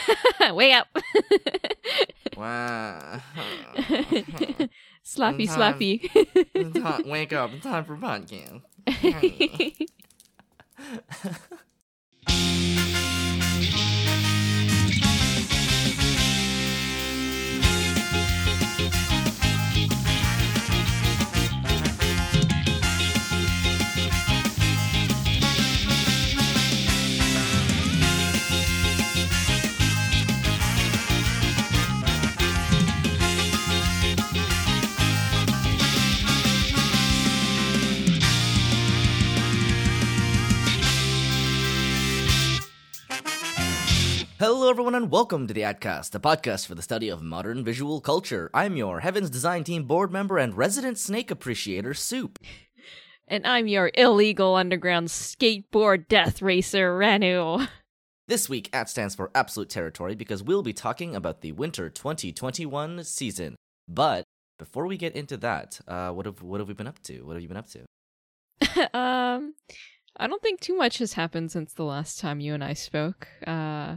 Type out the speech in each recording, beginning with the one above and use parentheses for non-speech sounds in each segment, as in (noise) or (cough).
(laughs) Way up. (laughs) Wow. sloppy, slappy. It's time- Wake up! It's time for podcast. (laughs) Hello, everyone, and welcome to the Adcast, a podcast for the study of modern visual culture. I'm your Heavens Design Team board member and resident snake appreciator, Soup. and I'm your illegal underground skateboard death racer, Ranu. This week, AT stands for Absolute Territory because we'll be talking about the winter 2021 season. But before we get into that, uh, what have what have we been up to? What have you been up to? (laughs) um, I don't think too much has happened since the last time you and I spoke. Uh,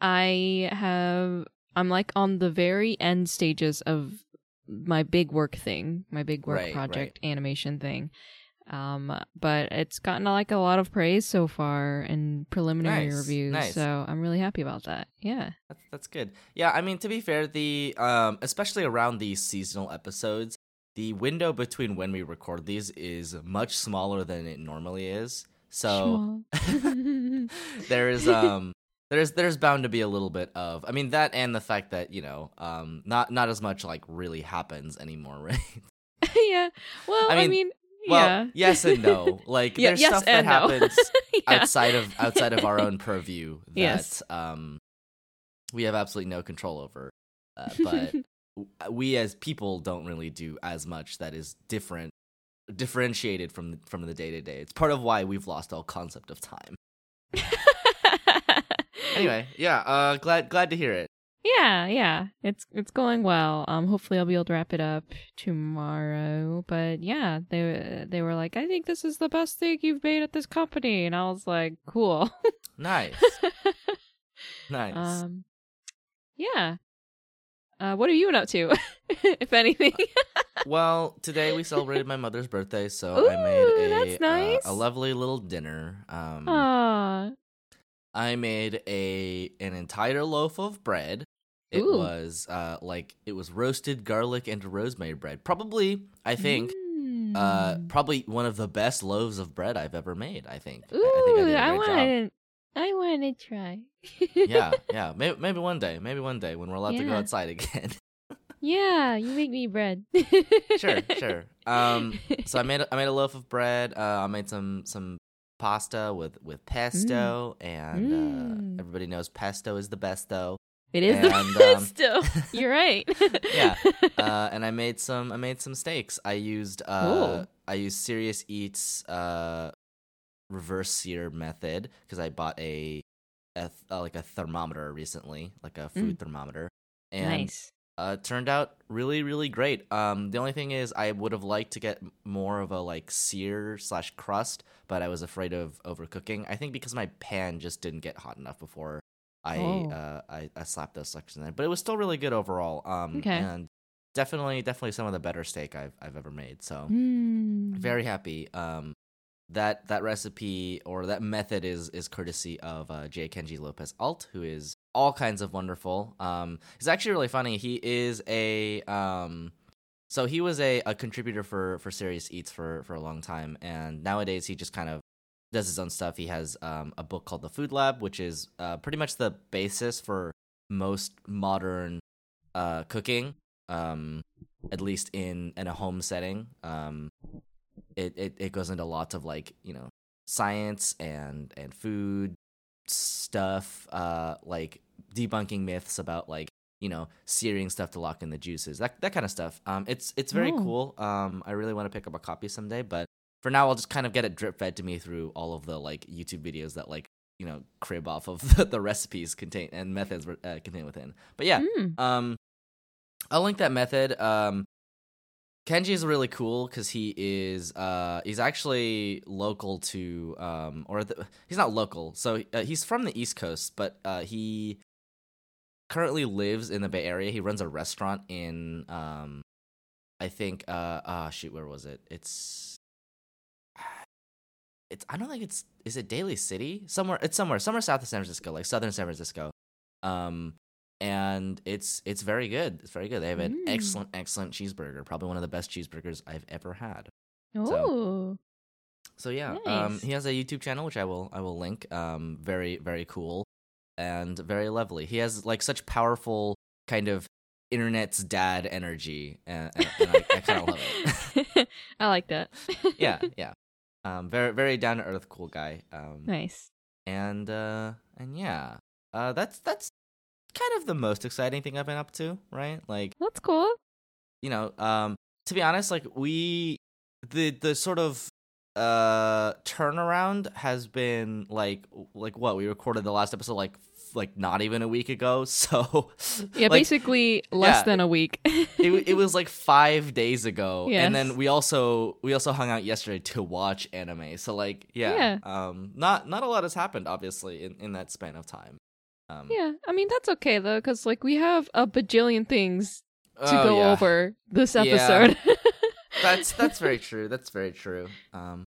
I have. I'm like on the very end stages of my big work thing, my big work Right, project animation thing. Um, but it's gotten like a lot of praise so far in preliminary Nice, reviews, nice. so I'm really happy about that. Yeah. That's, that's good. Yeah, I mean, to be fair, the um, especially around these seasonal episodes, the window between when we record these is much smaller than it normally is. So (laughs) there is (laughs) um there's there's bound to be a little bit of I mean that and the fact that you know um not not as much like really happens anymore, (laughs) right? yeah. Well, I I mean, mean, Well, yeah. yes and no. (laughs) Like Yeah, there's yes stuff that no. (laughs) happens yeah. outside of outside of our own purview that Yes. um we have absolutely no control over. Uh, but we as people don't really do as much that is different differentiated from the, from the day to day. It's part of why we've lost all concept of time. Anyway, yeah, uh glad glad to hear it. yeah, yeah, it's it's going well. Um, hopefully I'll be able to wrap it up tomorrow. But yeah, they they were like, I think this is the best thing you've made at this company, and I was like, cool. (laughs) Nice. nice. um, yeah. Uh, what have you been up to, (laughs) if anything? (laughs) well, today we celebrated my mother's birthday, so I made a that's nice. uh, a lovely little dinner. Um Aw, I made a an entire loaf of bread. It Ooh. was uh like it was roasted garlic and rosemary bread. Probably, I think, uh Mm. probably one of the best loaves of bread I've ever made, I think. I- Ooh, I think I I want to. I want to try. Yeah, (laughs) yeah. Maybe maybe one day, maybe one day when we're allowed to go outside again. yeah, you make me bread. sure, sure. Um (laughs) so I made a, I made a loaf of bread. Uh I made some some pasta with with pesto and uh Mm. everybody knows pesto is the best though. It is the And, (laughs) best um, still. (laughs) You're right. Yeah. (laughs) uh, and I made some. I made some steaks. I used. Uh, I used Serious Eats uh, reverse sear method because I bought a, a th- uh, like a thermometer recently, like a food thermometer, and nice. Uh, turned out really really great. Um, the only thing is I would have liked to get more of a like sear slash crust, but I was afraid of overcooking. I think because my pan just didn't get hot enough before. I, Oh. uh, I I slapped those sections in, but it was still really good overall. Um, Okay. and definitely definitely some of the better steak I've I've ever made. So Mm. very happy. Um, that that recipe or that method is is courtesy of uh, J. Kenji Lopez Alt, who is all kinds of wonderful. Um, actually really funny. He is a um, so he was a, a contributor for for Serious Eats for for a long time, and nowadays he just kind of does his own stuff. He has um, a book called The Food Lab, which is uh, pretty much the basis for most modern uh, cooking, um, at least in in a home setting. Um, it, it it goes into lots of like you know science and and food stuff, uh, like debunking myths about like you know searing stuff to lock in the juices, that that kind of stuff. Um, it's it's very Oh. cool. Um, I really want to pick up a copy someday, but for now I'll just kind of get it drip fed to me through all of the like YouTube videos that like you know crib off of the, (laughs) the recipes contain and methods uh, contained within. But yeah, Mm. um, I'll link that method. Um, Kenji is really cool because he is uh he's actually local to um or the, he's not local so uh, he's from the East Coast but uh he currently lives in the Bay Area. He runs a restaurant in um I think uh ah shoot where was it? It's it's I don't think it's is it Daly City? Somewhere it's somewhere somewhere south of San Francisco, like southern San Francisco. Um and it's it's very good. It's very good. They have an Mm. excellent excellent cheeseburger, probably one of the best cheeseburgers I've ever had. Oh, So yeah, um, he has a YouTube channel which I will I will link. Um, very very cool and very lovely. He has like such powerful kind of internet's dad energy, and, and, and I, I kind of love it. (laughs) I like that. (laughs) yeah, yeah. Um, very very down to earth, cool guy. Um, nice. and uh, and yeah, uh, that's that's kind of the most exciting thing I've been up to, right? Like That's cool. you know, um, to be honest, like we, the the sort of uh turnaround has been like like what we recorded the last episode like like not even a week ago (laughs) so Yeah, like, basically less yeah. than a week. it, it (laughs) was like five days ago and then we also we also hung out yesterday to watch anime so like yeah, um not not a lot has happened obviously in in that span of time um yeah, I mean that's okay though, because like we have a bajillion things to oh, go yeah. over this Yeah. episode. (laughs) that's (laughs) that's very true that's very true um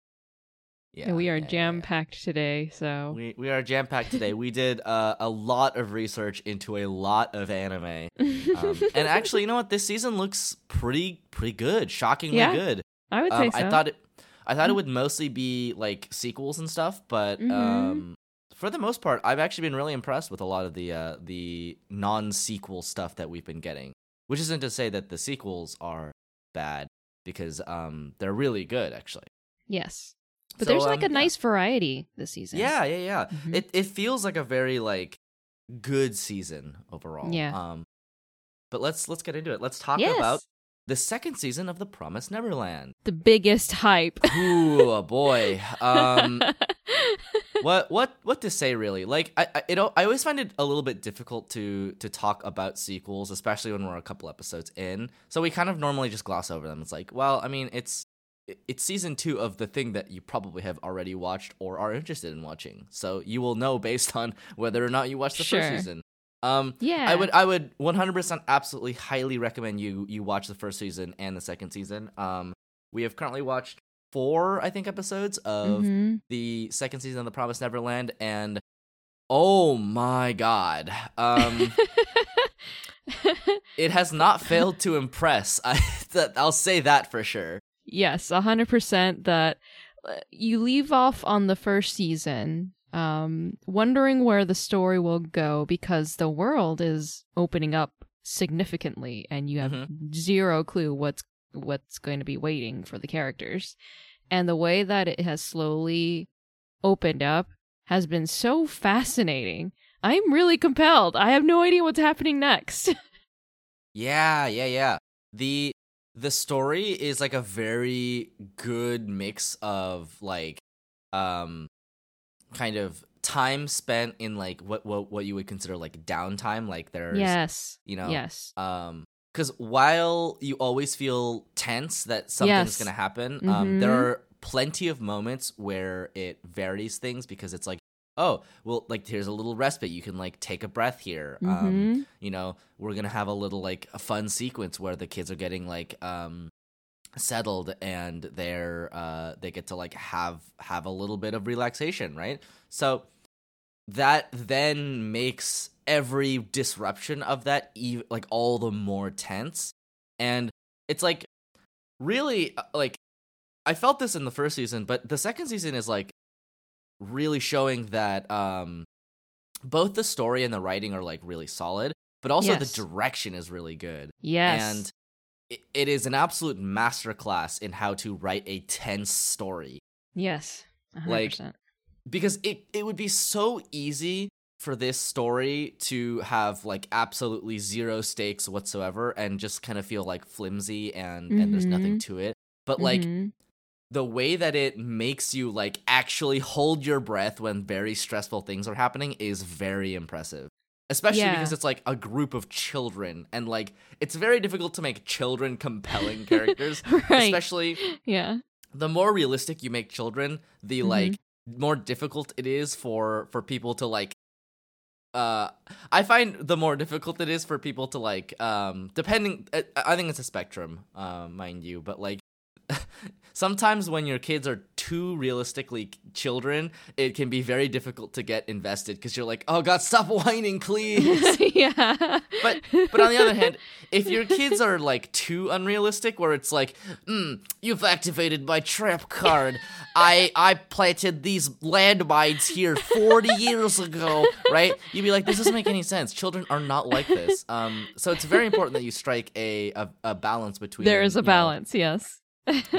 yeah and we are yeah, yeah, jam yeah. packed today, so We we are jam packed today. We did uh, a lot of research into a lot of anime, um, (laughs) and actually, you know what? This season looks pretty pretty good, shockingly Yeah, good. I would Um, say so. I thought it, I thought it Mm. would mostly be like sequels and stuff, but Mhm. um, for the most part, I've actually been really impressed with a lot of the uh, the non sequel stuff that we've been getting. Which isn't to say that the sequels are bad, because um, they're really good actually. yes, but So, there's like um, a yeah. nice variety this season. Yeah, yeah, yeah. Mhm. It it feels like a very like good season overall. Yeah. Um but let's let's get into it. Let's talk yes, about the second season of The Promised Neverland. the biggest hype. Ooh, boy. (laughs) Um what what what to say really? Like I I, it, I always find it a little bit difficult to to talk about sequels, especially when we're a couple episodes in. So we kind of normally just gloss over them. It's like, well, I mean, it's it's season 2 of the thing that you probably have already watched or are interested in watching. So you will know based on (laughs) whether or not you watched the Sure. first season. Um yeah, I would I would 100% absolutely highly recommend you you watch the first season and the second season. Um we have currently watched four I think episodes of Mhm. the second season of The Promised Neverland and oh my god. Um (laughs) it has not failed to impress. (laughs) I that I'll say that for sure. yes, a hundred percent. That uh, you leave off on the first season, um, wondering where the story will go because the world is opening up significantly, and you have zero clue what's what's going to be waiting for the characters. And the way that it has slowly opened up has been so fascinating. I'm really compelled. I have no idea what's happening next. (laughs) Yeah, yeah, yeah. The the story is like a very good mix of like um kind of time spent in like what what what you would consider like downtime like there's yes. you know Yes. um because while you always feel tense that something's Yes. gonna happen um there Mhm. are plenty of moments where it varies things because it's like oh well like here's a little respite you can like take a breath here um Mhm. you know we're gonna have a little like a fun sequence where the kids are getting like um settled and they're uh they get to like have have a little bit of relaxation right so that then makes every disruption of that ev- like all the more tense and it's like really uh, like i felt this in the first season but the second season is like really showing that um both the story and the writing are like really solid but also Yes. the direction is really good Yes. and it, it is an absolute masterclass in how to write a tense story yes. 100%. like, because it it would be so easy for this story to have like absolutely zero stakes whatsoever and just kind of feel like flimsy and and there's nothing to it but like Mhm. the way that it makes you like actually hold your breath when very stressful things are happening is very impressive especially Yeah. because it's like a group of children and like it's very difficult to make children compelling (laughs) characters right. especially yeah. the more realistic you make children the Mhm. like more difficult it is for for people to like uh I find the more difficult it is for people to like um depending I, I think it's a spectrum, uh, mind you, but like (laughs) sometimes when your kids are too realistically children, it can be very difficult to get invested because you're like, oh god, stop (laughs) whining, please. (laughs) yeah. but but on the other hand, if your kids are like too unrealistic, where it's like, mm, you've activated my trap card. I I planted these landmines here 40 years ago, right? You'd be like, this doesn't make any sense. Children are not like this. Um, so it's very important that you strike a a, a balance between. There is a you know, balance, yes.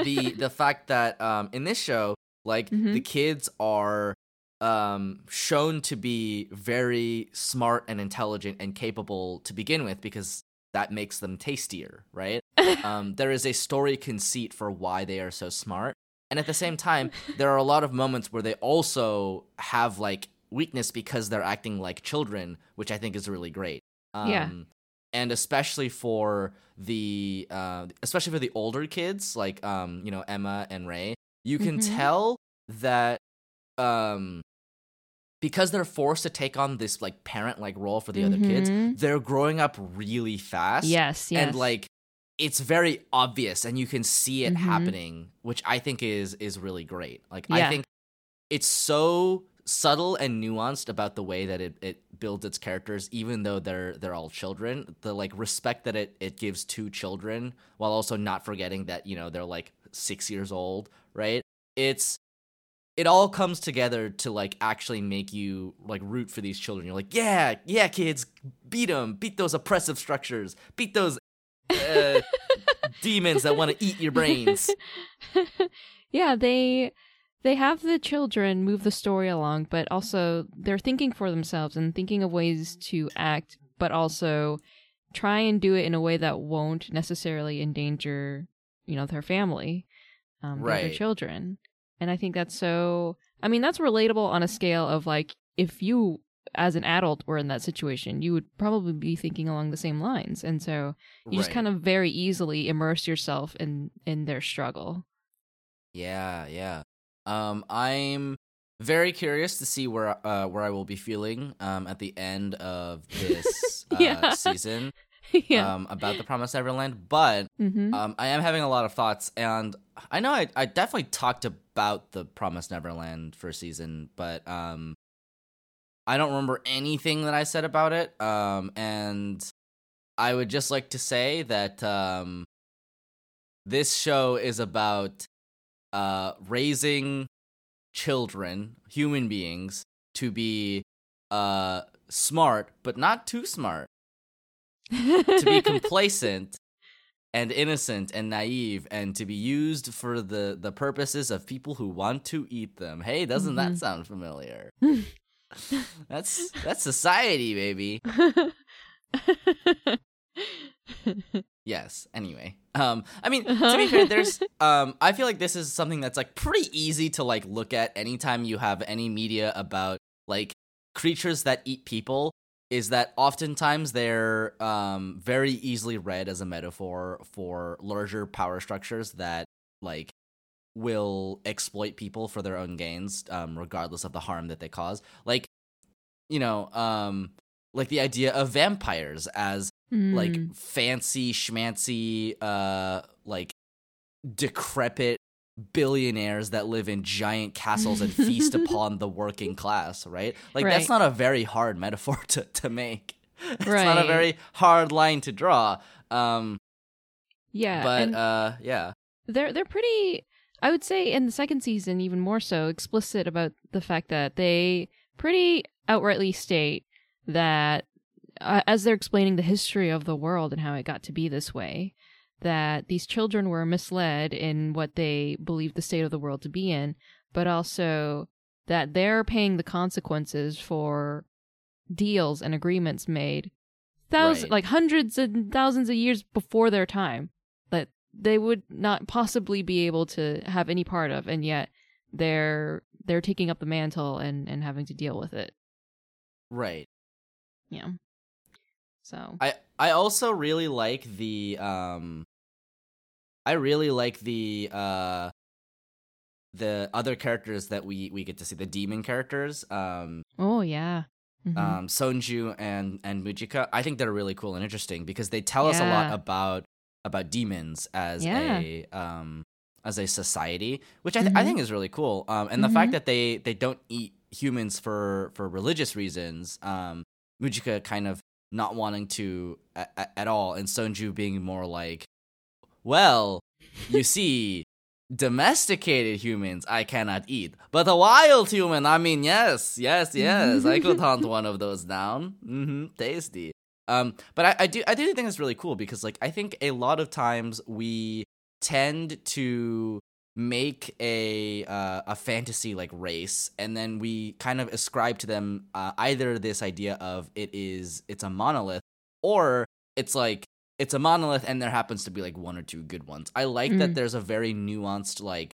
The (laughs) the fact that um in this show like Mhm. the kids are um shown to be very smart and intelligent and capable to begin with because that makes them tastier right (laughs) um there is a story conceit for why they are so smart and at the same time (laughs) there are a lot of moments where they also have like weakness because they're acting like children which i think is really great um Yeah. And especially for the uh especially for the older kids like um you know Emma and Ray you can Mhm. tell that um because they're forced to take on this like parent like role for the other kids Mhm. they're growing up really fast Yes, yes. and like it's very obvious and you can see it Mhm. happening which i think is is really great like Yeah. i think it's so subtle and nuanced about the way that it, it builds its characters even though they're they're all children. The like respect that it it gives to children while also not forgetting that you know they're like six years old right? It's it all comes together to like actually make you like root for these children. You're like yeah yeah kids beat them beat those oppressive structures. Beat those uh, (laughs) demons that want to eat your brains. (laughs) Yeah, they they have the children move the story along, but also they're thinking for themselves and thinking of ways to act, but also try and do it in a way that won't necessarily endanger, you know, their family, um, Right. children. And I think that's so. I mean, that's relatable on a scale of like if you as an adult were in that situation, you would probably be thinking along the same lines. And so you just kind of very easily immerse yourself in in their struggle. Yeah, yeah. Um, I'm very curious to see where uh where I will be feeling um at the end of this (laughs) uh, Yeah. season (laughs) yeah. um about the Promised Neverland, but hmm um I am having a lot of thoughts, and I know I I definitely talked about the Promised Neverland first season, but um I don't remember anything that I said about it, um and I would just like to say that um this show is about uh raising children, human beings to be uh smart but not too smart to be complacent (laughs) and innocent and naive and to be used for the the purposes of people who want to eat them. Hey, doesn't that Mhm. sound familiar? (laughs) that's that's society, baby. (laughs) Yes. Anyway, um, I mean, to be (laughs) fair, there's, um, I feel like this is something that's like pretty easy to like look at anytime you have any media about like creatures that eat people. Is that oftentimes they're um very easily read as a metaphor for larger power structures that like will exploit people for their own gains, um, regardless of the harm that they cause. Like, you know, um, like the idea of vampires as like Mm. fancy schmancy uh like decrepit billionaires that live in giant castles and feast (laughs) upon the working class right? Like that's not a very hard metaphor (laughs) to, to make. It's not a very hard line to draw. Um yeah, but uh yeah. they're they're pretty. I would say in the second season, even more so, explicit about the fact that they pretty outrightly state that uh, as they're explaining the history of the world and how it got to be this way, that these children were misled in what they believed the state of the world to be in, but also that they're paying the consequences for deals and agreements made thousands Right. like hundreds and thousands of years before their time that they would not possibly be able to have any part of and yet they're they're taking up the mantle and and having to deal with it. Right. Yeah so I I also really like the um I really like the uh the other characters that we we get to see the demon characters um oh yeah Mhm. um, Sonju and and Mujika, I think they're really cool and interesting because they tell us a lot about about demons as Yeah. a um as a society, which I, th- I Mhm. think is really cool. Um, and the fact Mhm. that they they don't eat humans for for religious reasons. Um, Mujika kind of not wanting to a- a- at all, and Sonju being more like, well, you (laughs) see. Domesticated humans I cannot eat, but a wild human, I mean, yes, yes, yes, I could hunt (laughs) one of those down. Mm-hmm, tasty. Um, but I, I do, I do think it's really cool because, like, I think a lot of times we tend to make a uh, a fantasy like race, and then we kind of ascribe to them uh, either this idea of it is it's a monolith, or it's like it's a monolith and there happens to be like one or two good ones. I like that Mm. there's a very nuanced like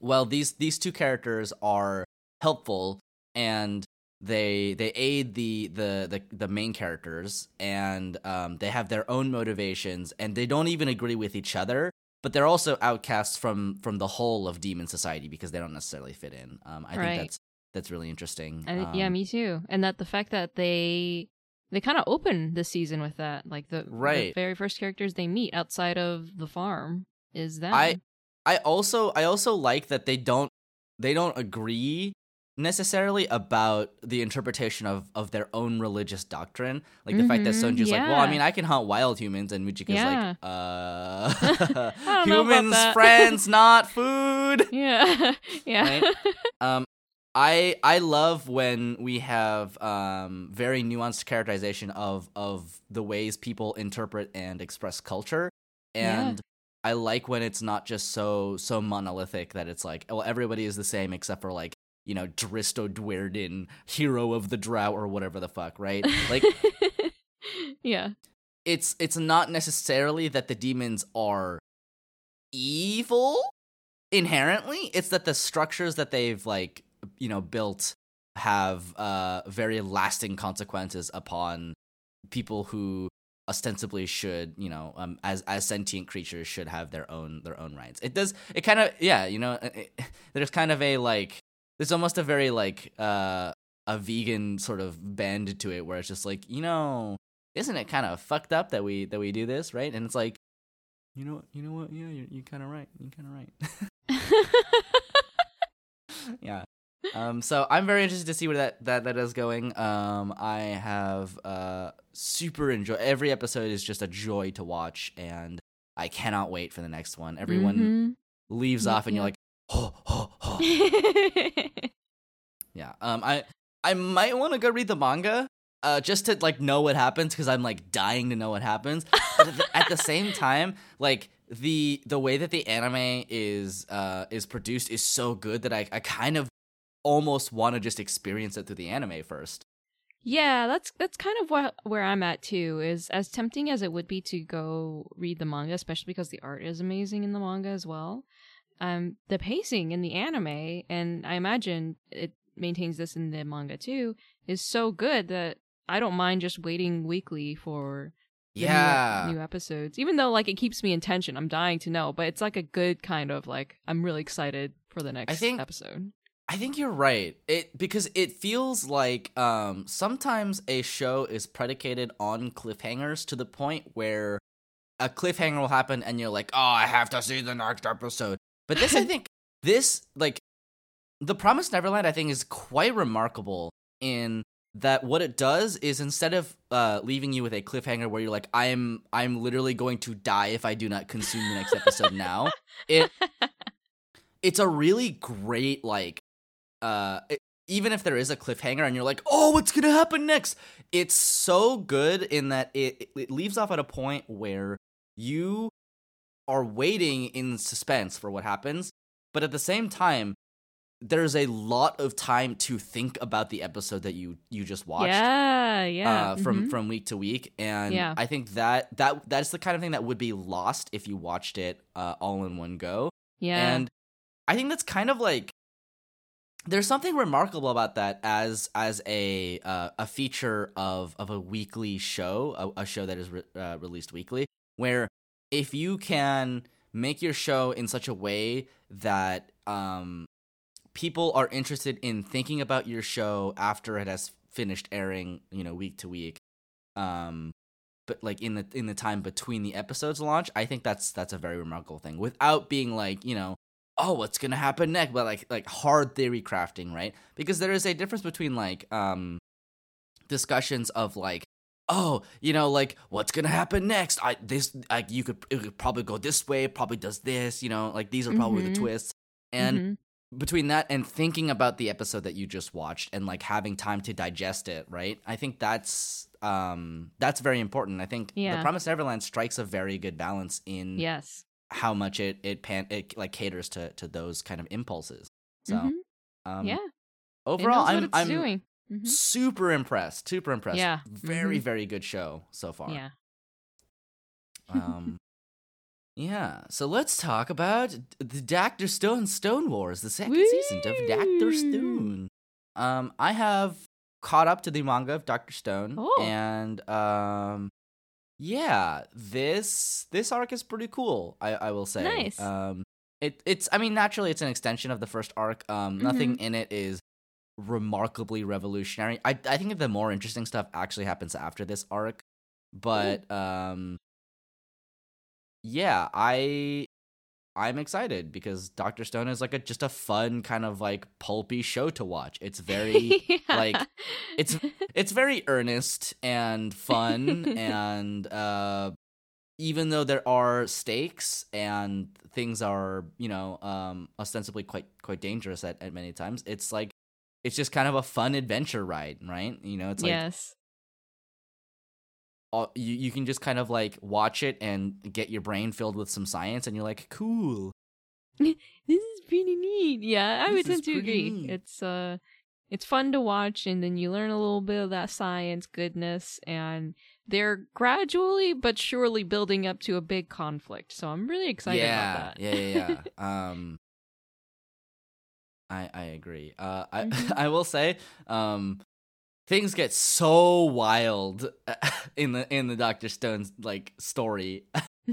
well these these two characters are helpful and they they aid the the the, the main characters and um, they have their own motivations and they don't even agree with each other but they're also outcasts from from the whole of demon society because they don't necessarily fit in um, i Right. think that's that's really interesting yeah, Um, me too. And that the fact that they they kind of open the season with that, like the, the very first characters they meet outside of the farm is them. I I also I also like that they don't they don't agree necessarily about the interpretation of of their own religious doctrine. Like the fact that Mhm, Sonju's like, well, I mean, I can hunt wild humans, and Mujika's Yeah. like, uh, (laughs) don't know about (laughs) humans, (laughs) friends, not food. yeah, yeah, Right? Um, I I love when we have um very nuanced characterization of of the ways people interpret and express culture, Yeah. and I like when it's not just so so monolithic that it's like, well, everybody is the same except for like you know Dristo Dwerdin, hero of the drought or whatever the fuck, right? Like (laughs) yeah, it's it's not necessarily that the demons are evil inherently it's that the structures that they've like you know built have uh very lasting consequences upon people who ostensibly should you know um as as sentient creatures should have their own their own rights it does it kind of yeah you know it, it- there's kind of a like there's almost a very like uh a vegan sort of bend to it where it's just like you know isn't it kind of fucked up that we that we do this right? And it's like you know you know what? Yeah you're, you're kind of right. You're kind of right. (laughs) Yeah. Um so i'm very interested to see where that that that is going. Um i have uh super enjoy every episode is just a joy to watch and i cannot wait for the next one. Everyone leaves Yep, off and you're like oh oh oh (laughs) yeah um i i might want to go read the manga uh just to like know what happens because i'm like dying to know what happens but at the, at the same (laughs) time like the the way that the anime is uh is produced is so good that i i kind of almost want to just experience it through the anime first Yeah, that's that's kind of what where I'm at too. Is as tempting as it would be to go read the manga, especially because the art is amazing in the manga as well. Um, the pacing in the anime, and I imagine it maintains this in the manga too, is so good that I don't mind just waiting weekly for the new- yeah new, episodes. Even though like it keeps me in tension, I'm dying to know. But it's like a good kind of like I'm really excited for the next think- episode. I think you're right. It because it feels like um sometimes a show is predicated on cliffhangers to the point where a cliffhanger will happen and you're like, "Oh, I have to see the next episode." But this I think (laughs) this like The Promised Neverland I think is quite remarkable in that what it does is instead of uh, leaving you with a cliffhanger where you're like I'm I'm literally going to die if I do not consume the next episode now it (laughs) it's a really great like uh it, even if there is a cliffhanger and you're like oh what's gonna happen next? It's so good in that it it leaves off at a point where you are waiting in suspense for what happens but at the same time there's a lot of time to think about the episode that you you just watched Yeah, yeah. uh, from mhm. from week to week, and Yeah. I think that that that's the kind of thing that would be lost if you watched it uh, all in one go. yeah. And I think that's kind of like there's something remarkable about that as as a uh, a feature of of a weekly show, a, a show that is re- uh, released weekly, where if you can make your show in such a way that um people are interested in thinking about your show after it has finished airing, you know, week to week. Um, but like in the in the time between the episodes launch, I think that's that's a very remarkable thing. Without being like you know, oh, what's gonna happen next? But like like hard theory crafting, right? Because there is a difference between like um discussions of like oh you know like what's gonna happen next i this like you could it could probably go this way probably does this you know like these are probably Mhm. the twists and Mhm. between that and thinking about the episode that you just watched and like having time to digest it right i think that's um that's very important i think Yeah. the promise neverland strikes a very good balance in yes. how much it it pan it like caters to to those kind of impulses so Mhm. um yeah. Overall i'm i'm doing. Mhm. super impressed super impressed Yeah. very Mhm. very good show so far Yeah. um (laughs) yeah so let's talk about the dr stone stone wars the second season of dr stone um i have caught up to the manga of dr stone Oh. and um yeah this this arc is pretty cool i i will say Nice. um it it's i mean naturally it's an extension of the first arc um nothing in it is remarkably revolutionary. I i think the more interesting stuff actually happens after this arc but um yeah i i'm excited because dr stone is like a just a fun kind of like pulpy show to watch. It's (laughs) very like, it's it's very earnest and fun (laughs) and uh even though there are stakes and things are you know um ostensibly quite quite dangerous at, at many times it's like it's just kind of a fun adventure ride right you know it's like yes. all, you, you can just kind of like watch it and get your brain filled with some science and you're like cool (laughs) This is pretty neat. Yeah, I This would tend to agree. neat. It's uh it's fun to watch and then you learn a little bit of that science goodness and they're gradually but surely building up to a big conflict. So I'm really excited yeah, about that. Yeah, yeah, yeah. (laughs) um, I I agree. Uh, I Mhm. (laughs) I will say, um, things get so wild (laughs) in the in the Doctor Stone's like story. (laughs)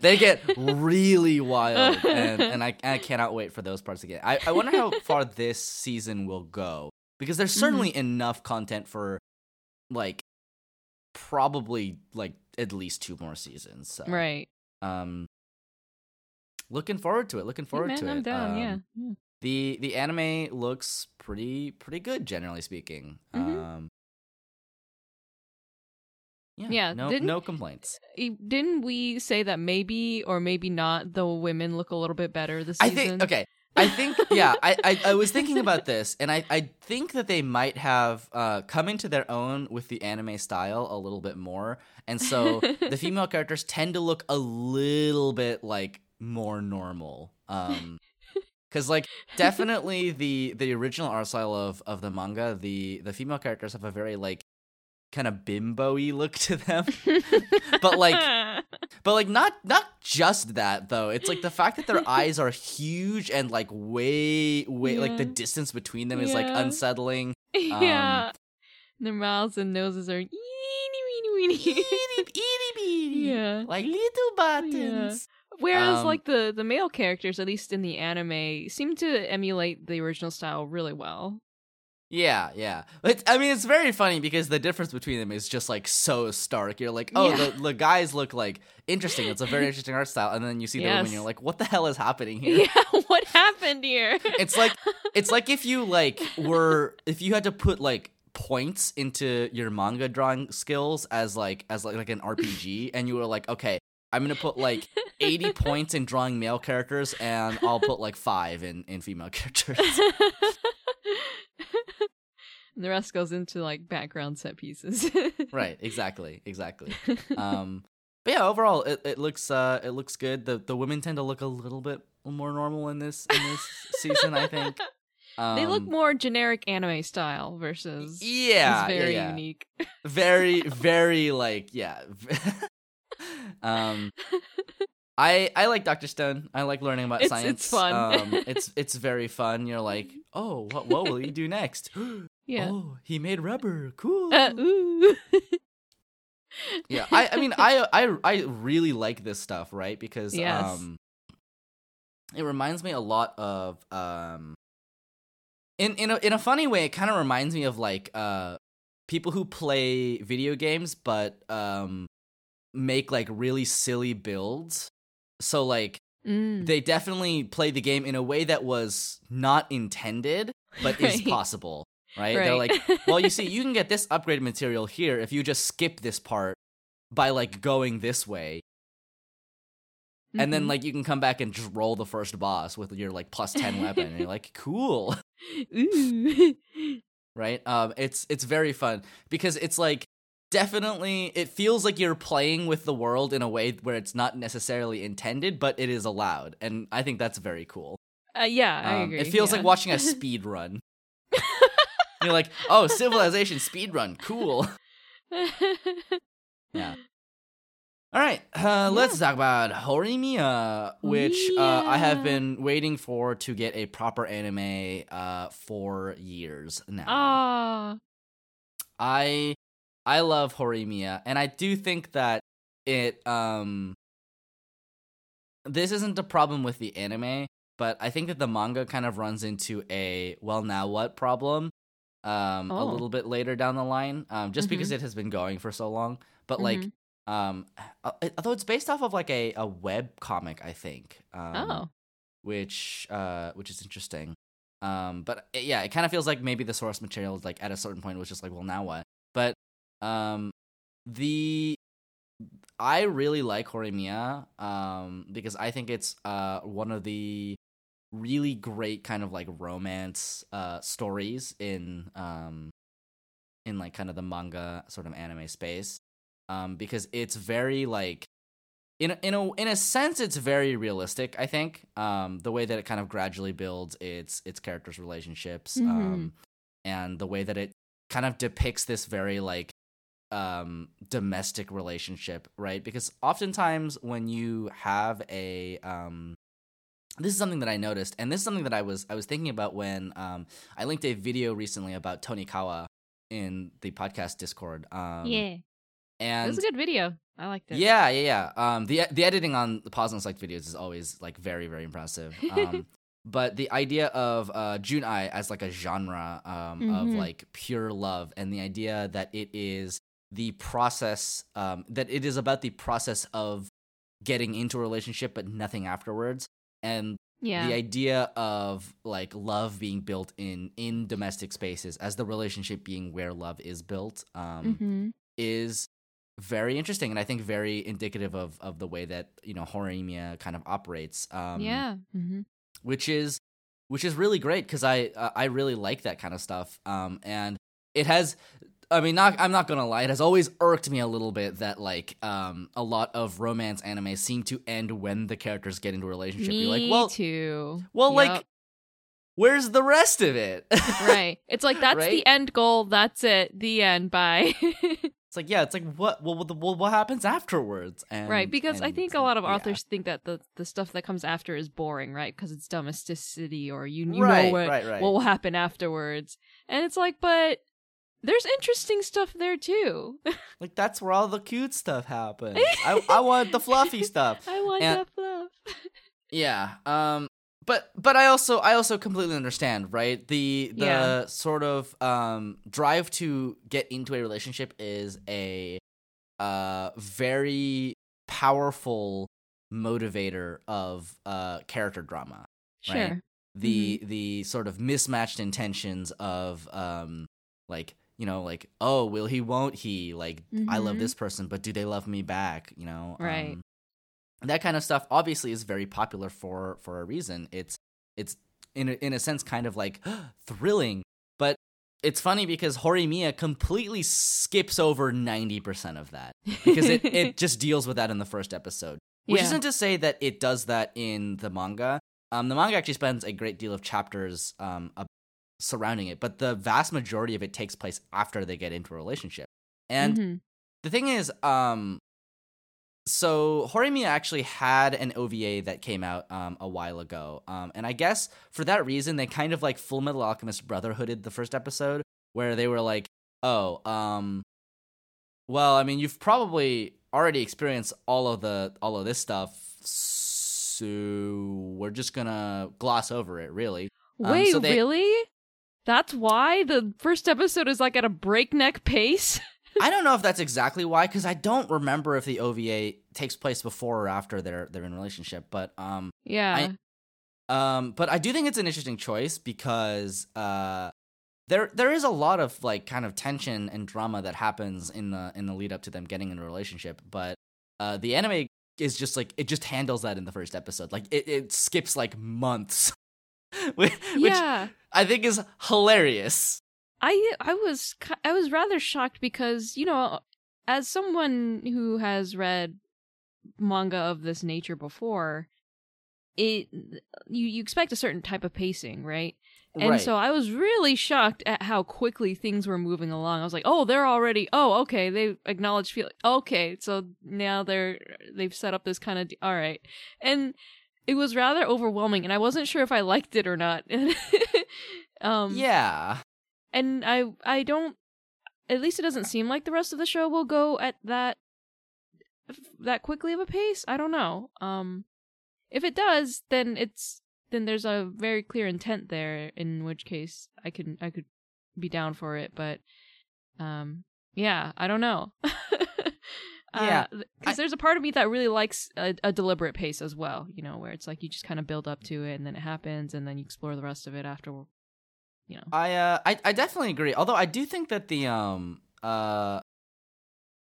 they get really wild, and and I I cannot wait for those parts again. I I wonder how far this season will go because there's certainly enough content for like probably like at least two more seasons. So right. um looking forward to it looking forward man, to I'm it down, Um, yeah. yeah. The the anime looks pretty pretty good generally speaking Mhm. um yeah, Yeah, no no complaints Didn't we say that maybe or maybe not the women look a little bit better this i season? think okay (laughs) i think yeah I, I i was thinking (laughs) about this and i i think that they might have uh come into their own with the anime style a little bit more and so the (laughs) female characters tend to look a little bit like more normal um because like definitely the the original art style of of the manga the the female characters have a very like kind of bimbo-y look to them (laughs) But, like, but like not not just that though it's like the fact that their eyes are huge and like way way like the distance between them is like unsettling (laughs) yeah. Um, their mouths and noses are eeny weeny weeny. (laughs) yeah. like little buttons Whereas Um, like the the male characters, at least in the anime, seem to emulate the original style really well. Yeah, yeah. It's, I mean, it's very funny because the difference between them is just like so stark. You're like, oh, Yeah. the, the guys look like interesting. It's a very (laughs) interesting art style, and then you see the women, Yes. you're like, what the hell is happening (laughs) here? Yeah, (laughs) what happened here? It's like it's like if you like were if you had to put like points into your manga drawing skills as like as like, like an RPG, and you were like, okay, I'm gonna put like 80 (laughs) points in drawing male characters, and I'll put like five in in female characters. And (laughs) the rest goes into like background set pieces. (laughs) right exactly exactly um but yeah overall it, it looks uh it looks good the the women tend to look a little bit more normal in this in this season i think um, they look more generic anime style versus yeah very yeah, yeah. unique. very very like yeah um (laughs) I, I like Doctor Stone. I like learning about It's- science. it's fun. um, it's (laughs) it's very fun. You're like, oh, what what will he do next? (gasps) Yeah. Oh, he made rubber. Cool. Uh, (laughs) yeah I, I mean I, I i really like this stuff right because Yes. um it reminds me a lot of um in in a, in a funny way, it kind of reminds me of like uh people who play video games but um make like really silly builds. So like Mm. they definitely play the game in a way that was not intended but is (laughs) possible, right? They're like, well, you see, (laughs) you can get this upgrade material here if you just skip this part by like going this way, and then Mhm. like you can come back and just roll the first boss with your like plus ten weapon, and you're like, cool, (laughs) right? Um, it's it's very fun because it's like definitely it feels like you're playing with the world in a way where it's not necessarily intended, but it is allowed, and I think that's very cool. uh, yeah, I Um, agree. It feels like watching a (laughs) speed run. You're like, oh, civilization speed run, cool. (laughs) Yeah. All right, uh, let's talk about Horimiya, which uh, I have been waiting for to get a proper anime uh, for years now. Ah. I I love Horimiya, and I do think that it um this isn't a problem with the anime, but I think that the manga kind of runs into a well now what problem um a Oh. little bit later down the line um just because Mhm. it has been going for so long but like Mhm. um although it's based off of like a a web comic I think um oh. which uh which is interesting um but it- yeah it kind of feels like maybe the source material is like at a certain point was just like well now what but um the i really like horimiya um because i think it's uh one of the really great kind of like romance uh stories in um in like kind of the manga sort of anime space. Um because it's very like in a, in a in a sense it's very realistic i think. Um the way that it kind of gradually builds its its characters relationships um and the way that it kind of depicts this very like um domestic relationship right because oftentimes when you have a um this is something that i noticed and this is something that i was i was thinking about when um i linked a video recently about Tonikawa in the podcast discord um yeah. and It was a good video. I liked it. yeah, yeah, yeah. Um, the the editing on the pause and select videos is always like very, very impressive. Um, (laughs) but the idea of uh, Junai as like a genre um, of Mhm. like pure love, and the idea that it is the process, um, that it is about the process of getting into a relationship, but nothing afterwards, and Yeah. the idea of like love being built in in domestic spaces as the relationship being where love is built. Um, hmm is very interesting and I think very indicative of of the way that you know Horimiya kind of operates. Um, yeah. mm-hmm. which is which is really great because I uh, I really like that kind of stuff. Um, and it has. I mean, not I'm not gonna lie. It has always irked me a little bit that like um a lot of romance anime seem to end when the characters get into a relationship. Me You're like, well, too. well, like, where's the rest of it? right. It's like that's Right? the end goal. That's it. The end. Bye. (laughs) It's like, yeah, it's like what well, what- well, what happens afterwards? And, right. Because I think a lot of yeah. authors think that the the stuff that comes after is boring, right? Because it's domesticity or you you right, know what right. what will happen afterwards, and it's like, but there's interesting stuff there too. (laughs) Like that's where all the cute stuff happens. (laughs) I I want the fluffy stuff. I want And- that fluff. (laughs) Yeah. Um but but I also I also completely understand, right? The the Yeah. sort of um drive to get into a relationship is a uh very powerful motivator of uh character drama. Sure. Right. The the sort of mismatched intentions of um like you know like oh will he won't he like I love Mhm. this person but do they love me back you know Right. um, that kind of stuff obviously is very popular for for a reason it's it's in a, in a sense kind of like (gasps) thrilling but it's funny because Horimiya completely skips over 90% of that because it, it (laughs) just deals with that in the first episode which Yeah. isn't to say that it does that in the manga um, the manga actually spends a great deal of chapters um, surrounding it but the vast majority of it takes place after they get into a relationship and Mhm. the thing is, um, so Horimiya actually had an OVA that came out um a while ago, um, and I guess for that reason they kind of like Full Metal Alchemist Brotherhooded the first episode, where they were like, oh, um, well, I mean, you've probably already experienced all of the all of this stuff, so we're just gonna gloss over it, really. Um, Wait, so they- really? That's why the first episode is like at a breakneck pace. (laughs) I don't know if that's exactly why, because I don't remember if the OVA takes place before or after they're they're in relationship. But um, yeah. um, but I do think it's an interesting choice because uh, there there is a lot of like kind of tension and drama that happens in the in the lead up to them getting in a relationship. But uh, the anime is just like it just handles that in the first episode. Like it, it skips like months, (laughs) (laughs) which, which yeah. I think is hilarious. I I was I was rather shocked because you know, as someone who has read manga of this nature before, it you you expect a certain type of pacing, right? And right. so I was really shocked at how quickly things were moving along. I was like, "Oh, they're already. Oh, okay. They acknowledged feel. Okay, so now they're they've set up this kind of. All right, and it was rather overwhelming, and I wasn't sure if I liked it or not. (laughs) um, yeah. and I I don't. At least it doesn't seem like the rest of the show will go at that that quickly of a pace. I don't know. Um, if it does, then it's then there's a very clear intent there. In which case, I could I could be down for it. But um, yeah, I don't know. (laughs) Yeah, because I- there's a part of me that really likes a, a deliberate pace as well. You know, where it's like you just kind of build up to it, and then it happens, and then you explore the rest of it after. You know. I uh I, I definitely agree. Although I do think that the um uh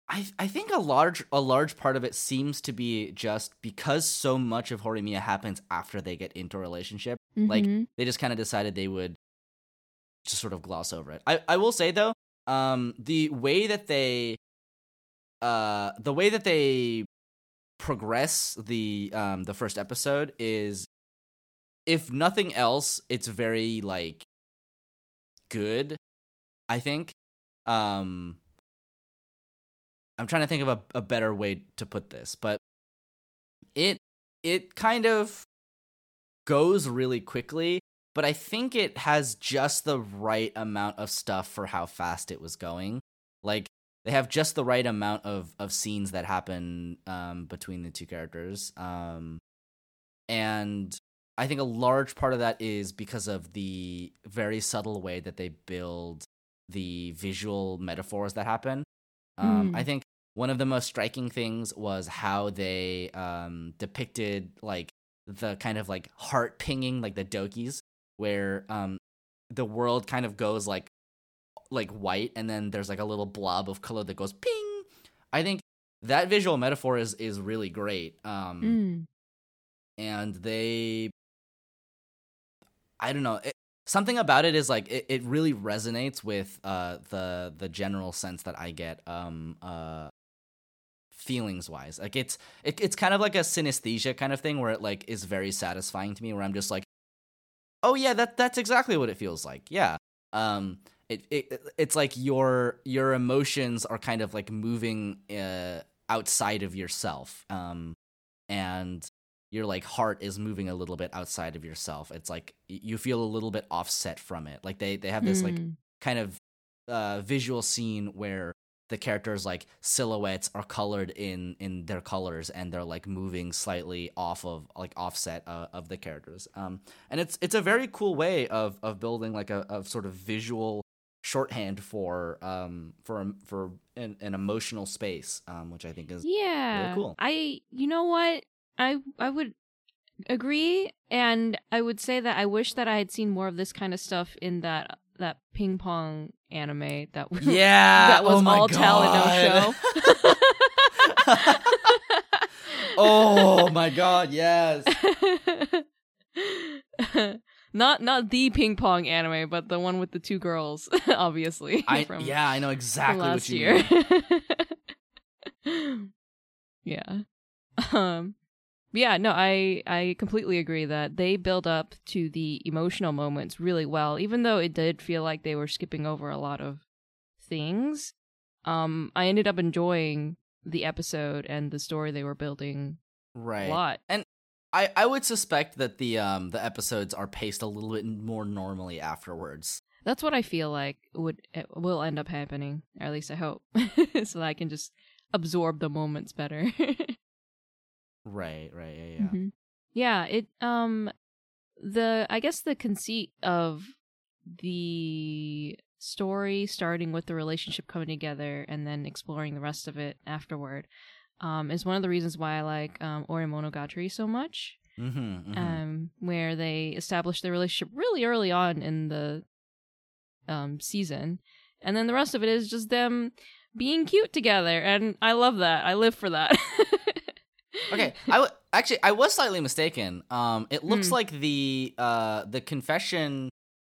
I I think a large a large part of it seems to be just because so much of Horimiya happens after they get into a relationship. Like Mhm. they just kind of decided they would just sort of gloss over it. I I will say though, um the way that they uh the way that they progress the um the first episode is if nothing else it's very like good i think. Um i'm trying to think of a, a better way to put this but it it kind of goes really quickly but i think it has just the right amount of stuff for how fast it was going. Like they have just the right amount of of scenes that happen um between the two characters um and I think a large part of that is because of the very subtle way that they build the visual metaphors that happen. Um, Mm. I think one of the most striking things was how they um, depicted like the kind of like heart pinging, like the dokis, where um, the world kind of goes like like white, and then there's like a little blob of color that goes ping. I think that visual metaphor is is really great. Um, Mm. and they i don't know it, something about it is like it, it really resonates with uh the the general sense that i get um uh feelings wise like it's it, it's kind of like a synesthesia kind of thing where it like is very satisfying to me where i'm just like oh yeah that that's exactly what it feels like yeah um it, it it's like your your emotions are kind of like moving uh outside of yourself um and your like heart is moving a little bit outside of yourself it's like you feel a little bit offset from it like they they have this like Mm. kind of uh visual scene where the characters like silhouettes are colored in in their colors and they're like moving slightly off of like offset uh, of the characters um and it's it's a very cool way of of building like a, of sort of visual shorthand for um for for an, an emotional space um which i think is Yeah. cool. I you know what? I I would agree and I would say that I wish that I had seen more of this kind of stuff in that that ping pong anime that was (laughs) yeah that was oh all and no show. (laughs) (laughs) oh my god yes not not the ping pong anime, but the one with the two girls, (laughs) obviously. I, (laughs) from, yeah i know exactly what last you year. mean (laughs) yeah. Um yeah, no, I I completely agree that they build up to the emotional moments really well, even though it did feel like they were skipping over a lot of things. Um I ended up enjoying the episode and the story they were building right a lot. I, I would suspect that the um the episodes are paced a little bit more normally afterwards. That's what I feel like would it will end up happening, or at least I hope, (laughs) so that I can just absorb the moments better. (laughs) Right, right, yeah, yeah. Mhm. Yeah, it um the I guess the conceit of the story starting with the relationship coming together and then exploring the rest of it afterward um, is one of the reasons why I like um, Ore Monogatari so much. Mm-hmm, mm-hmm. Um, where they establish their relationship really early on in the um, season, and then the rest of it is just them being cute together, and I love that. I live for that. (laughs) okay, I w- actually I was slightly mistaken. Um, it looks Hmm. like the uh the confession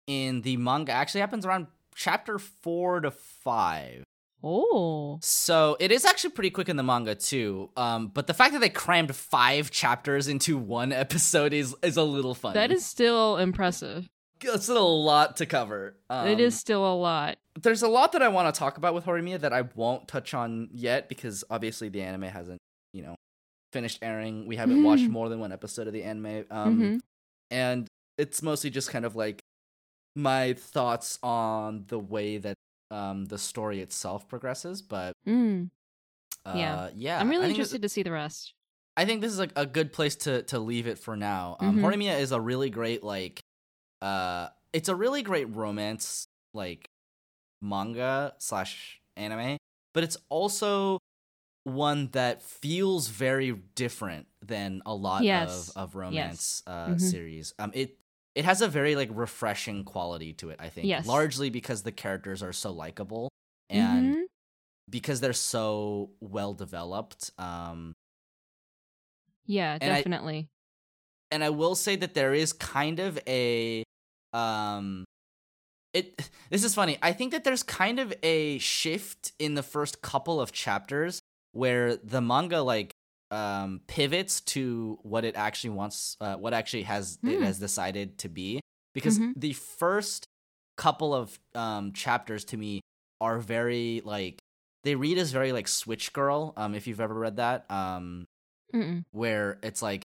in the manga actually happens around chapter four to five. Oh, So it is actually pretty quick in the manga too. Um, but the fact that they crammed five chapters into one (laughs) episode is is a little funny. that is still impressive. it's a lot to cover. Um, it is still a lot. There's a lot that I want to talk about with Horimiya that I won't touch on yet because obviously the anime hasn't, you know, finished airing. We haven't watched more than one episode of the anime. Um, Mhm. and it's mostly just kind of like my thoughts on the way that um the story itself progresses. But Mm. uh, Yeah. yeah, I'm really this- interested to see the rest. I think this is a, a good place to to leave it for now. Um, Mhm. Horimiya is a really great like, uh, it's a really great romance like manga slash anime, but it's also one that feels very different than a lot Yes. of of romance uh, Mhm. series. Um, it it has a very like refreshing quality to it. I think, Yes. largely because the characters are so likable and Mhm. because they're so well developed. Um, yeah, and I- definitely. and I will say that there is kind of a um it this is funny. I think that there's kind of a shift in the first couple of chapters where the manga like um pivots to what it actually wants uh, what actually has it Hmm. has decided to be because Mhm. the first couple of um chapters to me are very like they read as very like switch girl um if you've ever read that um Mm-mm. where it's like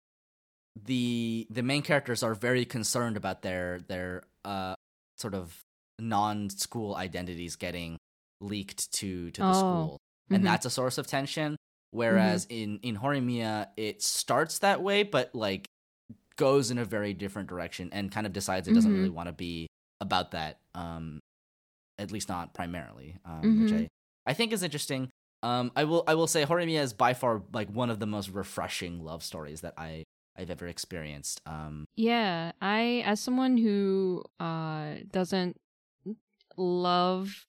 the the main characters are very concerned about their their uh sort of non-school identities getting leaked to to the Oh, school and Mhm. that's a source of tension whereas in in Horimiya it starts that way but like goes in a very different direction and kind of decides it doesn't Mhm. really want to be about that um at least not primarily um which Mhm. I I think is interesting um I will I will say Horimiya is by far like one of the most refreshing love stories that I I've ever experienced um Yeah, I as someone who uh doesn't love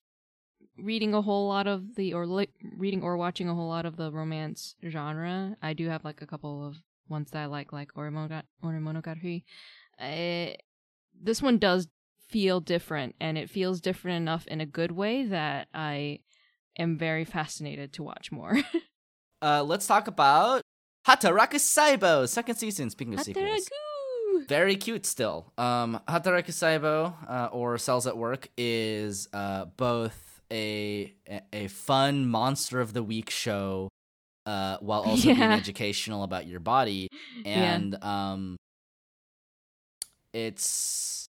reading a whole lot of the or li- reading or watching a whole lot of the romance genre, I do have like a couple of ones that I like, like Orimoga- Ore Monogatari. Uh, this one does feel different, and it feels different enough in a good way that I am very fascinated to watch more. (laughs) uh let's talk about Hataraku Saibo second season speaking of sequels very cute still. Um, Hataraku Saibo, uh, or Cells at Work, is uh, both a a fun monster of the week show, uh, while (laughs) also being educational about your body, Yeah. and um, it's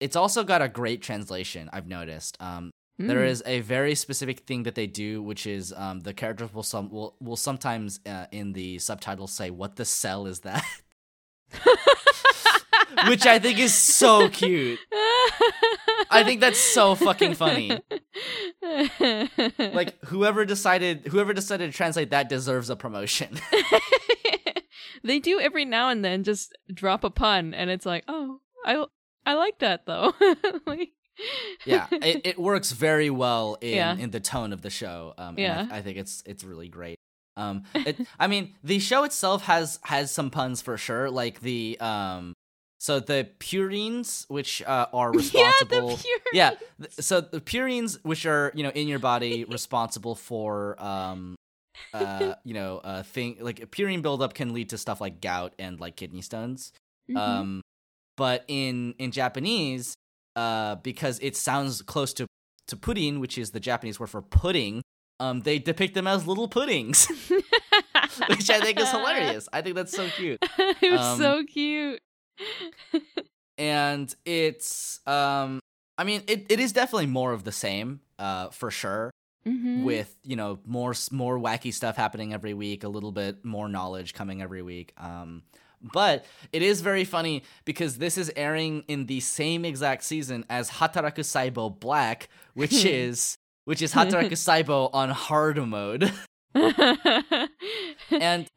it's also got a great translation. I've noticed. Um, there Mm. is a very specific thing that they do, which is um, the characters will some will will sometimes uh, in the subtitles say, "What the cell is that?" (laughs) which I think is so cute. I think that's so fucking funny. Like whoever decided whoever decided to translate that deserves a promotion. (laughs) they do every now and then just drop a pun, and it's like, oh, I I like that though. (laughs) like, yeah, it, it works very well in Yeah. in the tone of the show. Um, Yeah. and I, I think it's it's really great. Um, it, I mean, the show itself has has some puns for sure, like the um, so the purines, which uh, are responsible. (laughs) Yeah, the pure. yeah th- so the purines which are you know in your body (laughs) responsible for um uh (laughs) you know uh thing like a purine buildup can lead to stuff like gout and like kidney stones Mhm. um but in in japanese uh because it sounds close to to pudding which is the japanese word for pudding um they depict them as little puddings which i think is hilarious i think that's so cute it was Um, so cute. (laughs) and it's um i mean it, it is definitely more of the same uh for sure Mhm. with you know more more wacky stuff happening every week a little bit more knowledge coming every week um But it is very funny because this is airing in the same exact season as Hataraku Saibo Black, which (laughs) is which is Hataraku (laughs) Saibo on hard mode. and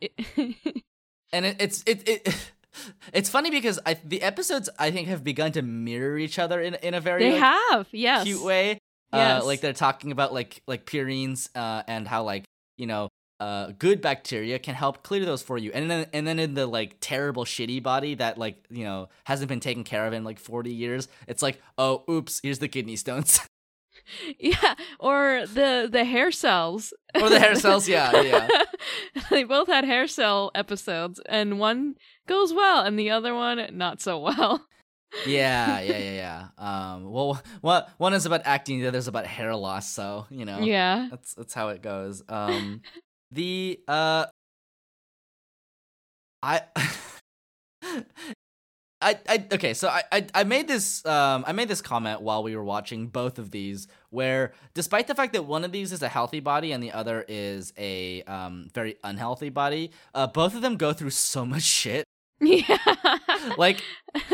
and it, it's it, it it's funny because I, the episodes I think have begun to mirror each other in in a very they like, have, yes. cute way. Yes. Uh, like they're talking about like like purines uh, and how like you know uh, good bacteria can help clear those for you, and then and then in the like terrible shitty body that like you know hasn't been taken care of in like forty years, it's like oh oops, here's the kidney stones (laughs) Yeah, or the the hair cells. or the hair cells. Yeah, yeah. (laughs) they both had hair cell episodes, and one goes well, and the other one not so well. yeah, (laughs) yeah, yeah, yeah. Um, well, what one is about acting, the other is about hair loss. So you know, Yeah. that's that's how it goes. Um, the uh, I. (laughs) I, I okay so I, I I made this um I made this comment while we were watching both of these where despite the fact that one of these is a healthy body and the other is a um very unhealthy body uh both of them go through so much shit (laughs) Yeah. like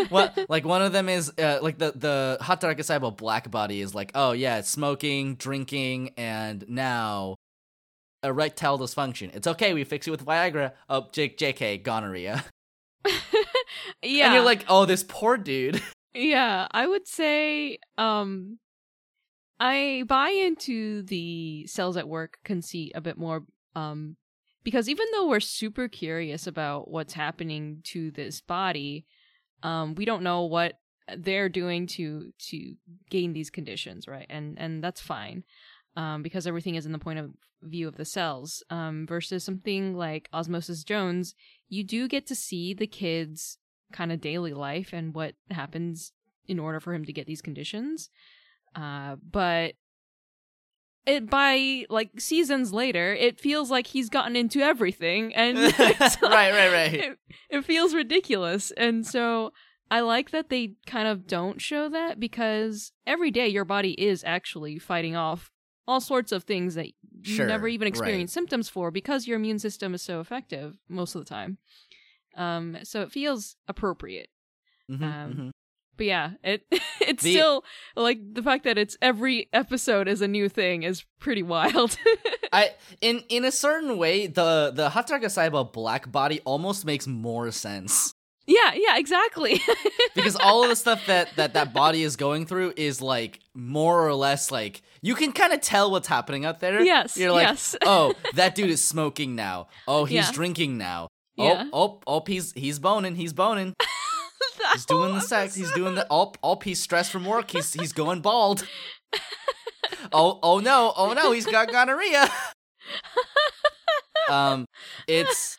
what (laughs) like one of them is uh, like the the Hataraku Saibo black body is like oh yeah smoking drinking and now erectile dysfunction it's okay we fix it with Viagra oh J- JK gonorrhea (laughs) yeah. and you're like oh this poor dude Yeah, I would say um I buy into the cells at work conceit a bit more um because even though we're super curious about what's happening to this body, um we don't know what they're doing to to gain these conditions, right? And and that's fine. Um because everything is in the point of view of the cells. Um versus something like Osmosis Jones, you do get to see the kids kind of daily life and what happens in order for him to get these conditions. Uh, but it by like seasons later, it feels like he's gotten into everything, and (laughs) it's right like- right right It, it feels ridiculous, and so I like that they kind of don't show that because every day your body is actually fighting off all sorts of things that you Sure, never even right. experience symptoms for because your immune system is so effective most of the time. Um, so it feels appropriate. Mhm, Um, mhm. But yeah, it (laughs) it's The- still like the fact that it's every episode is a new thing is pretty wild. (laughs) I in in a certain way the the Hataraku Saibo black body almost makes more sense yeah, yeah, exactly. (laughs) because all of the stuff that that that body is going through is like more or less like you can kind of tell what's happening out there. Yes, you're like, yes. oh, that dude is smoking now. Oh, he's Yeah. drinking now. Oh, yeah. Oh, oh, oh, he's he's boning. He's boning. (laughs) He's doing the sex. He's doing the. Oh, oh, he's stressed from work. He's he's going bald. (laughs) oh, oh no, oh no, he's got gonorrhea. (laughs) um, it's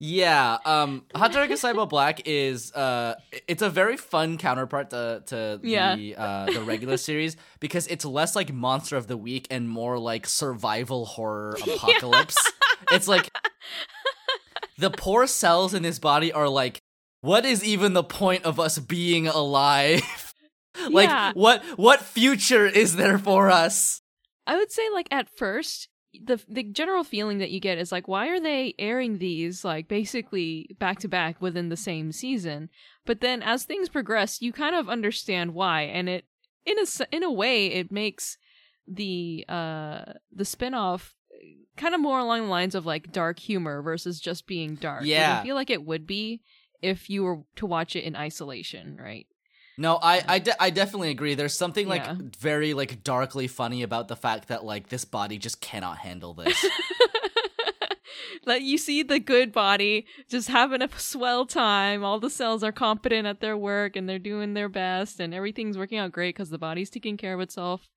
yeah. Um, Hataraku Saibo Black is uh, it's a very fun counterpart to to Yeah. the uh the regular series because it's less like monster of the week and more like survival horror apocalypse. It's like the poor cells in his body are like, what is even the point of us being alive? (laughs) like Yeah. what what future is there for us? I would say like at first the the general feeling that you get is like why are they airing these like basically back to back within the same season? But then as things progress, you kind of understand why and it in a in a way it makes the uh the spin-off kind of more along the lines of like dark humor versus just being dark. Yeah. I feel like it would be if you were to watch it in isolation, right? No, I I, um, de- I definitely agree. There's something like Yeah. very like darkly funny about the fact that like this body just cannot handle this. (laughs) like you see the good body just having a swell time all the cells are competent at their work and they're doing their best and everything's working out great because the body's taking care of itself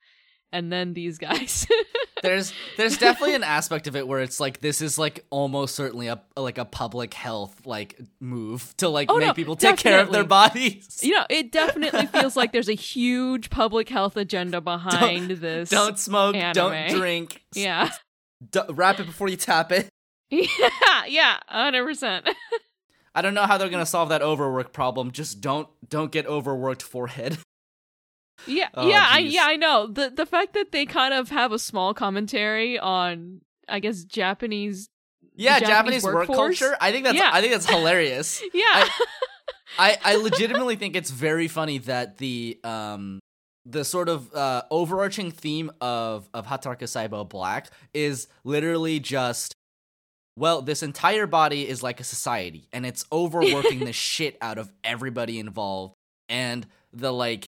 and then these guys (laughs) there's there's definitely an aspect of it where it's like this is like almost certainly a like a public health like move to like Oh, make no, people take care of their bodies. you know it definitely (laughs) feels like there's a huge public health agenda behind this Don't smoke, don't drink. (laughs) yeah d- wrap it before you tap it. yeah yeah 100% I don't know how they're gonna solve that overwork problem. Just don't don't get overworked forehead. Yeah, Oh, yeah, I, yeah, I know. The the fact that they kind of have a small commentary on, I guess, Japanese yeah, Japanese Japanese, work culture. I think that's Yeah. I think that's (laughs) hilarious. yeah. (laughs) I, I legitimately think it's very funny that the um the sort of uh, overarching theme of of Hataraku Saibo Black is literally just well, this entire body is like a society, and it's overworking the (laughs) shit out of everybody involved, and the like.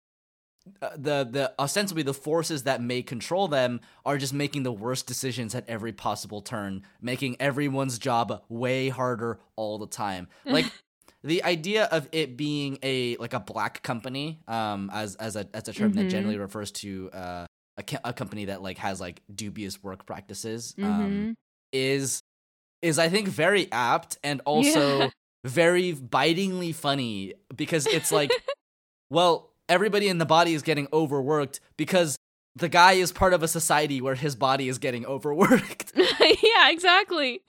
Uh, the the ostensibly the forces that may control them are just making the worst decisions at every possible turn, making everyone's job way harder all the time. (laughs) Like the idea of it being a like a black company um as as a as a term that Mhm. generally refers to uh a, a company that like has like dubious work practices um Mhm. is is i think very apt and also Yeah. very bitingly funny because it's like (laughs) well everybody in the body is getting overworked because the guy is part of a society where his body is getting (laughs) overworked (laughs) yeah, exactly.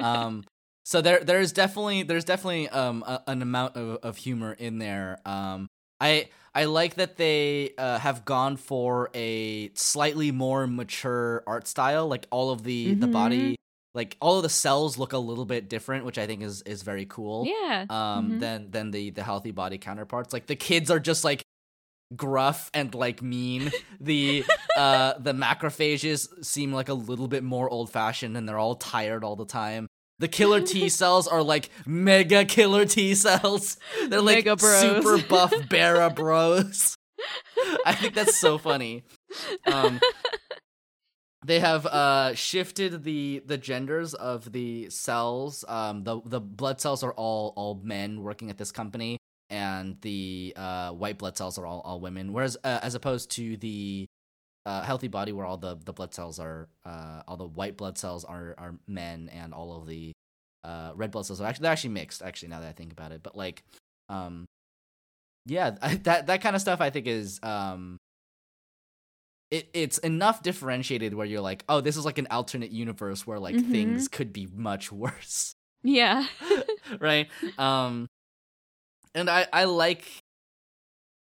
um so there there's definitely there's definitely um a, an amount of, of humor in there um i i like that they uh, have gone for a slightly more mature art style like all of the the Mhm. body like all of the cells look a little bit different which i think is is very cool yeah. um Mhm. than than the the healthy body counterparts like the kids are just like gruff and like mean the uh (laughs) the macrophages seem like a little bit more old fashioned and they're all tired all the time the killer T (laughs) cells are like mega killer T cells. They're like super buff Bara (laughs) bros. I think that's so funny. Um, they have uh shifted the the genders of the cells. Um, the the blood cells are all all men working at this company, and the uh white blood cells are all all women. Whereas uh, as opposed to the uh, healthy body where all the, the blood cells are uh, all the white blood cells are are men and all of the uh, red blood cells are actually they're actually mixed actually now that I think about it but like um yeah (laughs) that that kind of stuff I think is um it it's enough differentiated where you're like oh this is like an alternate universe where like Mhm. things could be much (laughs) worse yeah. (laughs) right um and i i like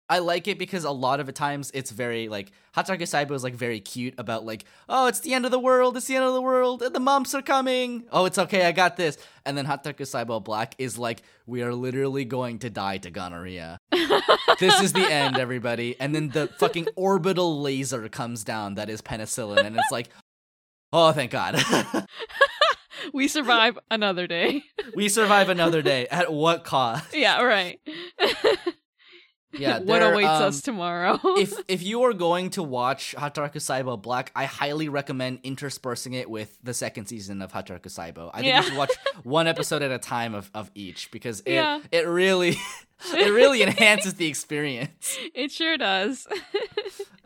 i like it because a lot of the times it's very like hataraku saibo is like very cute about like oh it's the end of the world it's the end of the world the mumps are coming. Oh it's okay i got this. And then hataraku saibo black is like we are literally going to die to gonorrhea. (laughs) This is the end everybody. And then the fucking orbital laser comes down that is penicillin and it's like oh thank god. (laughs) We survive another day. we survive another day. At what cost? Yeah, right. (laughs) Yeah, (laughs) what awaits um, us tomorrow? if (laughs) if you are going to watch Hataraku Saibo Black, I highly recommend interspersing it with the second season of Hataraku Saibo. I think Yeah. you should watch one episode at a time of, of each because it Yeah. it really (laughs) it really enhances the experience. it sure does.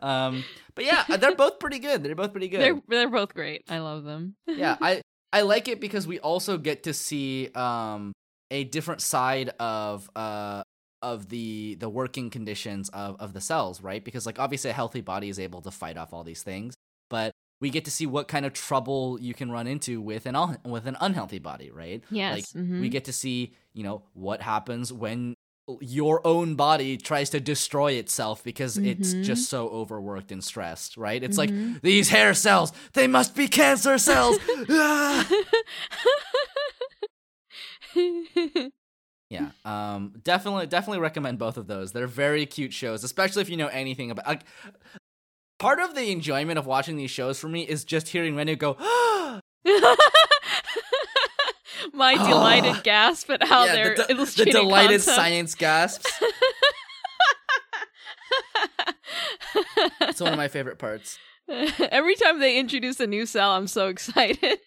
Um, but yeah, they're both pretty good. They're both pretty good. they're they're both great. I love them. yeah, I I like it because we also get to see um a different side of uh of the the working conditions of of the cells, right? Because like obviously a healthy body is able to fight off all these things, but we get to see what kind of trouble you can run into with an un- with an unhealthy body, right? Yes. Like mhm. we get to see, you know, what happens when your own body tries to destroy itself because it's Mhm. just so overworked and stressed, right? It's like Mhm. these hair cells, they must be cancer cells. (laughs) Ah! (laughs) Yeah. Um definitely definitely recommend both of those. They're very cute shows, especially if you know anything about like part of the enjoyment of watching these shows for me is just hearing Renu go (laughs) My delighted (gasps) gasp at how Yeah, they're the, de- the delighted science gasps. (laughs) It's one of my favorite parts. (laughs) Every time they introduce a new cell, I'm so excited.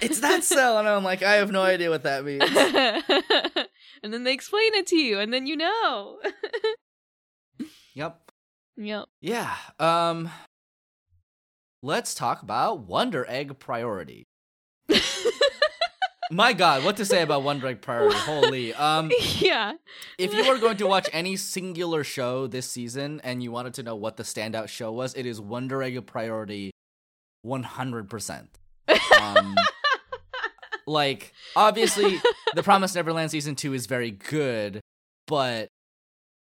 It's that (laughs) cell, and I'm like, I have no idea what that means. (laughs) and then they explain it to you, and then you know. Yep. yep. Yeah. Um let's talk about Wonder Egg priority. My god, what to say about Wonder Egg priority? Holy. (laughs) Um yeah. if you are going to watch any singular show this season and you wanted to know what the standout show was, it is Wonder Egg priority 100%. Um (laughs) like obviously the Promise Neverland season 2 is very good, but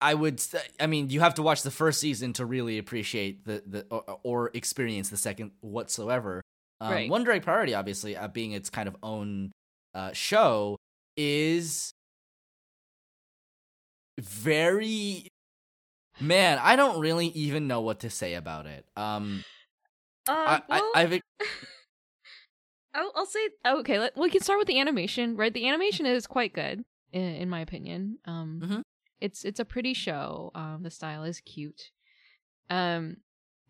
I would. I mean, you have to watch the first season to really appreciate the the or, or experience the second whatsoever. Um, Right. Wonder Egg Priority, obviously, uh, being its kind of own uh, show, is very. Man, I don't really even know what to say about it. Um, Uh, I, well, I, I've (laughs) I'll, I'll say okay. Let, we can start with the animation, right? The animation is quite good, in, in my opinion. Um, Mhm. it's it's a pretty show. Um, the style is cute. Um,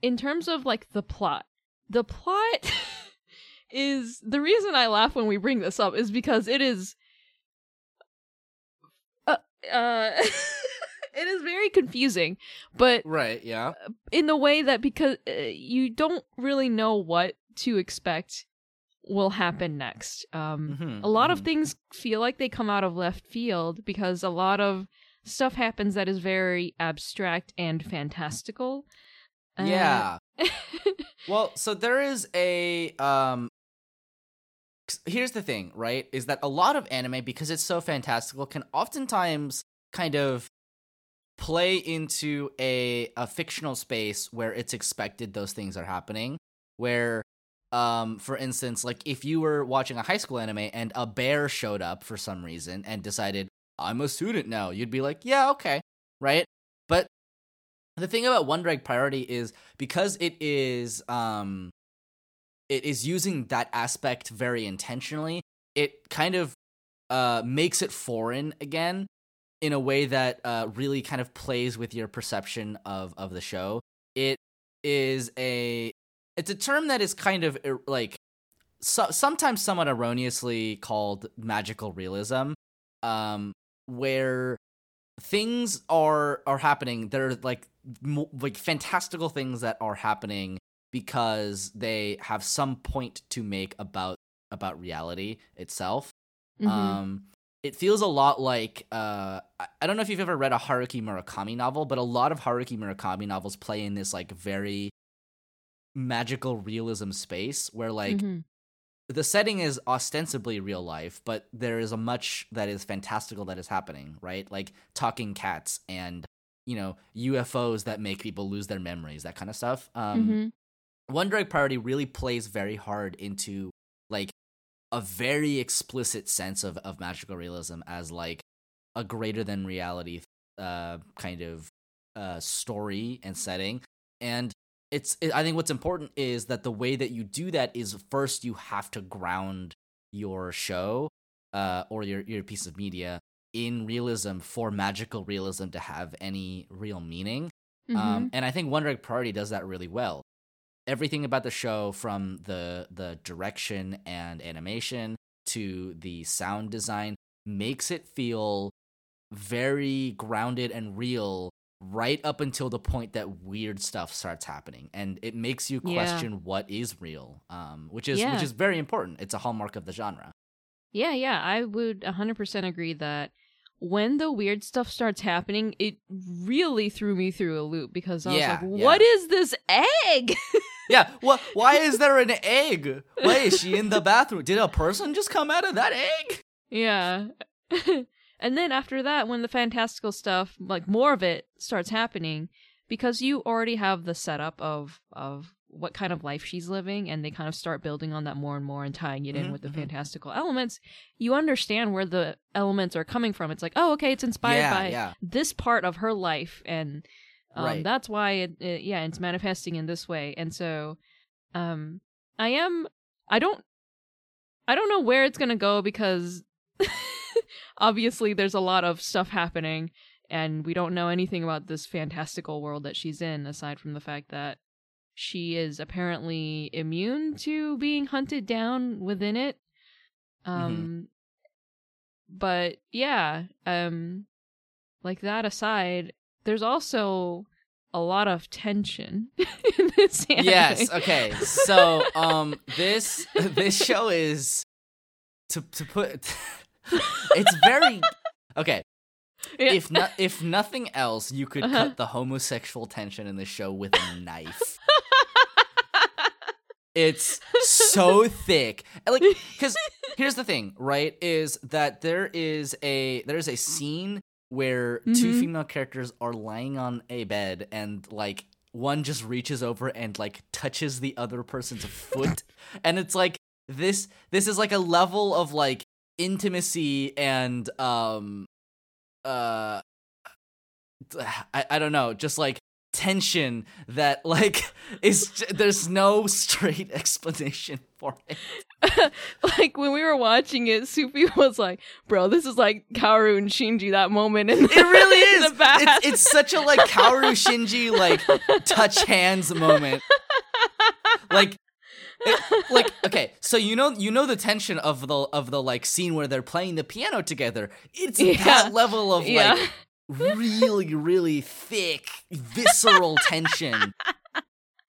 in terms of like the plot, the plot (laughs) is the reason I laugh when we bring this up is because it is. Uh, uh (laughs) it is very confusing, but right, yeah, in the way that because uh, you don't really know what to expect will happen next. Um, Mhm, a lot of mhm. things feel like they come out of left field because a lot of stuff happens that is very abstract and fantastical. Uh, yeah. (laughs) Well, so there is a um here's the thing, right? Is that a lot of anime because it's so fantastical can oftentimes kind of play into a a fictional space where it's expected those things are happening where um for instance like if you were watching a high school anime and a bear showed up for some reason and decided I'm a student now you'd be like yeah okay right but the thing about Wonder Egg priority is because it is um it is using that aspect very intentionally. It kind of uh makes it foreign again in a way that uh really kind of plays with your perception of of the show. It is a it's a term that is kind of er, like so, sometimes somewhat erroneously called magical realism um where things are are happening There are like like fantastical things that are happening because they have some point to make about about reality itself mhm. um it feels a lot like uh I- don't know if you've ever read a Haruki Murakami novel, but a lot of Haruki Murakami novels play in this like very magical realism space where like Mhm. the setting is ostensibly real life, but there is a much that is fantastical that is happening, right? Like talking cats and you know UFOs that make people lose their memories, that kind of stuff. Um, Mhm. Wonder Egg Priority really plays very hard into like a very explicit sense of, of magical realism as like a greater than reality uh kind of uh story and setting and it's it, i think what's important is that the way that you do that is first you have to ground your show uh or your your piece of media in realism for magical realism to have any real meaning Mhm. um, and I think Wonder Egg Priority does that really well. Everything about the show, from the the direction and animation to the sound design, makes it feel very grounded and real right up until the point that weird stuff starts happening and it makes you Yeah. question what is real um which is Yeah. which is very important it's a hallmark of the genre Yeah, yeah, I would 100% agree that when the weird stuff starts happening, it really threw me through a loop because I Yeah, was like, yeah. what is this egg? (laughs) yeah what why is there an egg why is she in the bathroom did a person just come out of that egg yeah. (laughs) and then after that, when the fantastical stuff, like more of it starts happening, because you already have the setup of of what kind of life she's living, and they kind of start building on that more and more and tying it in Mhm, with the mhm. fantastical elements, you understand where the elements are coming from. It's like, oh, okay, it's inspired yeah by yeah this part of her life and um, Right. that's why it, it yeah it's manifesting in this way. And so um i am i don't i don't know where it's gonna go because (laughs) obviously there's a lot of stuff happening and we don't know anything about this fantastical world that she's in aside from the fact that she is apparently immune to being hunted down within it. Um but yeah um like that aside there's also a lot of tension (laughs) in this anime. yes okay so (laughs) um this (laughs) this show is to to put it's very okay Yeah. if not if nothing else you could Uh-huh. cut the homosexual tension in the show with a knife it's so thick like because here's the thing right is that there is a there's a scene where two Mhm. female characters are lying on a bed and like one just reaches over and like touches the other person's foot (laughs) and it's like this this is like a level of like intimacy and um uh (sighs) I, I don't know just like tension that like is there's no straight (laughs) explanation for it (laughs) like when we were watching it, Soupy (laughs) was like, "Bro, this is like Kaoru and Shinji that moment." In It really is. the. It's, it's such a like Kaoru Shinji like touch hands moment. Like, it- like okay, so you know you know the tension of the of the like scene where they're playing the piano together. It's Yeah. that level of yeah, like really really thick visceral tension.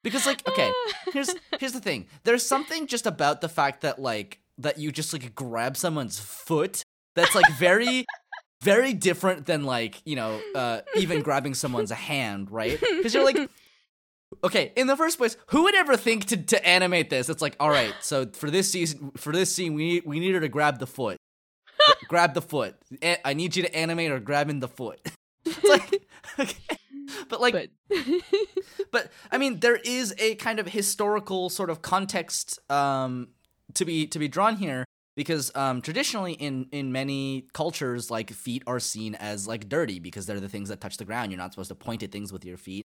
Because like okay, here's here's the thing. There's something just about the fact that like that you just like grab someone's foot that's like very very different than like, you know, uh even grabbing someone's hand, right? Cuz you're like Okay, in the first place, who would ever think to, to animate this? It's like, all right, so for this season, for this scene, we need, we need her to grab the foot, grab the foot. I need you to animate her grabbing the foot. (laughs) it's like, (laughs) okay. but like, but (laughs) but I mean, there is a kind of historical sort of context um, to be to be drawn here because um, traditionally in in many cultures, like feet are seen as like dirty because they're the things that touch the ground. You're not supposed to point at things with your feet.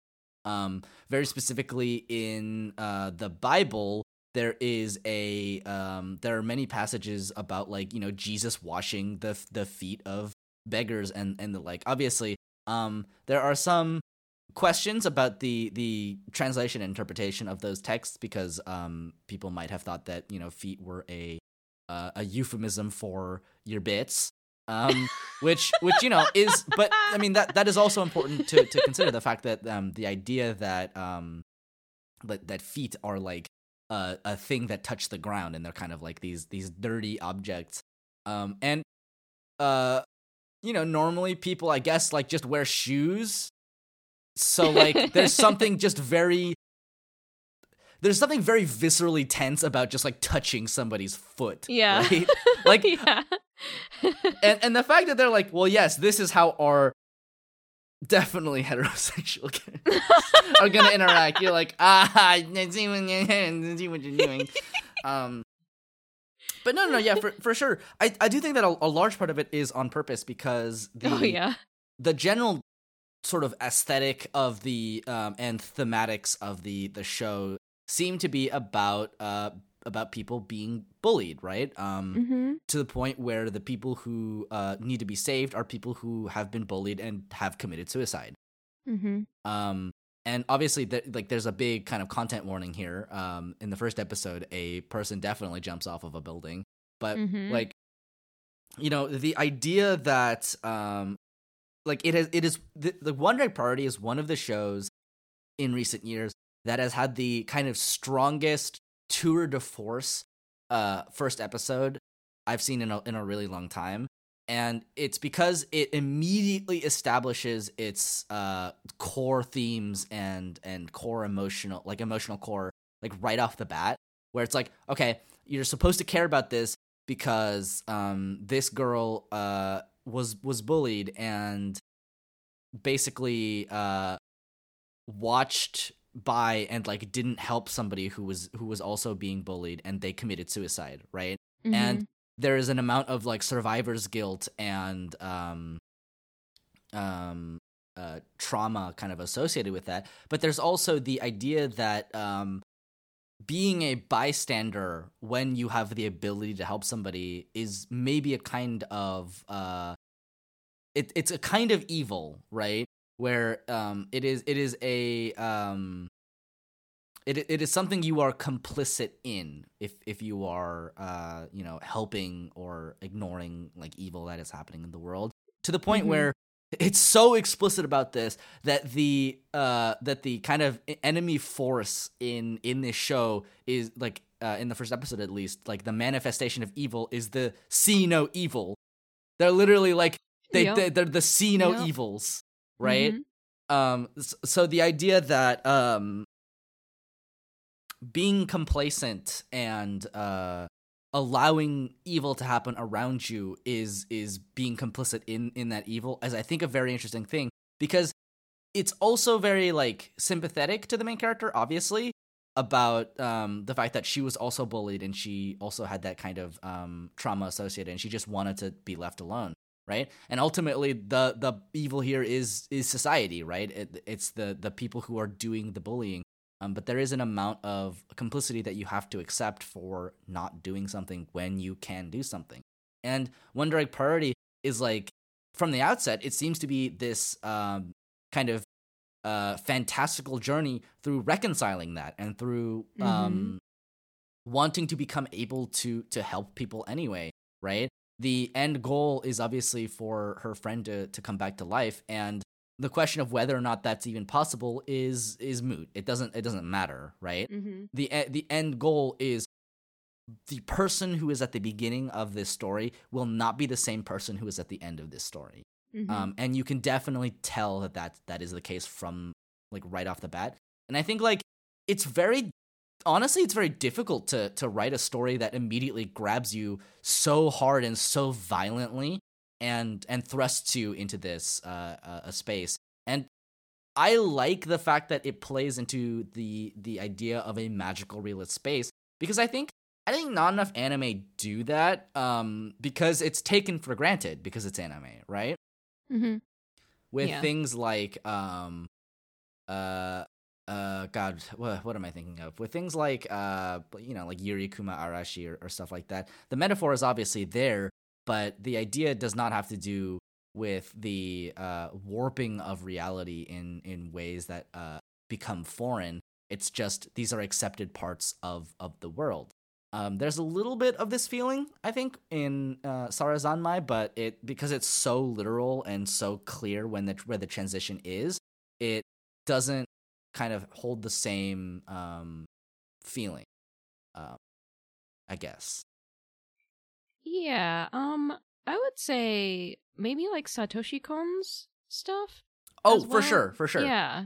Um, very specifically in uh, the Bible, there is a um, there are many passages about like you know Jesus washing the the feet of beggars and and the like. Obviously, um, there are some questions about the the translation and interpretation of those texts because um people might have thought that you know feet were a uh, a euphemism for your bits um (laughs) which which you know is but i mean that that is also important to to consider the fact that um the idea that um that that feet are like uh, a thing that touched the ground and they're kind of like these these dirty objects um and uh you know normally people i guess like just wear shoes so like there's something (laughs) just very there's something very viscerally tense about just like touching somebody's foot. Yeah. Right? (laughs) Like yeah, and and the fact that they're like, well, yes, this is how our definitely (laughs) heterosexual (laughs) are gonna interact. You're like, ah, I see (laughs) see what you're doing. Um, but no, no, no, yeah, for for sure. I I do think that a, a large part of it is on purpose because the oh yeah, the general sort of aesthetic of the um, and thematics of the the show seem to be about uh about people being bullied, right? Um, mm-hmm. to the point where the people who uh, need to be saved are people who have been bullied and have committed suicide. Mm-hmm. Um, and obviously, th- like, there's a big kind of content warning here. Um, in the first episode, a person definitely jumps off of a building, but Mhm. like, you know, the idea that um, like it has it is the, the Wonder Egg Priority is one of the shows in recent years that has had the kind of strongest tour de force uh first episode I've seen in a in a really long time. And it's because it immediately establishes its uh core themes and and core emotional like emotional core like right off the bat where it's like, okay, you're supposed to care about this because um this girl uh was was bullied and basically uh watched by and like didn't help somebody who was who was also being bullied and they committed suicide, right? Mm-hmm. And there is an amount of like survivor's guilt and um um uh trauma kind of associated with that. But there's also the idea that um being a bystander when you have the ability to help somebody is maybe a kind of uh it, it's a kind of evil, right? Where um it is it is a um it it is something you are complicit in if if you are uh you know helping or ignoring like evil that is happening in the world to the point Mhm. where it's so explicit about this that the uh that the kind of enemy force in in this show is like uh, in the first episode at least like the manifestation of evil is the see no evil they're literally like they, Yep. they they're the see no Yep. evils right Mhm. um so the idea that um being complacent and uh allowing evil to happen around you is is being complicit in in that evil as I think a very interesting thing because it's also very like sympathetic to the main character obviously about um the fact that she was also bullied and she also had that kind of um trauma associated and she just wanted to be left alone right and ultimately the the evil here is is society right it, it's the the people who are doing the bullying um, but there is an amount of complicity that you have to accept for not doing something when you can do something. And Wonder Egg Priority is like, from the outset, it seems to be this um, kind of uh, fantastical journey through reconciling that and through um, wanting to become able to to help people anyway, right? The end goal is obviously for her friend to to come back to life, and the question of whether or not that's even possible is is moot. It doesn't it doesn't matter, right? Mm-hmm. The the end goal is the person who is at the beginning of this story will not be the same person who is at the end of this story. Mm-hmm. Um, and you can definitely tell that, that that is the case from like right off the bat. And I think like it's very honestly it's very difficult to to write a story that immediately grabs you so hard and so violently and and thrusts you into this uh, uh, a space. And I like the fact that it plays into the the idea of a magical realist space because I think I think not enough anime do that um, because it's taken for granted because it's anime, right? Mm-hmm. With Yeah. things like um, uh, uh, God, what what am I thinking of? With things like uh, you know, like Yuri Kuma Arashi or, or stuff like that. The metaphor is obviously there, but the idea does not have to do with the uh, warping of reality in in ways that uh, become foreign. It's just these are accepted parts of of the world. Um, there's a little bit of this feeling, I think, in uh, Sarazanmai, but it because it's so literal and so clear when the where the transition is, it doesn't kind of hold the same um, feeling. Um, I guess. Yeah. Um, I would say maybe like Satoshi Kon's stuff. Oh, as for sure, for sure. Yeah.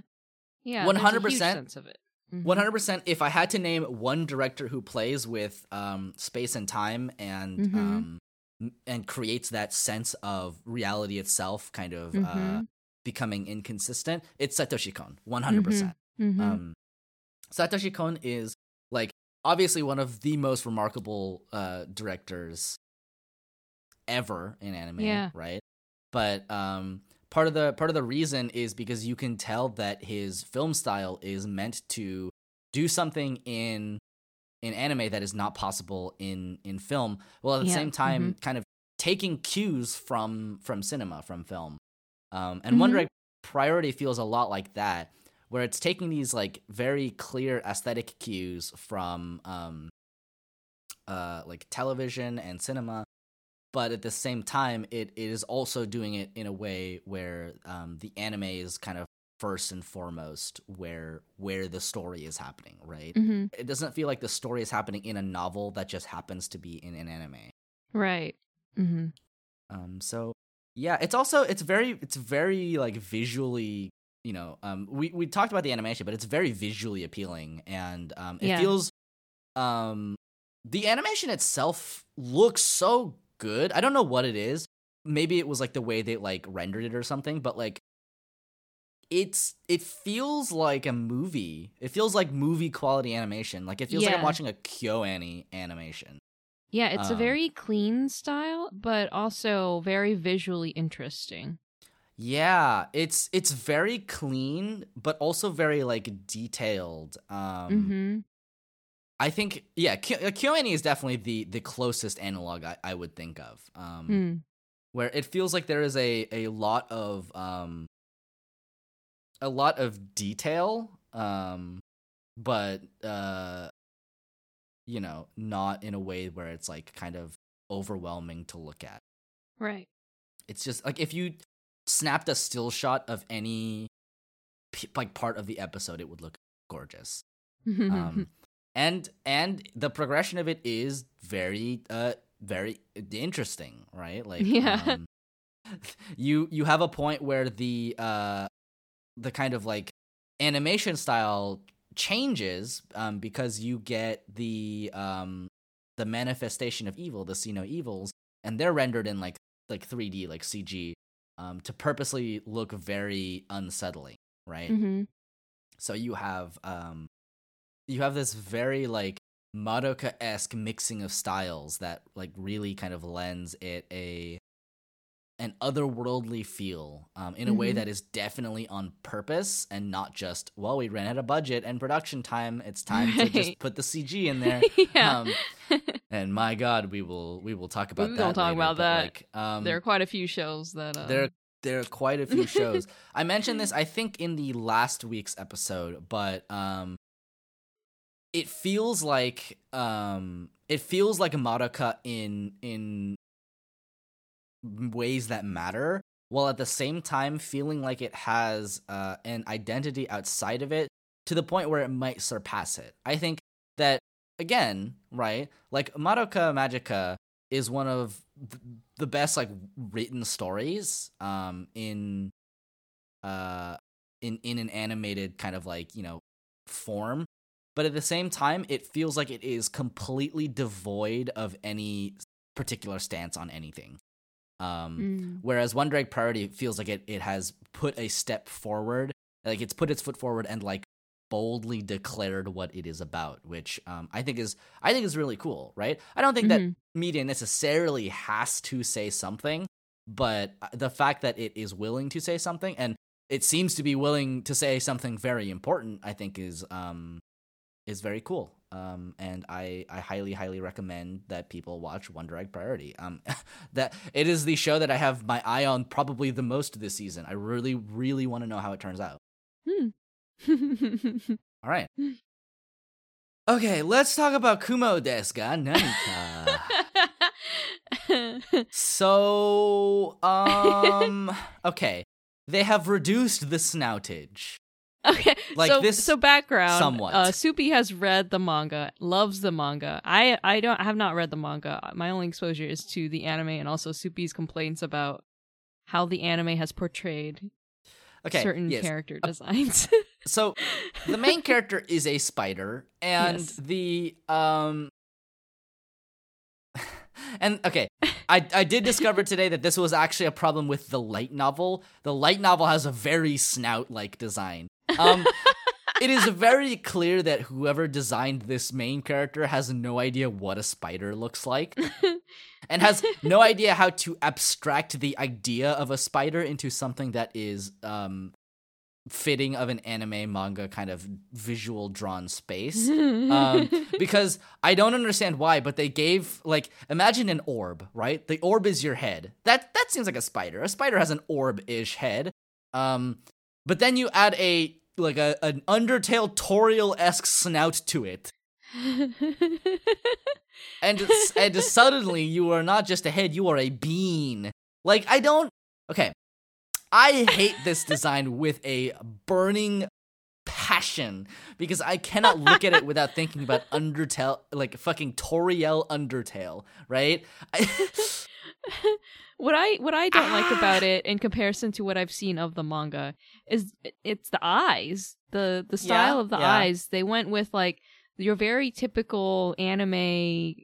Yeah. a huge 100%. sense of it. Mhm. One hundred percent. If I had to name one director who plays with um, space and time and Mhm. um, and creates that sense of reality itself, kind of uh, Mhm. Becoming inconsistent, it's Satoshi Kon. One hundred percent. Mhm. Um, Satoshi Kon is like obviously one of the most remarkable uh, directors ever in anime, Yeah. right? But um, part of the part of the reason is because you can tell that his film style is meant to do something in in anime that is not possible in in film. Well, at the Yeah, same time, kind of taking cues from from cinema, from film. Um, and One Mhm. Direct Priority feels a lot like that, where it's taking these like very clear aesthetic cues from um, uh, like television and cinema, but at the same time, it, it is also doing it in a way where um, the anime is kind of first and foremost where where the story is happening, right? Mhm. It doesn't feel like the story is happening in a novel that just happens to be in an anime. Right. Mm-hmm. Um, so yeah, it's also it's very it's very like visually, you know, um, we we talked about the animation, but it's very visually appealing, and um, it Yeah. feels, um, the animation itself looks so good. I don't know what it is. Maybe it was like the way they like rendered it or something, but like. It's it feels like a movie. It feels like movie quality animation. Like it feels like I'm watching a KyoAni animation. Yeah, it's a Um, very clean style, but also very visually interesting. Yeah, it's it's very clean, but also very like detailed. Um, mm-hmm. I think yeah, Ky- uh, is definitely the the closest analog I, I would think of. Um, Hmm. where it feels like there is a a lot of um a lot of detail, um, but uh, you know, not in a way where it's like kind of overwhelming to look at. Right. it's just like if you snapped a still shot of any like part of the episode it would look gorgeous um (laughs) and and the progression of it is very uh very interesting right like Yeah. um, (laughs) you you have a point where the uh the kind of like animation style changes um because you get the um the manifestation of evil, the see no evils, and they're rendered in like like 3D, like CG, um, to purposely look very unsettling, right? Mm-hmm. So you have um, you have this very like Madoka esque mixing of styles that like really kind of lends it a an otherworldly feel um, in a way Mhm. that is definitely on purpose and not just well we ran out of budget and production time it's (laughs) time to just put the CG in there (laughs) yeah. um, and my god we will we will talk about We that talk later, about that. like, um, there are quite a few shows that uh, there there are quite a few shows. (laughs) I mentioned this I think in the last week's episode, but um it feels like um it feels like a Madoka in in ways that matter while at the same time feeling like it has uh an identity outside of it to the point where it might surpass it. I think that again, right? Like Madoka Magica is one of the best like written stories um in uh in in an animated kind of like, you know, form. But at the same time, it feels like it is completely devoid of any particular stance on anything. Um Mm. Whereas Wonder Egg Priority feels like it, it has put a step forward, like it's put its foot forward and like boldly declared what it is about, which um, I think is I think is really cool, right? I don't think that Mhm. media necessarily has to say something, but uh, the fact that it is willing to say something and it seems to be willing to say something very important, I think is um is very cool. Um, and I, I highly, highly recommend that people watch Wonder Egg Priority. Um, (laughs) that it is the show that I have my eye on probably the most this season. I really, really want to know how it turns out. Hmm. All right. (laughs) Okay, let's talk about Kumo desu ga nanika. (laughs) so, um, okay, they have reduced the snoutage. okay, Like so, this so background. somewhat. Uh, Soupy has read the manga, loves the manga. I I don't I have not read the manga. My only exposure is to the anime and also Soupy's complaints about how the anime has portrayed Okay, certain yes. character designs. (laughs) So the main character is a spider, and Yes. the um. (laughs) And okay, I I did discover (laughs) today that this was actually a problem with the light novel. The light novel has a very snout like design. Um, it is very clear that whoever designed this main character has no idea what a spider looks like, (laughs) and has no idea how to abstract the idea of a spider into something that is um fitting of an anime manga kind of visual drawn space um, (laughs) because I don't understand why, but they gave like imagine an orb, right? The orb is your head. That that seems like a spider. A spider has an orb-ish head. Um, but then you add a like a an Undertale Toriel esque snout to it, (laughs) and and suddenly you are not just a head, you are a bean. Like I don't. Okay, I hate this design with a burning passion because I cannot look at it without thinking about Undertale, like fucking Toriel Undertale, right? I, (laughs) what I what I don't like Ah. about it in comparison to what I've seen of the manga is it's the eyes. The the style Yeah, of the yeah. eyes. They went with like your very typical anime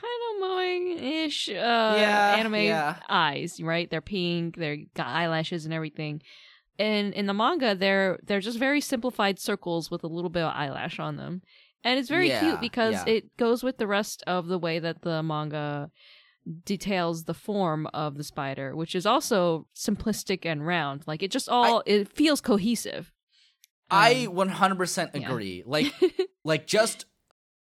kind of mowing-ish uh Yeah, anime yeah. eyes, right? They're pink, they're got eyelashes and everything. And in the manga they're they're just very simplified circles with a little bit of eyelash on them. And it's very Yeah, cute because it goes with the rest of the way that the manga details the form of the spider, which is also simplistic and round. Like it just all it feels cohesive. I Um, 100% yeah. agree. Like (laughs) like just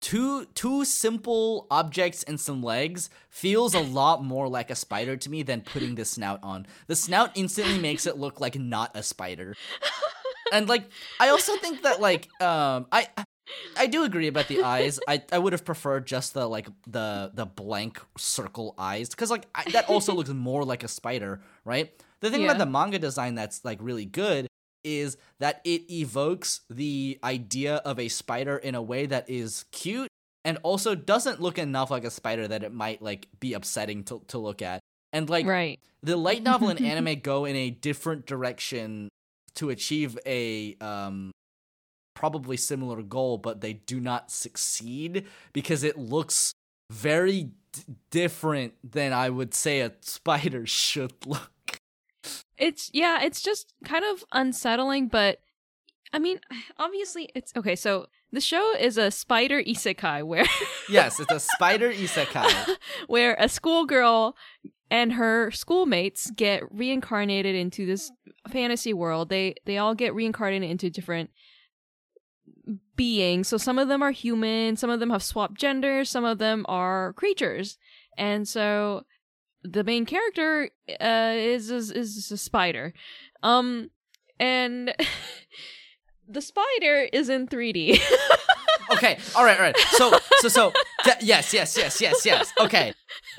two two simple objects and some legs feels a lot more like a spider to me than putting the snout on. The snout instantly makes it look like not a spider. And like I also think that like um I I do agree about the eyes. I, I would have preferred just the like the the blank circle eyes because like I, that also looks more like a spider, right? The thing Yeah. about the manga design that's like really good is that it evokes the idea of a spider in a way that is cute and also doesn't look enough like a spider that it might like be upsetting to, to look at. And like right. the light novel and (laughs) anime go in a different direction to achieve a um probably similar goal but they do not succeed because it looks very d- different than I would say a spider (laughs) should look. It's yeah, it's just kind of unsettling, but I mean, obviously it's okay, so the show is a spider isekai where (laughs) yes, it's a spider isekai (laughs) where a schoolgirl and her schoolmates get reincarnated into this fantasy world. They they all get reincarnated into different beings. So some of them are human, some of them have swapped genders, some of them are creatures. And so the main character uh, is, is is a spider. Um and (laughs) the spider is in 3D. (laughs) okay, all right, all right. So, so, so, th- yes, yes, yes, yes, yes. Okay,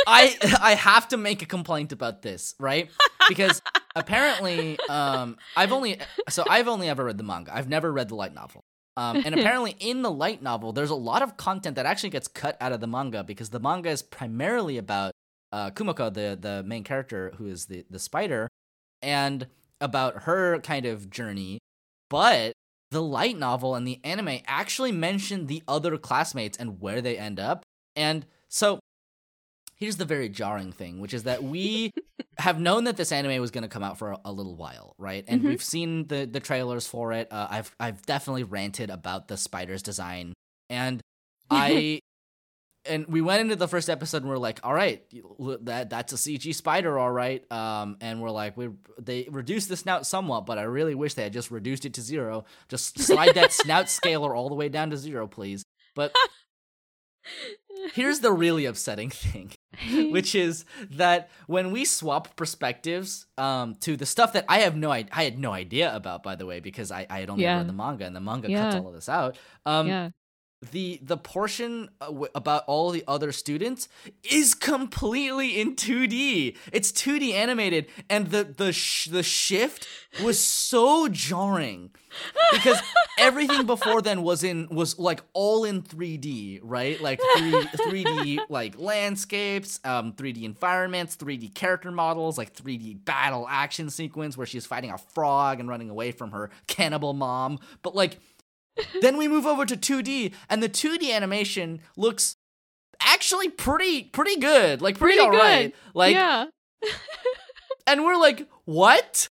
I, I have to make a complaint about this, right? Because apparently, um, I've only, so I've only ever read the manga. I've never read the light novel. Um, and (laughs) apparently, in the light novel, there's a lot of content that actually gets cut out of the manga because the manga is primarily about uh, Kumoko, the the main character, who is the the spider, and about her kind of journey. But the light novel and the anime actually mention the other classmates and where they end up. And so here's the very jarring thing, which is that we (laughs) have known that this anime was going to come out for a, a, little while, right? And Mhm. we've seen the the trailers for it. Uh, I've I've definitely ranted about the spider's design, and (laughs) I and we went into the first episode and we're like, all right, that that's a CG spider, all right. Um, and we're like, we they reduced the snout somewhat, but I really wish they had just reduced it to zero. Just slide that (laughs) snout scaler all the way down to zero, please. But here's the really upsetting thing (laughs) which is that when we swap perspectives um, to the stuff that I have no I, I had no idea about by the way because I, I had only Yeah. read the manga and the manga cuts all of this out um, yeah. The the portion uh, about all the other students is completely in 2D it's 2D animated and the the sh- the shift was so jarring because everything (laughs) before then was in was like all in 3D, right? Like 3 3D (laughs) like landscapes, um 3D environments, 3D character models, like 3D battle action sequence where she's fighting a frog and running away from her cannibal mom. But like then we move over to 2D and the 2D animation looks actually pretty pretty good. Like pretty, Pretty alright. good. Like yeah. (laughs) and we're like, "What?"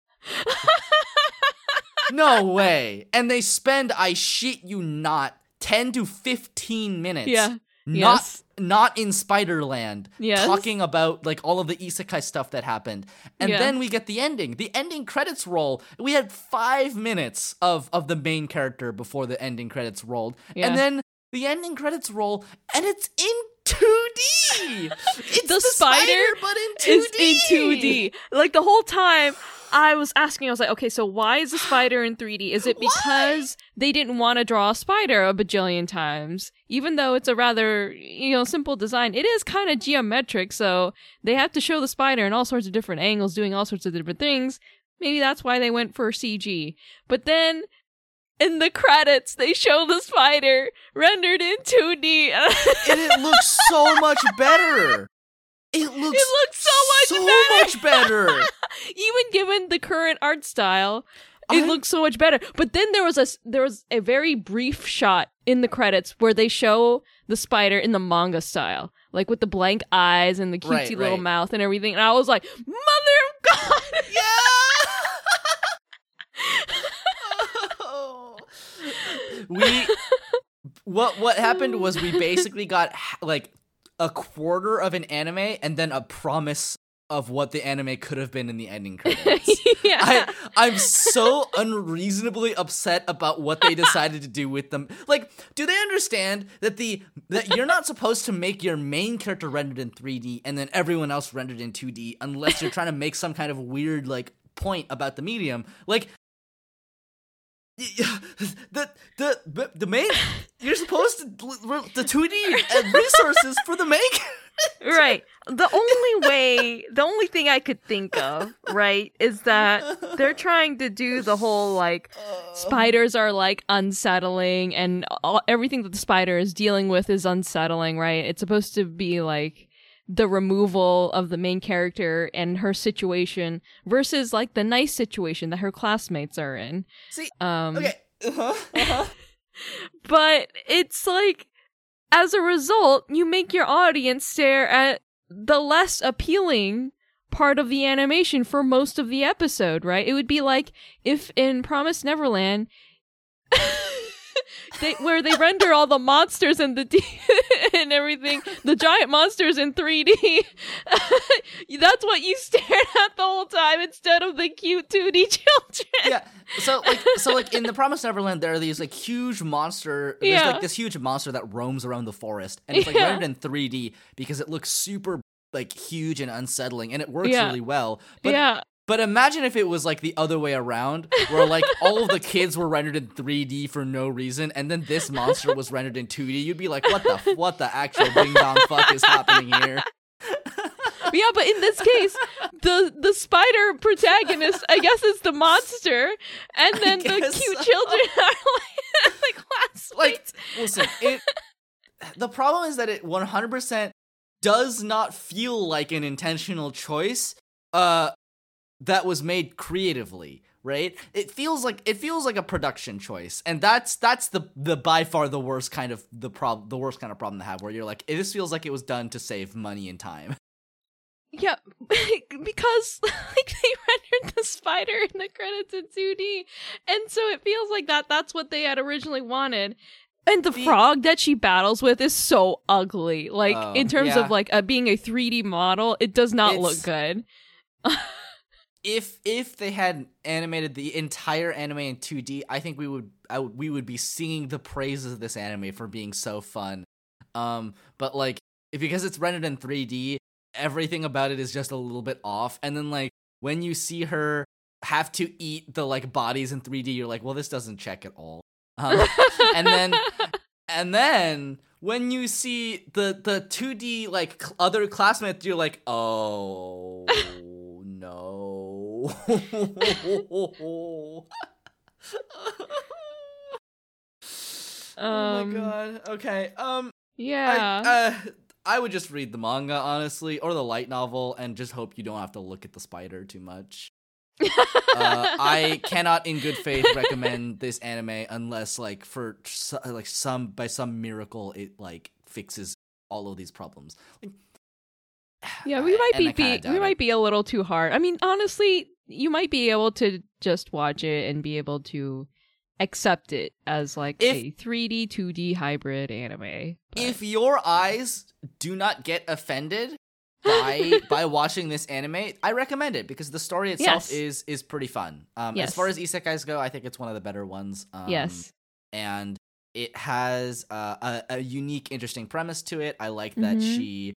no way. And they spend, I shit you not, 10 to 15 minutes. Yeah. Not Yes. Not in Spiderland. Yes. Talking about like all of the isekai stuff that happened. And Yeah. then we get the ending. The ending credits roll. We had five minutes of of the main character before the ending credits rolled. Yeah. And then the ending credits roll and it's in 2D. (laughs) It's The the, spider spider, but in 2D. It's in 2D. Like the whole time I was asking, I was like, okay, so why is the spider in 3D? Is it Why? because they didn't want to draw a spider a bajillion times? Even though it's a rather, you know, simple design, it is kind of geometric, so they have to show the spider in all sorts of different angles, doing all sorts of different things. Maybe that's why they went for CG. But then in the credits, they show the spider rendered in 2D. (laughs) and it looks so much better. It looks it looks so much so better. much better. (laughs) even given the current art style it I- looks so much better but then there was a there was a very brief shot in the credits where they show the spider in the manga style like with the blank eyes and the cutesy Right, little right. mouth and everything and i was like mother of god (laughs) yeah. (laughs) we what what happened was we basically got like a quarter of an anime and then a promise of what the anime could have been in the ending (laughs) credits. yeah I I'm so unreasonably upset about what they decided to do with them. Like, do they understand that the that you're not supposed to make your main character rendered in 3D and then everyone else rendered in 2D unless you're trying to make some kind of weird like point about the medium. Like the the the, the main you're supposed to the 2D resources for the main right. The only way the only thing i could think of right is that they're trying to do the whole like uh. spiders are like unsettling and all, everything that the spider is dealing with is unsettling right? It's supposed to be like the removal of the main character and her situation versus like the nice situation that her classmates are in See, um okay. Uh-huh. Uh-huh. (laughs) but it's like as a result, you make your audience stare at the less appealing part of the animation for most of the episode, right? It would be like if in Promise Neverland (laughs) they where they render all the monsters and the D- (laughs) and everything, the giant monsters in 3D. (laughs) That's what you stared at the whole time instead of the cute 2D children. yeah. So like so like in (laughs) the Promised Neverland, there are these like huge monster. There's Yeah. like this huge monster that roams around the forest, and it's like Yeah. rendered in 3D because it looks super like huge and unsettling, and it works Yeah. really well. But yeah. But imagine if it was like the other way around, where like all of the kids were rendered in 3D for no reason, and then this monster was rendered in 2D. You'd be like, what the f- what the actual ding dong fuck is happening here? (laughs) Yeah, but in this case, the the spider protagonist, I guess, is the monster, and then the cute so. children (laughs) are like the classmates. (laughs) like listen it the problem is that it 100% does not feel like an intentional choice uh that was made creatively right it feels like it feels like a production choice and that's that's the the by far the worst kind of the prob the worst kind of problem to have where you're like this feels like it was done to save money and time (laughs) yeah, (laughs) because (laughs) like they rendered the spider in the credits in 2D, and so it feels like that. That's what they had originally wanted. And the The- frog that she battles with is so ugly. Like Oh, in terms yeah. of like uh, being a 3D model, it does not look good. If if they had animated the entire anime in 2D, I think we would I would, we would be singing the praises of this anime for being so fun. Um, but like because it's rendered in 3D, everything about it is just a little bit off. And then like when you see her have to eat the like bodies in 3D, you're like, well, this doesn't check at all. Um, (laughs) and then and then when you see the the 2D like other classmates, you're like, oh no. Oh Um, my god. Okay. Um yeah. I, uh, I would just read the manga honestly or the light novel and just hope you don't have to look at the spider too much. uh, I (laughs) cannot, in good faith, recommend this anime unless, like, for like some by some miracle, it like fixes all of these problems. Like, (sighs) Yeah, we might be, be we it. might be a little too hard. I mean, honestly, you might be able to just watch it and be able to accept it as like If- a 3D 2D hybrid anime. but- If your eyes do not get offended (laughs) by by watching this anime, I recommend it because the story itself Yes. is is pretty fun. Um, Yes. As far as isekais go, I think it's one of the better ones. Um, yes, and it has uh, a, a unique, interesting premise to it. I like that Mhm. she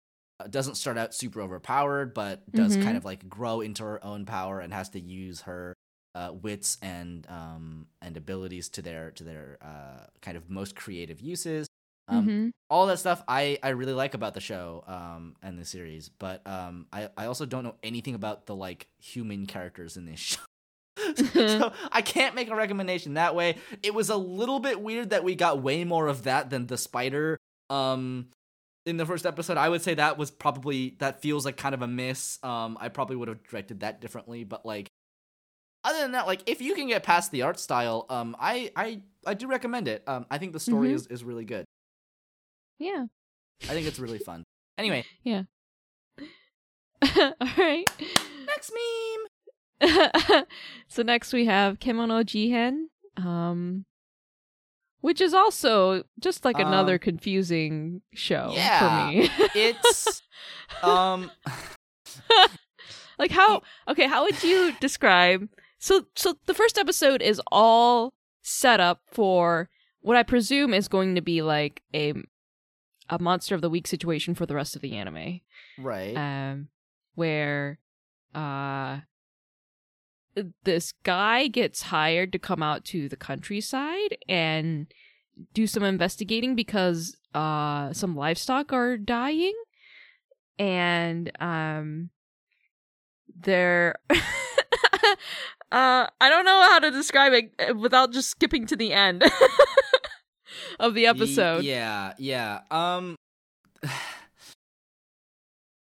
doesn't start out super overpowered, but does Mhm. kind of like grow into her own power and has to use her uh, wits and um, and abilities to their to their uh, kind of most creative uses. Um, Mhm. All that stuff I, I really like about the show um, and the series, but um, I, I also don't know anything about the like human characters in this (laughs) show. (laughs) so I can't make a recommendation that way. It was a little bit weird that we got way more of that than the spider um in the first episode. I would say that was probably that feels like kind of a miss. Um I probably would have directed that differently, but like other than that, like if you can get past the art style, um I I I do recommend it. Um I think the story Mhm. is is really good. yeah. I think it's really fun. Anyway, (laughs) yeah. (laughs) All right. next meme. (laughs) so next we have Kemono Jihen, um, which is also just like another Um, confusing show yeah. for me. (laughs) It's um like how okay how would you describe so so the first episode is all set up for what i presume is going to be like a a monster of the week situation for the rest of the anime right. um where uh this guy gets hired to come out to the countryside and do some investigating because uh some livestock are dying and um they're (laughs) uh I don't know how to describe it uh, without just skipping to the end (laughs) of the episode. Yeah, yeah. Um (sighs)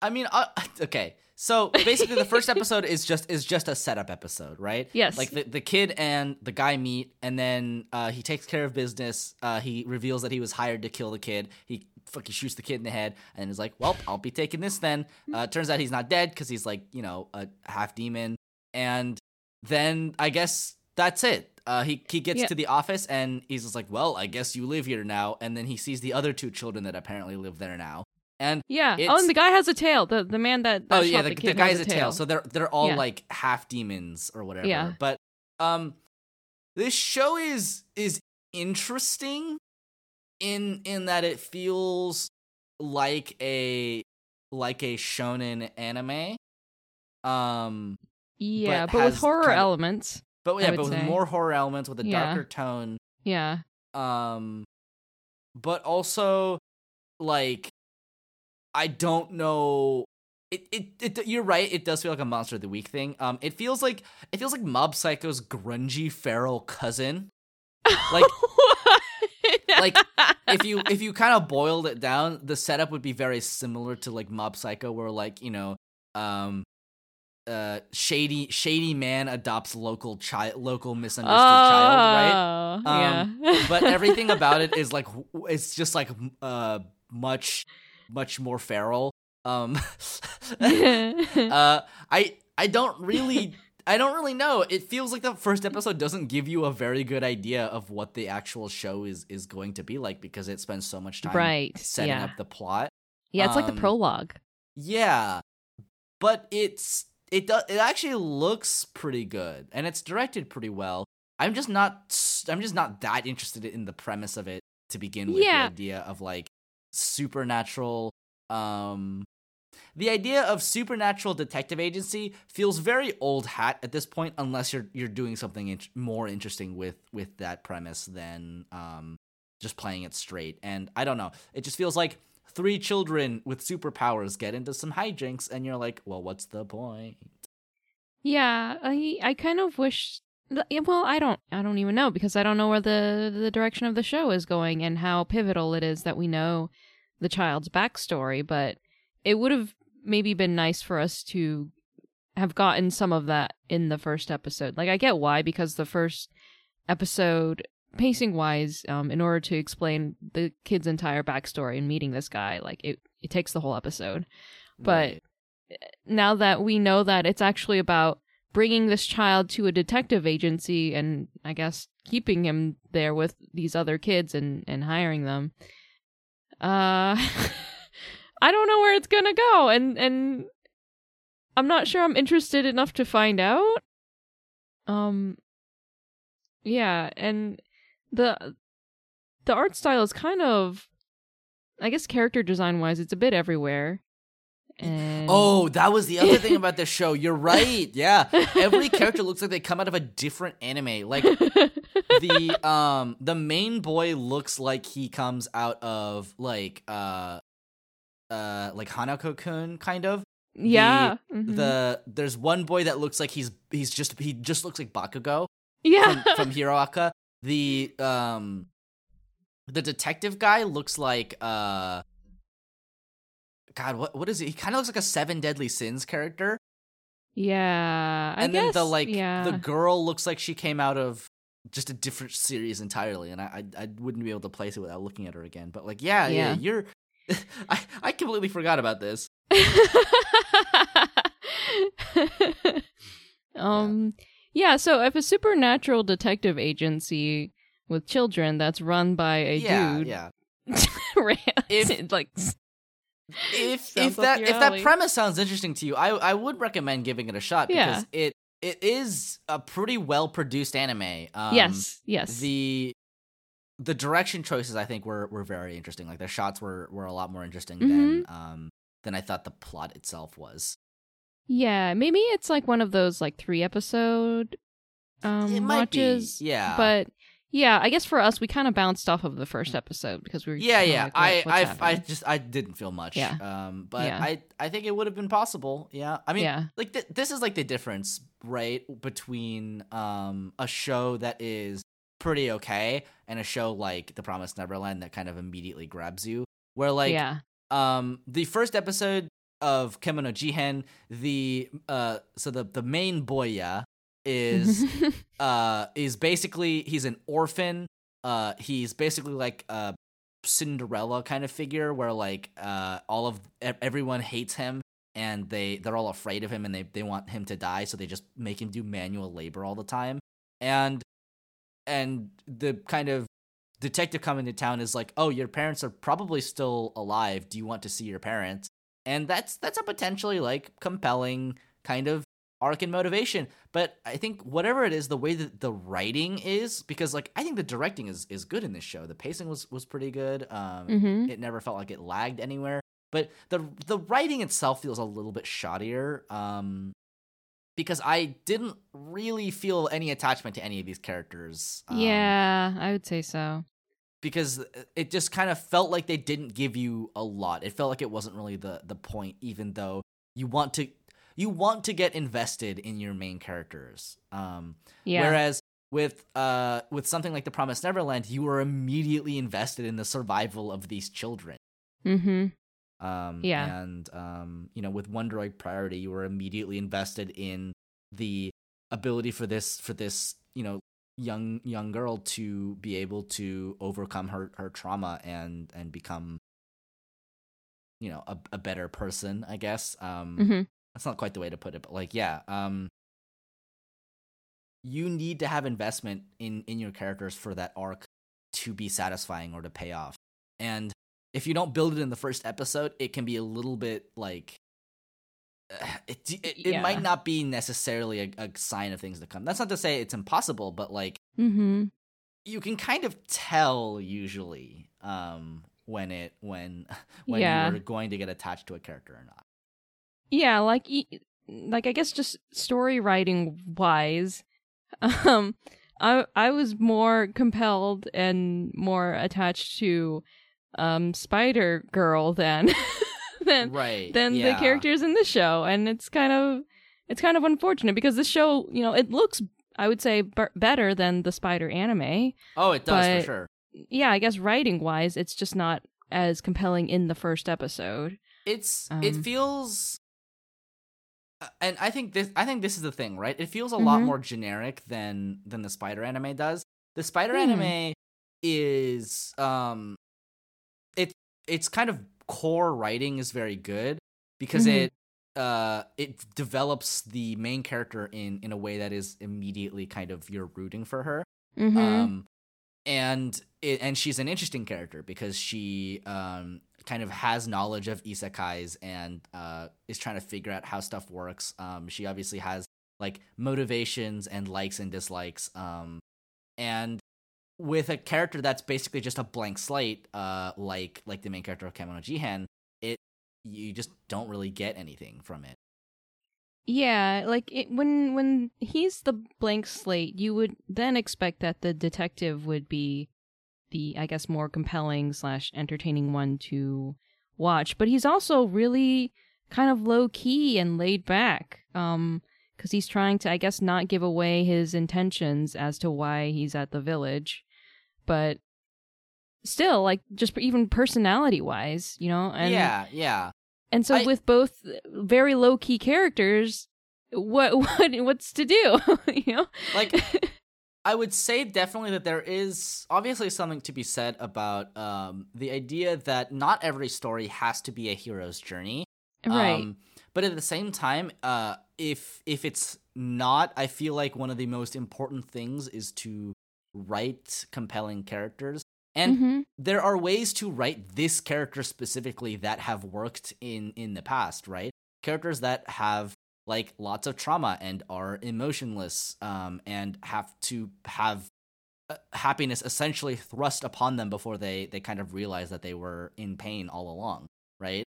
I mean, uh, (sighs) okay. So basically, the first episode is just is just a setup episode, right? Yes. Like the, the kid and the guy meet, and then uh, he takes care of business. Uh, he reveals that he was hired to kill the kid. He fucking shoots the kid in the head and is like, "Well, I'll be taking this then." Uh, turns out he's not dead because he's like you know a half demon, and then I guess that's it. Uh, he he gets Yeah. to the office and he's just like, "Well, I guess you live here now." And then he sees the other two children that apparently live there now, and Yeah. Oh, and the guy has a tail. The the man that, that oh yeah, the, the, the guy has a tail. So they're they're all Yeah. like half demons or whatever. Yeah. But um, this show is is interesting in in that it feels like a like a shonen anime. Um, yeah, but but, with horror kind of- elements. but yeah, but with say. more horror elements with a Yeah. darker tone. Yeah. um but also like i don't know it, it, it you're right it does feel like a monster of the week thing. Um it feels like it feels like mob psycho's grungy feral cousin. Like- (laughs) like, if you (laughs) if you kind of boiled it down the setup would be very similar to like mob psycho where like you know um uh shady shady man adopts local child local misunderstood child right? Oh, yeah. but everything about it (laughs) is like it's just like uh much much more feral um (laughs) (laughs) uh i i don't really i don't really know it feels like the first episode doesn't give you a very good idea of what the actual show is is going to be like because it spends so much time right. setting yeah. up the plot yeah, it's like the um, prologue. yeah but it's it does it actually looks pretty good and it's directed pretty well i'm just not I'm just not that interested in the premise of it to begin with Yeah. the idea of like supernatural um the idea of supernatural detective agency feels very old hat at this point unless you're you're doing something int- more interesting with with that premise than um just playing it straight and i don't know it just feels like three children with superpowers get into some hijinks and you're like well what's the point Yeah, I I kind of wish. Yeah, Well, I don't. I don't even know because I don't know where the the direction of the show is going and how pivotal it is that we know the child's backstory. But it would have maybe been nice for us to have gotten some of that in the first episode. Like I get why because the first episode pacing wise um in order to explain the kid's entire backstory and meeting this guy like it it takes the whole episode But- now that we know that it's actually about bringing this child to a detective agency and I guess keeping him there with these other kids and and hiring them uh (laughs) I don't know where it's going to go. And and I'm not sure I'm interested enough to find out. Um yeah and the the art style is kind of I guess character design wise it's a bit everywhere and Oh, that was the other thing (laughs) about this show. You're right. Yeah. Every character looks like they come out of a different anime. Like the (laughs) um the main boy looks like he comes out of like uh uh like Hanako Kun kind of. yeah mhm. The there's one boy that looks like he's he's just he just looks like Bakugo yeah from, from Hero Aca. The um the detective guy looks like uh God, what what is he? He kind of looks like a Seven Deadly Sins character. yeah I and then the like yeah the girl looks like she came out of just a different series entirely and I, I I wouldn't be able to place it without looking at her again but like yeah yeah, Yeah. you're (laughs) I, I completely forgot about this (laughs) um yeah so if a supernatural detective agency with children that's run by a yeah dude yeah (laughs) If- like if (laughs) if that if that premise sounds interesting to you I I would recommend giving it a shot because Yeah. it it is a pretty well produced anime. Um, yes yes. the the direction choices I think were were very interesting. Like the shots were were a lot more interesting Mm-hmm. than um than I thought the plot itself was. Yeah maybe it's like one of those like three episode um it might watches be yeah. but yeah i guess for us we kind of bounced off of the first episode because we were Yeah, yeah. like, I, I, I just, I didn't feel much. Yeah. Um, but Yeah. I, I think it would have been possible. Yeah. I mean, yeah like th- this is like the difference, right, between um a show that is pretty okay and a show like The Promised Neverland that kind of immediately grabs you. Where like, yeah um, the first episode of Kemono Jihen, the uh, so the the main boya is (laughs) uh is basically he's an orphan uh he's basically like a Cinderella kind of figure where like uh all of everyone hates him and they they're all afraid of him and they they want him to die so they just make him do manual labor all the time. And and the kind of detective coming to town is like, "Oh, your parents are probably still alive. Do you want to see your parents?" And that's that's a potentially like compelling kind of arc and motivation. But I think whatever it is, the way that the writing is, because like I think the directing is is good in this show. The pacing was was pretty good. Um, Mhm. it never felt like it lagged anywhere. But the the writing itself feels a little bit shoddier. Um, because I didn't really feel any attachment to any of these characters. Um, yeah, I would say so. because it just kind of felt like they didn't give you a lot. It felt like it wasn't really the the point, even though you want to you want to get invested in your main characters. Um, Yeah. Whereas with uh with something like The Promised Neverland, you were immediately invested in the survival of these children. mm-hmm. Um, Yeah. And um, you know, with Wonder Egg Priority, you were immediately invested in the ability for this for this you know young young girl to be able to overcome her her trauma and and become you know a, a better person i guess um Mm-hmm. That's not quite the way to put it but like yeah um you need to have investment in in your characters for that arc to be satisfying or to pay off and if you don't build it in the first episode it can be a little bit like (sighs) uh, it it, it Yeah. might not be necessarily a, a sign of things to come that's not to say it's impossible but like Mm-hmm. you can kind of tell usually um when it when (laughs) when Yeah. you're going to get attached to a character or not Yeah, like like I guess just story writing wise, (laughs) um, I I was more compelled and more attached to um Spider Girl than (laughs) than right than yeah. the characters in the show, and it's kind of it's kind of unfortunate because this show, you know, it looks I would say b- better than the Spider anime. oh it does for sure Yeah, I guess writing wise, it's just not as compelling in the first episode. it's it Um, feels uh, and i think this i think this is the thing right it feels a lot Mhm. more generic than than the spider anime does the spider Hmm. anime is um it it's kind of core writing is very good because Mhm. it uh it develops the main character in in a way that is immediately kind of you're rooting for her Mm-hmm. um and it, and she's an interesting character because she um kind of has knowledge of isekais and uh is trying to figure out how stuff works. Um she obviously has like motivations and likes and dislikes um and with a character that's basically just a blank slate uh like like the main character of Kemono Jihen it you just don't really get anything from it Yeah, like it, when when he's the blank slate, you would then expect that the detective would be the, I guess, more compelling slash entertaining one to watch. But he's also really kind of low key and laid back, um, because he's trying to, I guess, not give away his intentions as to why he's at the village, but still, like, just even personality wise, you know, and yeah yeah and so I- with both very low key characters, what (laughs) what what's to do? (laughs) you know, Like, (laughs) I would say definitely that there is obviously something to be said about um, the idea that not every story has to be a hero's journey. right? Um, but at the same time, uh, if if it's not, I feel like one of the most important things is to write compelling characters. And Mhm. there are ways to write this character specifically that have worked in in the past, right? Characters that have like lots of trauma and are emotionless um and have to have uh, happiness essentially thrust upon them before they they kind of realize that they were in pain all along, right?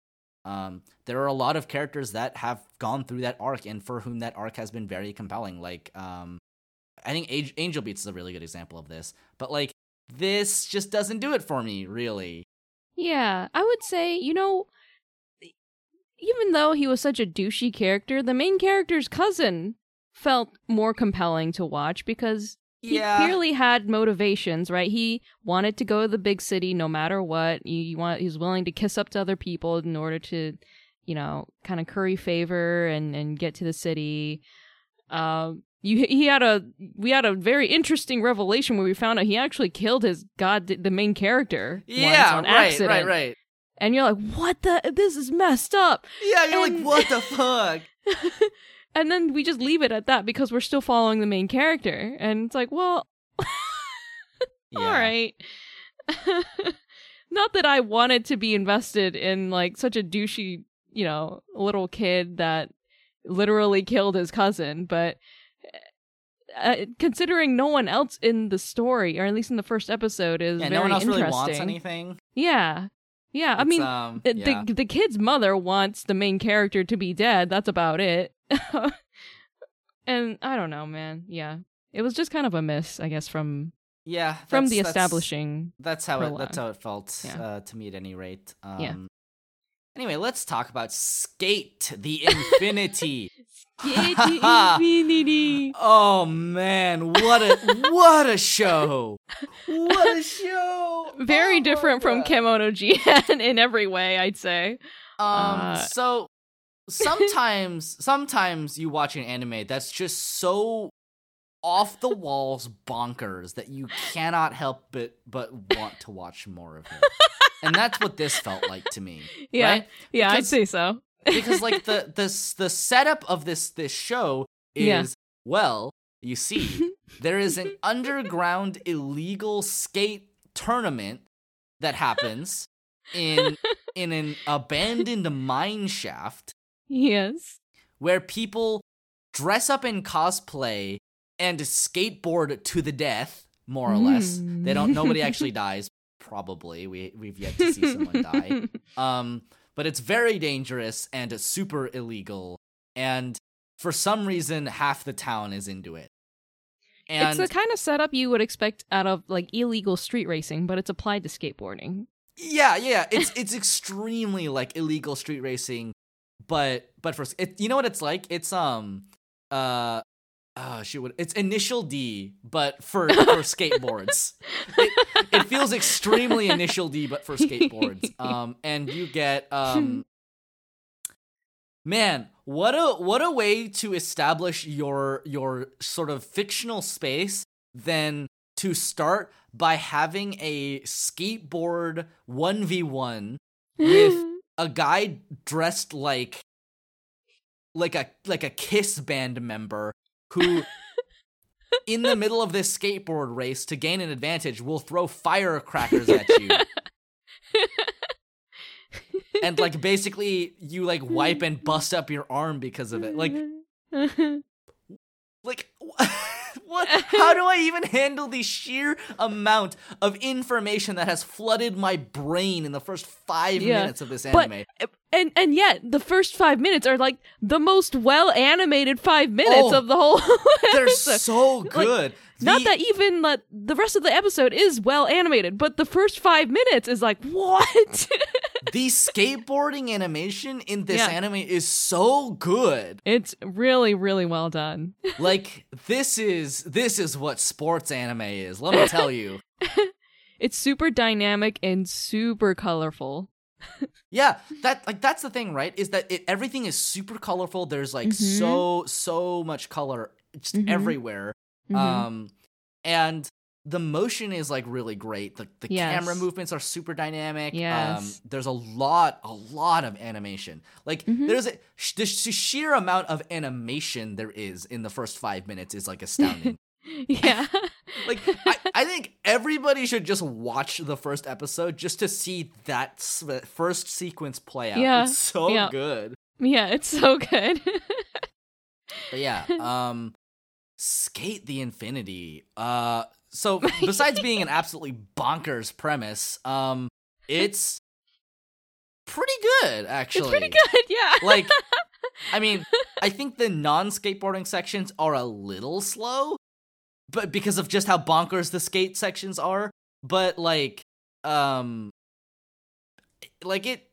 Um there are a lot of characters that have gone through that arc and for whom that arc has been very compelling like um I think Age- Angel Beats is a really good example of this. But like this just doesn't do it for me, really. Yeah, I would say you know, even though he was such a douchey character, the main character's cousin felt more compelling to watch because he yeah. clearly had motivations, right? He wanted to go to the big city no matter what. He, he want he was willing to kiss up to other people in order to, you know, kind of curry favor and and get to the city. Um, you he had a we had a very interesting revelation where we found out he actually killed his god the main character once Yeah, on right, accident. right, right. And you're like, what the? This is messed up. Yeah, you're And- like, what the (laughs) fuck? (laughs) and then we just leave it at that because we're still following the main character, and it's like, well, (laughs) all right. Not that I wanted to be invested in like such a douchey, you know, little kid that literally killed his cousin, but uh, considering no one else in the story, or at least in the first episode, is Yeah, very no one else really interesting. wants anything. Yeah, yeah. I mean, um, the, yeah. the the kid's mother wants the main character to be dead. That's about it. (laughs) and I don't know, man. Yeah, it was just kind of a miss, I guess, from yeah, from the that's- establishing. That's how it. That's how it felt Yeah. uh, to me, at any rate. Um, Yeah. Anyway, let's talk about SK8 the Infinity. (laughs) SK8 the Infinity. oh man, what a what a show! What a show! Very Oh different from. Kemono Jihen in every way, I'd say. Um, Uh, so sometimes, sometimes you watch an anime that's just so off the walls bonkers that you cannot help but but want to watch more of it. and that's what this felt like to me. (laughs) Yeah, Right? yeah, I'd say so. Because like the (laughs) the the setup of this this show is Yeah. well, you see, (laughs) there is an underground illegal skate tournament that happens in (laughs) in an abandoned mine shaft yes. where people dress up in cosplay and skateboard to the death, more or less. They don't. Nobody Mm. actually dies. Probably. We we've yet to see someone die. Um, but it's very dangerous and super illegal. And for some reason, half the town is into it. And it's the kind of setup you would expect out of like illegal street racing, but it's applied to skateboarding. yeah, yeah, it's it's extremely like illegal street racing, but but for it, you know what it's like? It's um uh. Oh shoot! what- It's Initial D, but for (laughs) for skateboards. It, it feels extremely Initial D, but for skateboards. (laughs) Um, and you get um, man, what a what a way to establish your your sort of fictional space than to start by having a skateboard one v one with (laughs) a guy dressed like like a like a kiss band member who in the middle of this skateboard race to gain an advantage will throw firecrackers at you. And like basically you like wipe and bust up your arm because of it. Like like (laughs) what? How do i even handle the sheer amount of information that has flooded my brain in the first 5 Yeah, minutes of this but- anime and and yet the first five minutes are like the most well animated five minutes Oh, of the whole. (laughs) they're so good Not The- that even that the rest of the episode is well animated, but the first five minutes is like (laughs) what? the skateboarding animation in this Yeah. anime is so good. it's really really well done. (laughs) Like this is this is what sports anime is. Let me tell you. It's super dynamic and super colorful. Yeah, that like that's the thing, right? Is that it everything is super colorful. There's like Mhm. so so much color just Mhm. everywhere. Mhm. Um and the motion is like really great. The the Yes. camera movements are super dynamic. Um there's a lot a lot of animation. Like Mhm. there's a sh- the sh- sheer amount of animation there is in the first 5 minutes is like (laughs) astounding. yeah. Like (laughs) I, I think everybody should just watch the first episode just to see that first sequence play out. Yeah, It's so yeah. good. yeah, it's so good. But yeah, (laughs) um SK8 the Infinity. Uh so besides being an absolutely bonkers premise, um it's pretty good actually. it's pretty good, yeah. (laughs) Like I mean, I think the non-skateboarding sections are a little slow, but because of just how bonkers the skate sections are, but like um like it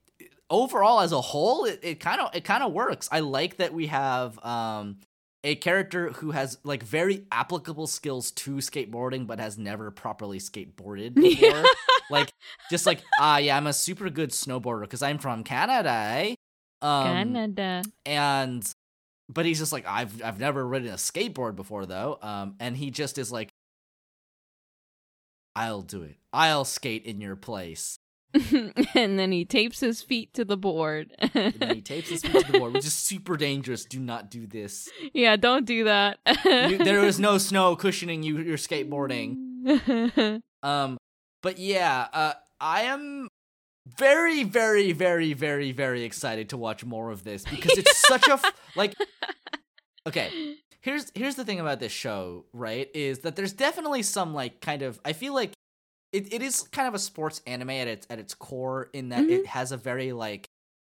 overall as a whole it, kind of it kind of works. I like that we have um a character who has like very applicable skills to skateboarding but has never properly skateboarded (laughs) before. Yeah. like just like ah yeah, I'm a super good snowboarder because I'm from Canada. Eh? Um, Canada. and but he's just like I've I've never ridden a skateboard before though. Um, and he just is like, I'll do it. I'll skate in your place. (laughs) and then he tapes his feet to the board. And then he (laughs) tapes his feet to the board, which is super dangerous. Do not do this. yeah, don't do that. You, there is no (laughs) snow cushioning you your skateboarding. Um, but yeah, uh, I am very, very, very, very, very excited to watch more of this because it's such a f- (laughs) like. Okay, here's here's the thing about this show, right? Is that there's definitely some like kind of I feel like it, it is kind of a sports anime at its at its core in that it has a very like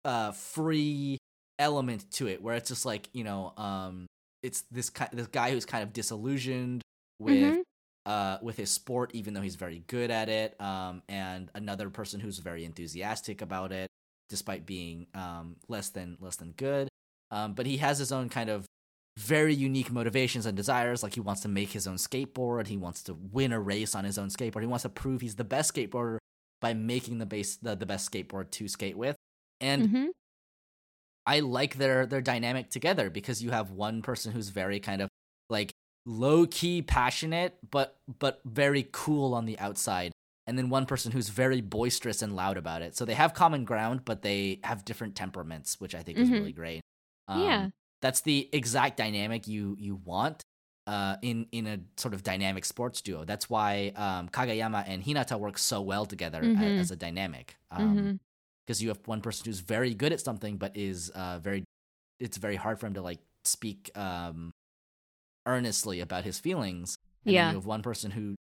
uh free element to it where it's just like you know um it's this kind this guy who's kind of disillusioned with Mhm. Uh with his sport even though he's very good at it um and another person who's very enthusiastic about it despite being um less than less than good um but he has his own kind of very unique motivations and desires like he wants to make his own skateboard he wants to win a race on his own skateboard he wants to prove he's the best skateboarder by making the base the, the best skateboard to skate with and Mhm. I like their their dynamic together because you have one person who's very kind of low key passionate but but very cool on the outside and then one person who's very boisterous and loud about it. So they have common ground but they have different temperaments, which I think is Mhm. really great. Um, Yeah. That's the exact dynamic you you want uh, in in a sort of dynamic sports duo. That's why um, Kageyama and Hinata work so well together a- Mhm. as a dynamic. Um, Mhm. because you have one person who's very good at something but is uh very it's very hard for him to like speak um earnestly about his feelings and Yeah. you have one person who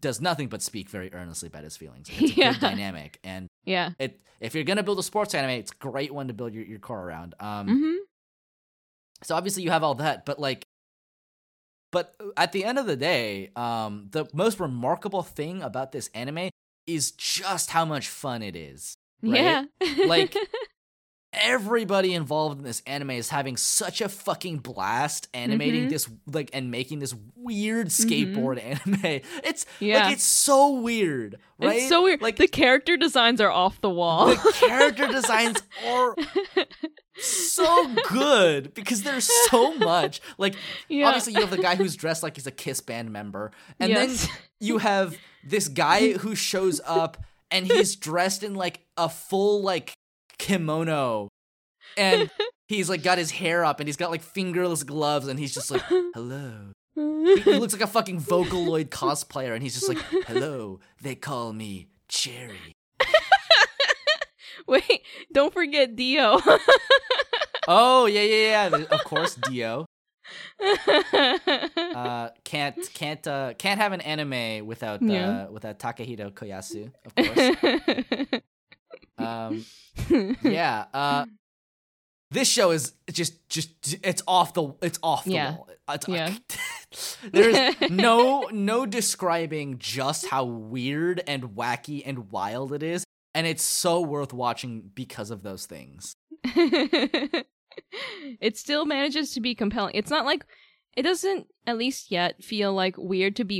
does nothing but speak very earnestly about his feelings it's a (laughs) Yeah. good dynamic and Yeah. it if you're gonna build a sports anime it's a great one to build your, your core around um Mhm. so obviously you have all that but like but at the end of the day um the most remarkable thing about this anime is just how much fun it is right? Yeah. Like- (laughs) everybody involved in this anime is having such a fucking blast animating Mhm. this like and making this weird skateboard (laughs) anime. It's yeah. like it's so weird, right? It's so weird. Like the character designs are off the wall. the character designs are (laughs) so good because there's so much. Like yeah. obviously you have the guy who's dressed like he's a Kiss band member, and yes. then you have this guy who shows up and he's dressed in like a full like kimono. And (laughs) he's like got his hair up and he's got like fingerless gloves and he's just like (laughs) hello. He, he looks like a fucking vocaloid (laughs) cosplayer and he's just like hello they call me cherry. Wait, don't forget Dio. oh yeah yeah yeah of course dio. Uh can't can't uh can't have an anime without uh Yeah. without takehito koyasu of course um (laughs) yeah uh this show is just just it's off the it's off the Yeah. wall It's- Yeah. (laughs) there's no (laughs) no describing just how weird and wacky and wild it is and it's so worth watching because of those things it still manages to be compelling. It's not like it doesn't at least yet feel like weird to be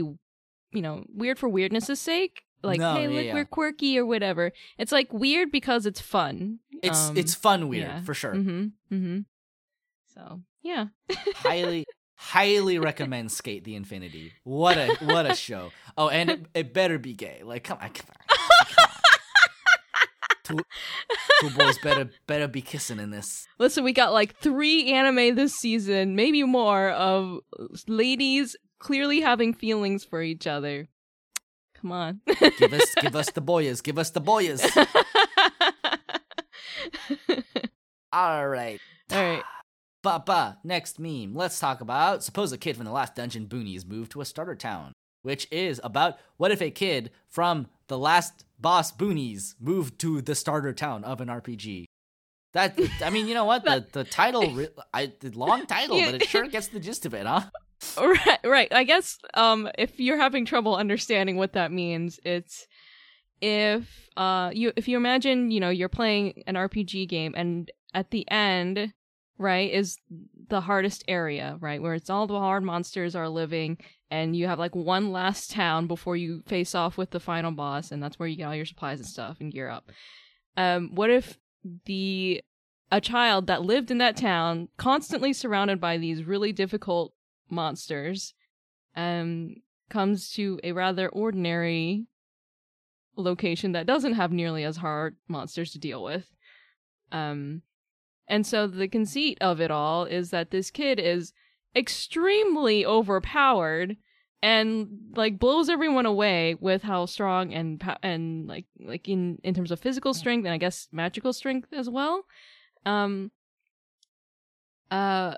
you know, weird for weirdness' sake. Like, No, hey, yeah, look, yeah. we're quirky or whatever. It's like weird because it's fun. it's Um, it's fun weird yeah. for sure Mm-hmm. Mm-hmm. So yeah. highly (laughs) highly recommend SK8 the Infinity what a what a show oh and it, it better be gay like come on come on, come on. two, two boys better better be kissing in this Listen, we got like three anime this season, maybe more, of ladies clearly having feelings for each other. Come on. give us give us the (laughs) boys give us the boys (laughs) all right All right. (sighs) Papa, next meme. Let's talk about suppose a kid from the last dungeon boonies moved to a starter town, which is about what if a kid from the last boss boonies moved to the starter town of an RPG. That I mean, you know what? (laughs) The the title, I the long title, but it sure gets the gist of it, huh? (laughs) Right, right. I guess um if you're having trouble understanding what that means, it's if uh you if you imagine, you know, you're playing an RPG game and at the end, right, is the hardest area, right, where it's all the hard monsters are living and you have like one last town before you face off with the final boss and that's where you get all your supplies and stuff and gear up. Um what if the a child that lived in that town, constantly surrounded by these really difficult monsters, um, comes to a rather ordinary location that doesn't have nearly as hard monsters to deal with. Um, and so the conceit of it all is that this kid is extremely overpowered and like blows everyone away with how strong and and like like in in terms of physical strength and I guess magical strength as well. Um uh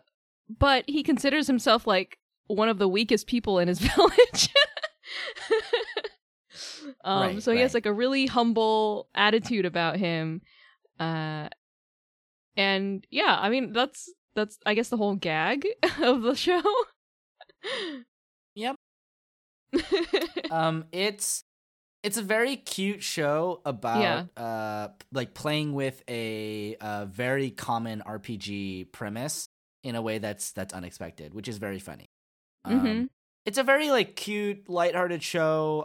but he considers himself like one of the weakest people in his (laughs) village. (laughs) um Right, so he has like a really humble attitude about him. Uh and yeah, I mean that's that's I guess the whole gag (laughs) of the show. Yep. um it's it's a very cute show about Yeah. uh like playing with a uh very common RPG premise in a way that's that's unexpected, which is very funny. Um, Mhm. It's a very like cute, lighthearted show,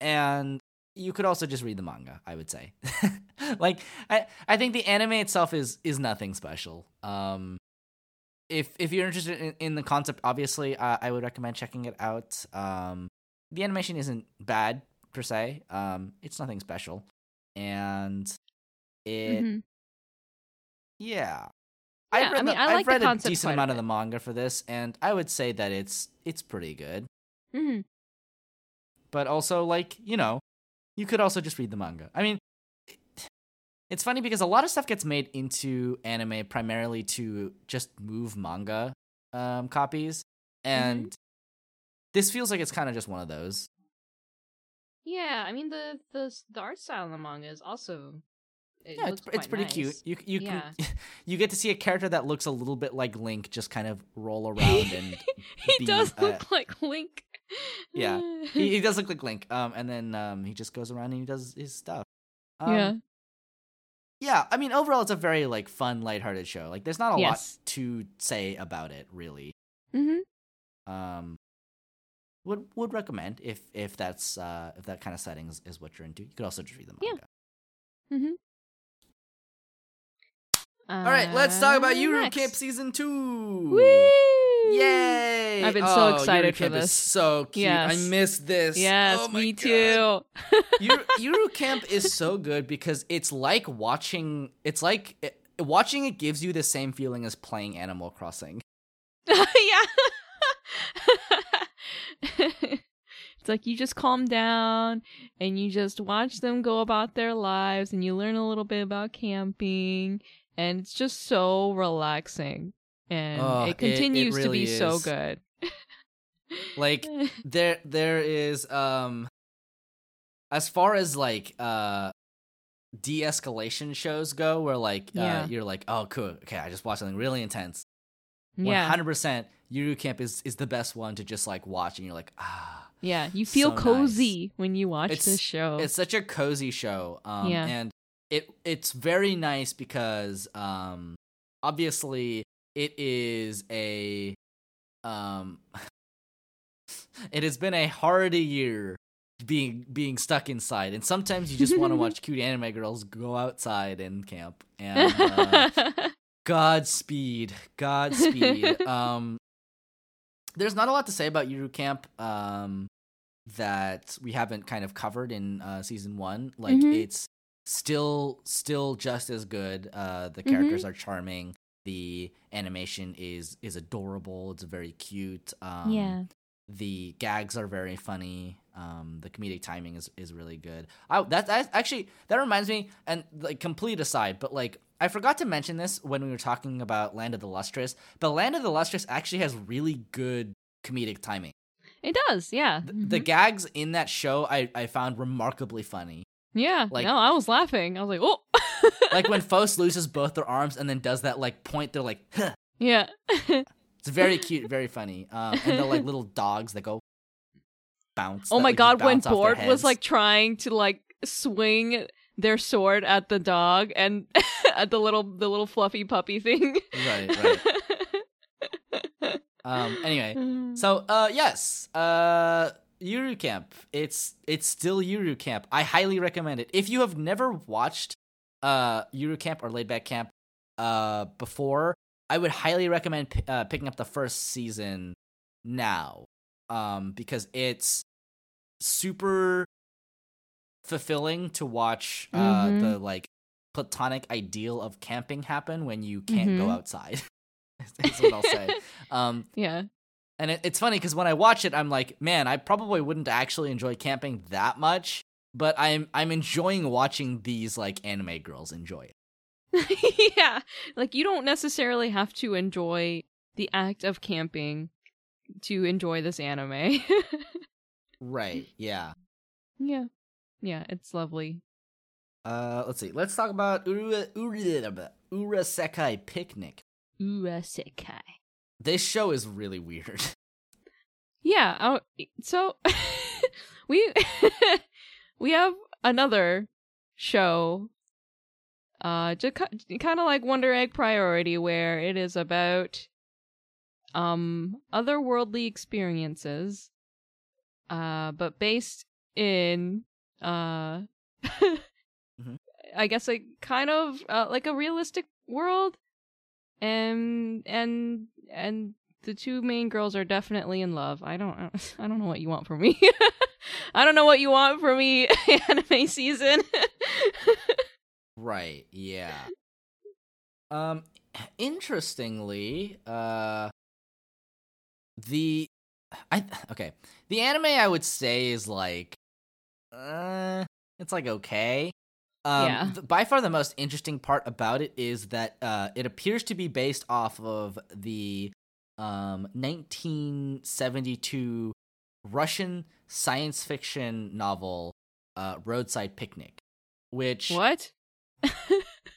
and you could also just read the manga. I would say, (laughs) like I I think the anime itself is is nothing special. Um, if if you're interested in, in the concept, obviously, uh, I would recommend checking it out. Um, the animation isn't bad per se. Um, it's nothing special, and it Mhm. yeah. Yeah, I've read, I mean, the, I I've like the a decent amount of the manga for this, and I would say that it's it's pretty good. Mhm. But also, like you know, you could also just read the manga. I mean, it's funny because a lot of stuff gets made into anime primarily to just move manga um, copies, and this feels like it's kind of just one of those. Yeah, I mean the the the art style in the manga is also it yeah, it's, it's pretty nice. cute. You you Yeah. can, (laughs) you get to see a character that looks a little bit like Link, just kind of roll (laughs) around and he be, does uh, look like Link. Yeah, (laughs) he, he does look like Link. Um, and then um, he just goes around and he does his stuff. Um, yeah. yeah. I mean, overall, it's a very like fun, lighthearted show. Like, there's not a Yes. lot to say about it, really. Mhm. Um, would would recommend if if that's uh if that kind of setting is, is what you're into. You could also just read the manga. Yeah. manga. All right, let's talk about uh, Yuru next. Camp season two. Woo! Yay! I've been so Oh, excited for this. so cute. I Yes. missed this. Yes, Oh my me God. too. (laughs) Yuru, Yuru Camp is so good because it's like watching. It's like it, watching it gives you the same feeling as playing Animal Crossing. (laughs) yeah. (laughs) it's like you just calm down and you just watch them go about their lives and you learn a little bit about camping and it's just so relaxing and Oh, it- it it continues to really be so good. Like (laughs) there, there is um, as far as like uh, de-escalation shows go, where like uh, Yeah. you're like, oh, cool, okay, I just watched something really intense. Yeah. hundred percent, Yuru Camp is is the best one to just like watch, and you're like, ah. Yeah, you feel so nice. cozy when you watch It's- this show. It's such a cozy show. Um Yeah. and it it's very nice because um obviously it is a um (laughs) it has been a hard year being being stuck inside and sometimes you just want to (laughs) watch cute anime girls go outside and camp and uh, (laughs) Godspeed. Godspeed. um there's not a lot to say about Yuru Camp um that we haven't kind of covered in uh season 1. Like Mhm. it's still still just as good. Uh the characters are charming. The animation is is adorable. It's very cute. Um yeah. the gags are very funny. Um, the comedic timing is, is really good. I that, that actually that reminds me, and like complete aside, but like I forgot to mention this when we were talking about Land of the Lustrous. But Land of the Lustrous actually has really good comedic timing. It does, yeah. The, the Mhm. gags in that show I, I found remarkably funny. Yeah. like- no, I was laughing. I was like, oh. (laughs) Like when Phos loses both their arms and then does that like point, they're like, huh. yeah. it's very (laughs) cute, very funny. Um, and the like little dogs that go bounce. oh my god, when Bort was like trying to like swing their sword at the dog and (laughs) at the little the little fluffy puppy thing. right, right. Um, anyway, (sighs) So uh yes, uh Yuru Camp. It's it's still Yuru Camp. I highly recommend it. If you have never watched uh Yuru Camp or Laid Back Camp, uh before, I would highly recommend p- uh, picking up the first season now, um, because it's super fulfilling to watch uh Mhm. the like platonic ideal of camping happen when you can't go Mhm. outside. (laughs) That's what I'll say. (laughs) Um, yeah. And it, it's funny because when I watch it, I'm like, man, I probably wouldn't actually enjoy camping that much, but I'm I'm enjoying watching these like anime girls enjoy it. (laughs) yeah. Like you don't necessarily have to enjoy the act of camping to enjoy this anime. (laughs) Right. Yeah. yeah. Yeah, it's lovely. Uh, let's see. Let's talk about Ura, Ura, Urasekai Picnic. Urasekai. This show is really weird. (laughs) Yeah, oh, so (laughs) we (laughs) we have another show uh just kind of like Wonder Egg Priority where it is about um otherworldly experiences uh but based in uh I guess like kind of uh, like a realistic world and and and the two main girls are definitely in love. I don't (laughs) I don't know what you want from me. (laughs) I don't know what you want from me (laughs) anime season. right. Yeah. Um interestingly, uh the I okay. The anime I would say is like uh it's like okay. Um Yeah. th- by far the most interesting part about it is that uh it appears to be based off of the um 1972 Russian science fiction novel uh Roadside Picnic which what?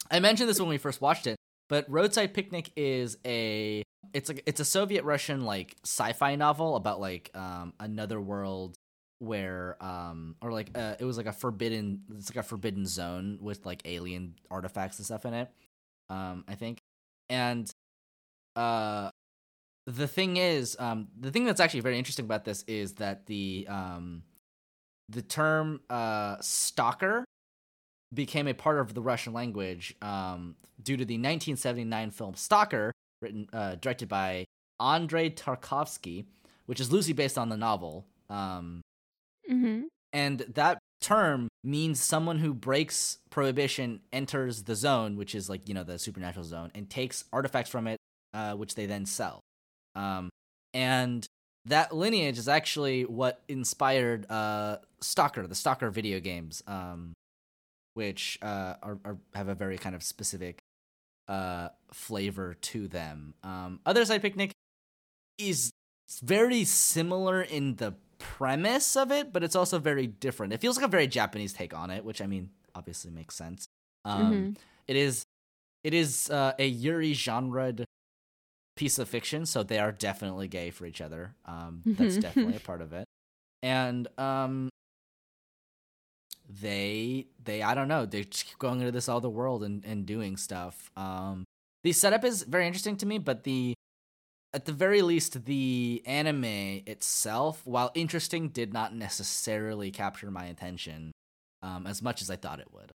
I mentioned this when we first watched it, but Roadside Picnic is a it's like it's a Soviet Russian like sci-fi novel about like um another world where um or like uh it was like a forbidden it's like a forbidden zone with like alien artifacts and stuff in it. Um I think. And uh the thing is um the thing that's actually very interesting about this is that the um the term uh stalker became a part of the Russian language um, due to the 1979 film Stalker, written uh, directed by Andrei Tarkovsky, which is loosely based on the novel. Um, Mhm. and that term means someone who breaks prohibition enters the zone, which is like you know the supernatural zone, and takes artifacts from it, uh, which they then sell. Um, and that lineage is actually what inspired uh, Stalker, the Stalker video games, um, which uh, are, are have a very kind of specific uh, flavor to them. Um, Other Side Picnic is very similar in the premise of it, but it's also very different. It feels like a very Japanese take on it, which I mean, obviously makes sense. Um, Mhm. It is, it is uh, a Yuri genre piece of fiction, so they are definitely gay for each other. Um, that's Mhm. definitely a (laughs) part of it, and um, they they I don't know they just keep going into this other world and and doing stuff. Um, the setup is very interesting to me, but the at the very least the anime itself, while interesting, did not necessarily capture my attention um, as much as I thought it would.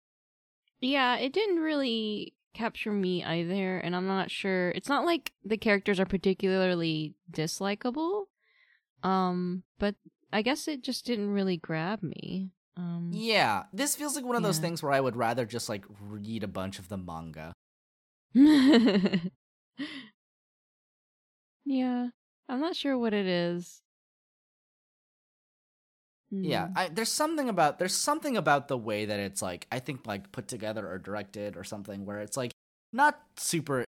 Yeah, it didn't really capture me either, and I'm not sure. It's not like the characters are particularly dislikable. Um, but I guess it just didn't really grab me. Um, Yeah, this feels like one of those things where I would rather just like read a bunch of the manga. (laughs) yeah, I'm not sure what it is. Yeah, Hmm. I, there's something about there's something about the way that it's like I think like put together or directed or something where it's like not super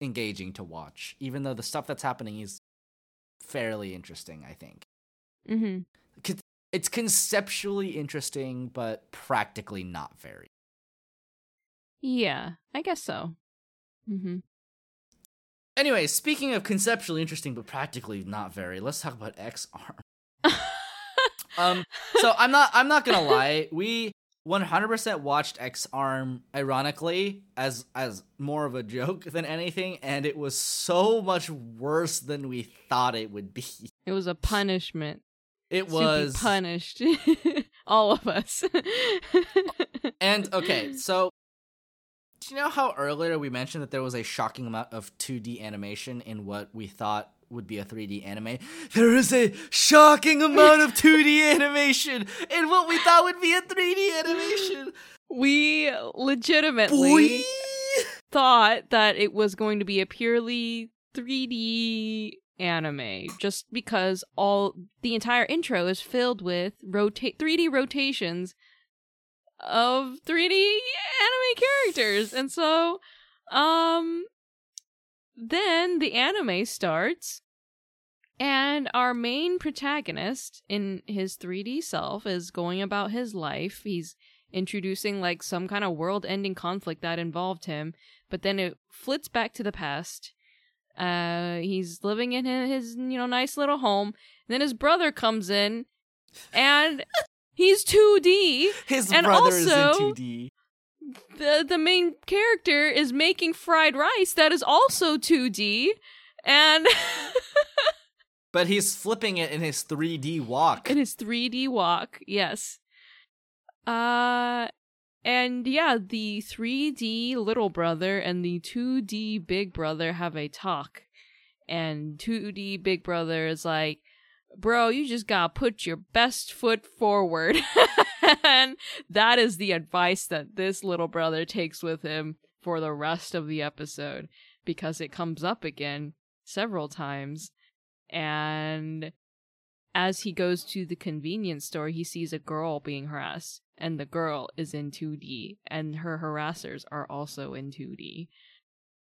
engaging to watch, even though the stuff that's happening is fairly interesting. I think Mhm. it's conceptually interesting, but practically not very. Yeah, I guess so. Mhm. Anyway, speaking of conceptually interesting but practically not very, let's talk about Ex-Arm. (laughs) Um, so I'm not I'm not gonna lie, we 100% watched Ex-Arm ironically as as more of a joke than anything, and it was so much worse than we thought it would be. It was a punishment. It To was punished. (laughs) All of us. And okay, so do you know how earlier we mentioned that there was a shocking amount of 2D animation in what we thought would be a 3D anime? There is a shocking amount of 2D (laughs) animation in what we thought would be a 3D animation. We legitimately Boy. thought that it was going to be a purely 3D anime just because all the entire intro is filled with rotate 3D rotations of 3D anime characters. And so um then the anime starts and our main protagonist in his 3D self is going about his life. He's introducing like some kind of world ending conflict that involved him, but then it flits back to the past. Uh, he's living in his, you know, nice little home. then his brother comes in and (laughs) he's 2D. His And brother is in also- 2D. The, the main character is making fried rice that is also 2D. And (laughs) But he's flipping it in his 3D walk. in his 3D walk, yes. Uh and yeah, the 3D little brother and the 2D big brother have a talk. And 2D big brother is like, "Bro, you just got to put your best foot forward." (laughs) and that is the advice that this little brother takes with him for the rest of the episode because it comes up again several times. And as he goes to the convenience store, he sees a girl being harassed, and the girl is in 2D, and her harassers are also in 2D.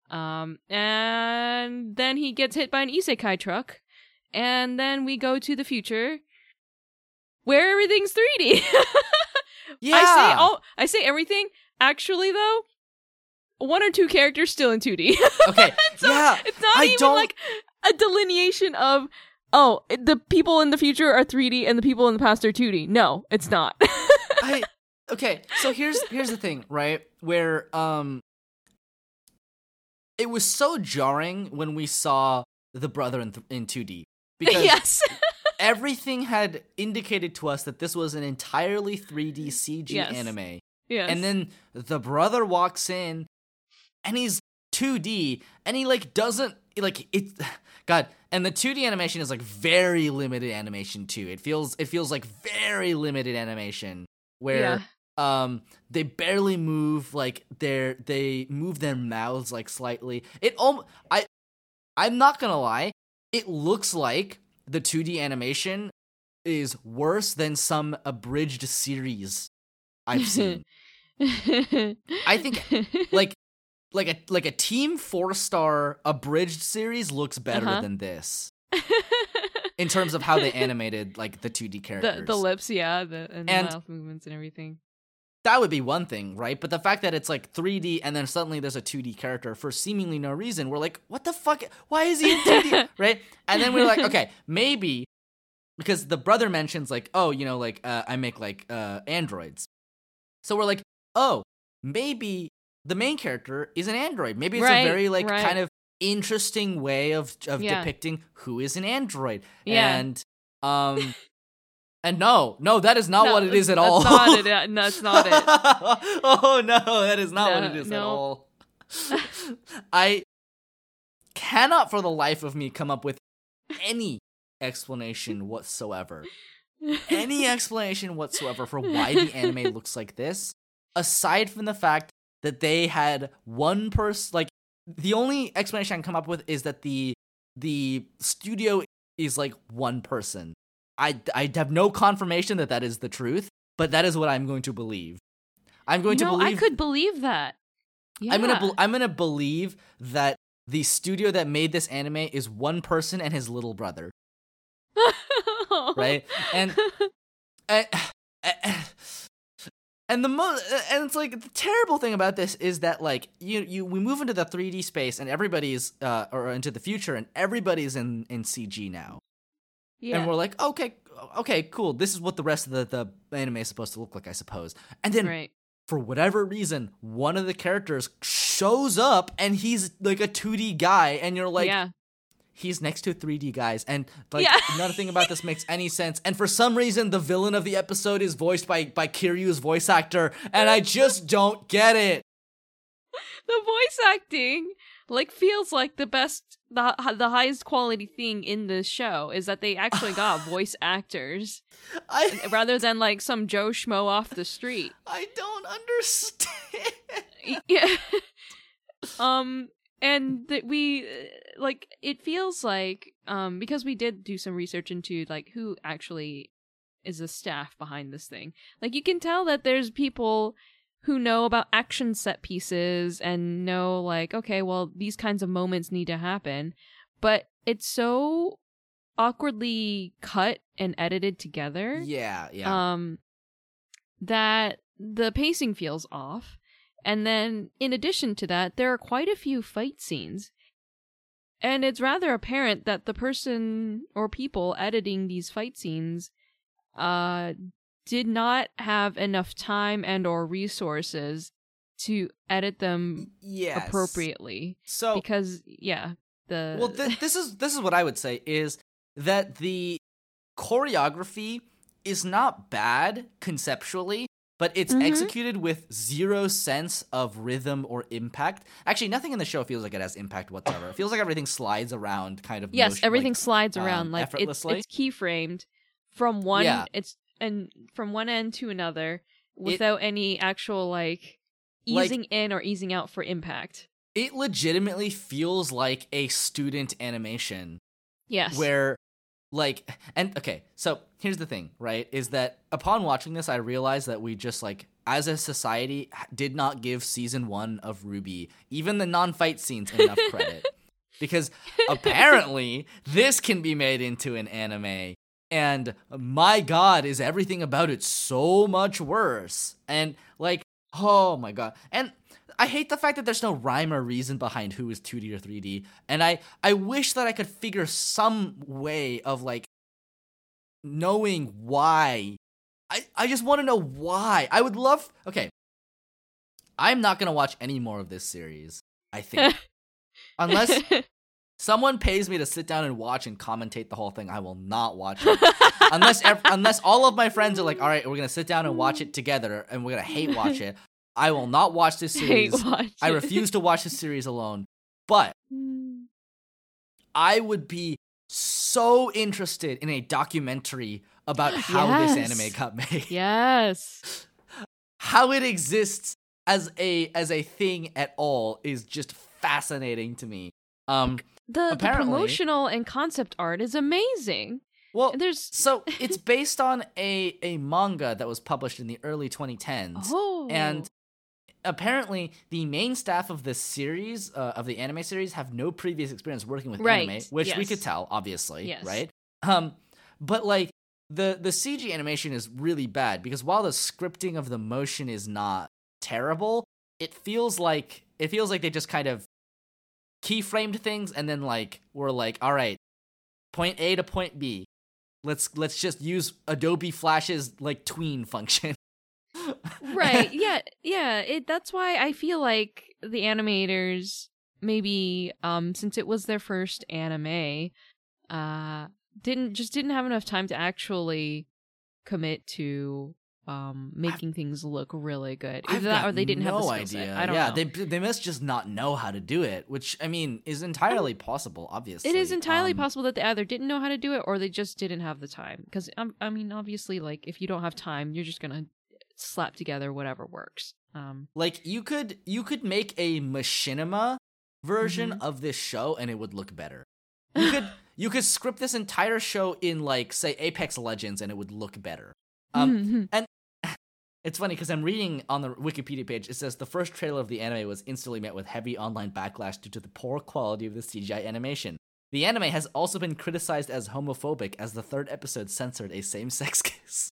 Um, and then he gets hit by an isekai truck, and then we go to the future where everything's 3D. yeah. (laughs) I say all I say everything. Actually, though, one or two characters still in 2D. (laughs) okay. (laughs) So yeah. it's not I even don't- like a delineation of oh the people in the future are 3D and the people in the past are 2D. No, it's not. I okay. So here's here's the thing, right? Where um, it was so jarring when we saw the brother in th- in 2D (laughs) because yes. everything had indicated to us that this was an entirely 3D CG Yes. anime, yes. and then the brother walks in, and he's 2D, and he like doesn't like it. (sighs) God, and the 2D animation is like very limited animation too. It feels it feels like very limited animation where yeah. um they barely move like their they move their mouths like slightly it um i i'm not gonna lie it looks like the 2d animation is worse than some abridged series i've (laughs) seen I think, (laughs) like like a like a team four star abridged series looks better Uh-huh. than this (laughs) in terms of how they animated like the 2d characters the the lips, yeah, the and, the And- mouth movements and everything. That would be one thing, right? But the fact that it's like 3D and then suddenly there's a 2D character for seemingly no reason, we're like, what the fuck? Why is he in 2D? (laughs) right? And then we're like, okay, maybe because the brother mentions like, oh, you know, like uh, I make like uh, androids. So we're like, oh, maybe the main character is an android. Maybe it's Right, a very like right. kind of interesting way of of Yeah. depicting who is an android. Yeah. And um and no, no, that is not No, what it is at that's all. not it. uh, No, that's not it. (laughs) oh no, that is not what No, it is at all. (laughs) I cannot for the life of me come up with any explanation whatsoever. Any (laughs) explanation whatsoever for why the anime looks like this, aside from the fact that they had one person like the only explanation I can come up with is that the the studio is like one person. I I have no confirmation that that is the truth, but that is what I'm going to believe. I'm going to believe I could believe that. Yeah. I'm gonna bel I'm gonna believe that the studio that made this anime is one person and his little brother, (laughs) right? And (laughs) and, (sighs) and the mo- and it's like the terrible thing about this is that like you you we move into the 3D space and everybody's uh or into the future and everybody's in in CG now. Yeah. And we're like, okay, okay, cool. This is what the rest of the, the anime is supposed to look like, I suppose. And then right. for whatever reason, one of the characters shows up and he's like a 2D guy, and you're like, yeah. he's next to 3D guys, and like Yeah. nothing about this makes any sense. And for some reason, the villain of the episode is voiced by by Kiryu's voice actor, and I (laughs) just don't get it. the voice acting like feels like the best the the highest quality thing in this show is that they actually got (laughs) voice actors I rather than like some Joe schmo off the street. (laughs) I don't understand. yeah. (laughs) um and that we uh, like it feels like um because we did do some research into like who actually is the staff behind this thing. Like you can tell that there's people who know about action set pieces and know like okay, well these kinds of moments need to happen, but it's so awkwardly cut and edited together Yeah, yeah. um that the pacing feels off. And then in addition to that there are quite a few fight scenes. And it's rather apparent that the person or people editing these fight scenes uh did not have enough time and or resources to edit them yes. appropriately So because yeah the well th- (laughs) this is this is what i would say is that the choreography is not bad conceptually but it's Mhm. executed with zero sense of rhythm or impact actually nothing in the show feels like it has impact whatsoever it feels like everything slides around kind of yes motion- everything like- slides um, around like it's effortlessly. it's keyframed from one Yeah. it's and from one end to another It- without any actual like Like- easing in or easing out for impact. It legitimately feels like a student animation. Yes. Where like and okay so here's the thing right is that upon watching this i realized that we just like as a society did not give season one of RWBY even the non-fight scenes enough credit. (laughs) Because apparently this can be made into an anime and my god is everything about it so much worse and like oh my god and I hate the fact that there's no rhyme or reason behind who is 2D or 3D, and I I wish that I could figure some way of like knowing why. I I just want to know why. I would love. Okay, I'm not gonna watch any more of this series. I think (laughs) unless someone pays me to sit down and watch and commentate the whole thing, I will not watch it. (laughs) unless ev- unless all of my friends are like, all right, we're gonna sit down and watch it together, and we're gonna hate watch it. I will not watch this (laughs) Hate series. watch I refuse to watch this series alone. But. I would be so interested in a documentary about (gasps) how this anime got (laughs) made. yes How it exists as a as a thing at all is just fascinating to me. Um the, the promotional and concept art is amazing. Well there's so (laughs) it's based on a a manga that was published in the early 2010s. oh and apparently the main staff of this series uh, of the anime series have no previous experience working with Right, anime which we could tell obviously Yes. right? Um but like the the cg animation is really bad because while the scripting of the motion is not terrible it feels like it feels like they just kind of keyframed things and then like we're like all right point a to point b. Let's let's just use adobe flash's like tween function. Right. (laughs) Yeah yeah. It that's why i feel like the animators maybe um since it was their first anime uh didn't just didn't have enough time to actually commit to um making things look really good either that or they didn't have the no skill idea. set. i don't yeah, know they they must just not know how to do it, which I mean is entirely possible. Obviously, it is entirely Um, possible that they either didn't know how to do it or they just didn't have the time because um, i mean obviously like if you don't have time you're just gonna slap together whatever works um Like you could you could make a machinima version Mm-hmm. of this show, and it would look better. (laughs) You could you could script this entire show in like say Apex Legends, and it would look better. Um, It's funny because I'm reading on the Wikipedia page. It says the first trailer of the anime was instantly met with heavy online backlash due to the poor quality of the CGI animation. The anime has also been criticized as homophobic, as the third episode censored a same-sex (laughs) kiss.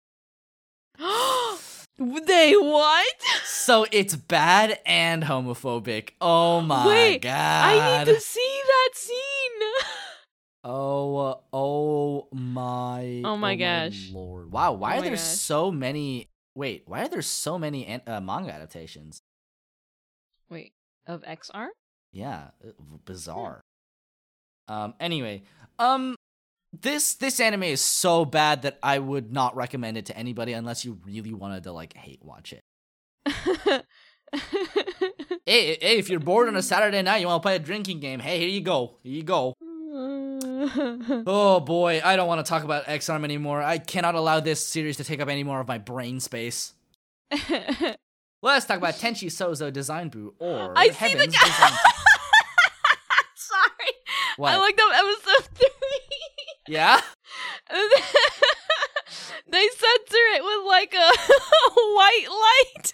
(gasps) they what So it's bad and homophobic. Oh my Wait, god! I need to see that scene. (laughs) Oh, oh, oh my! Oh my gosh. lord! Wow, why Oh are there gosh. so many? Wait, why are there so many an- uh, manga adaptations? Wait, of XR? Yeah, uh, bizarre. Um. Anyway, um, this this anime is so bad that I would not recommend it to anybody unless you really wanted to like hate watch it. (laughs) Hey, hey, if you're bored on a Saturday night, you want to play a drinking game? Hey, here you go. Here you go. (laughs) (laughs) Oh boy, I don't want to talk about Ex-Arm anymore. I cannot allow this series to take up any more of my brain space. (laughs) Let's talk about Tenchi Sozo Design-bu or I see the guy- (laughs) Sorry. What? I looked up episode three. yeah? they censor it with like a white light.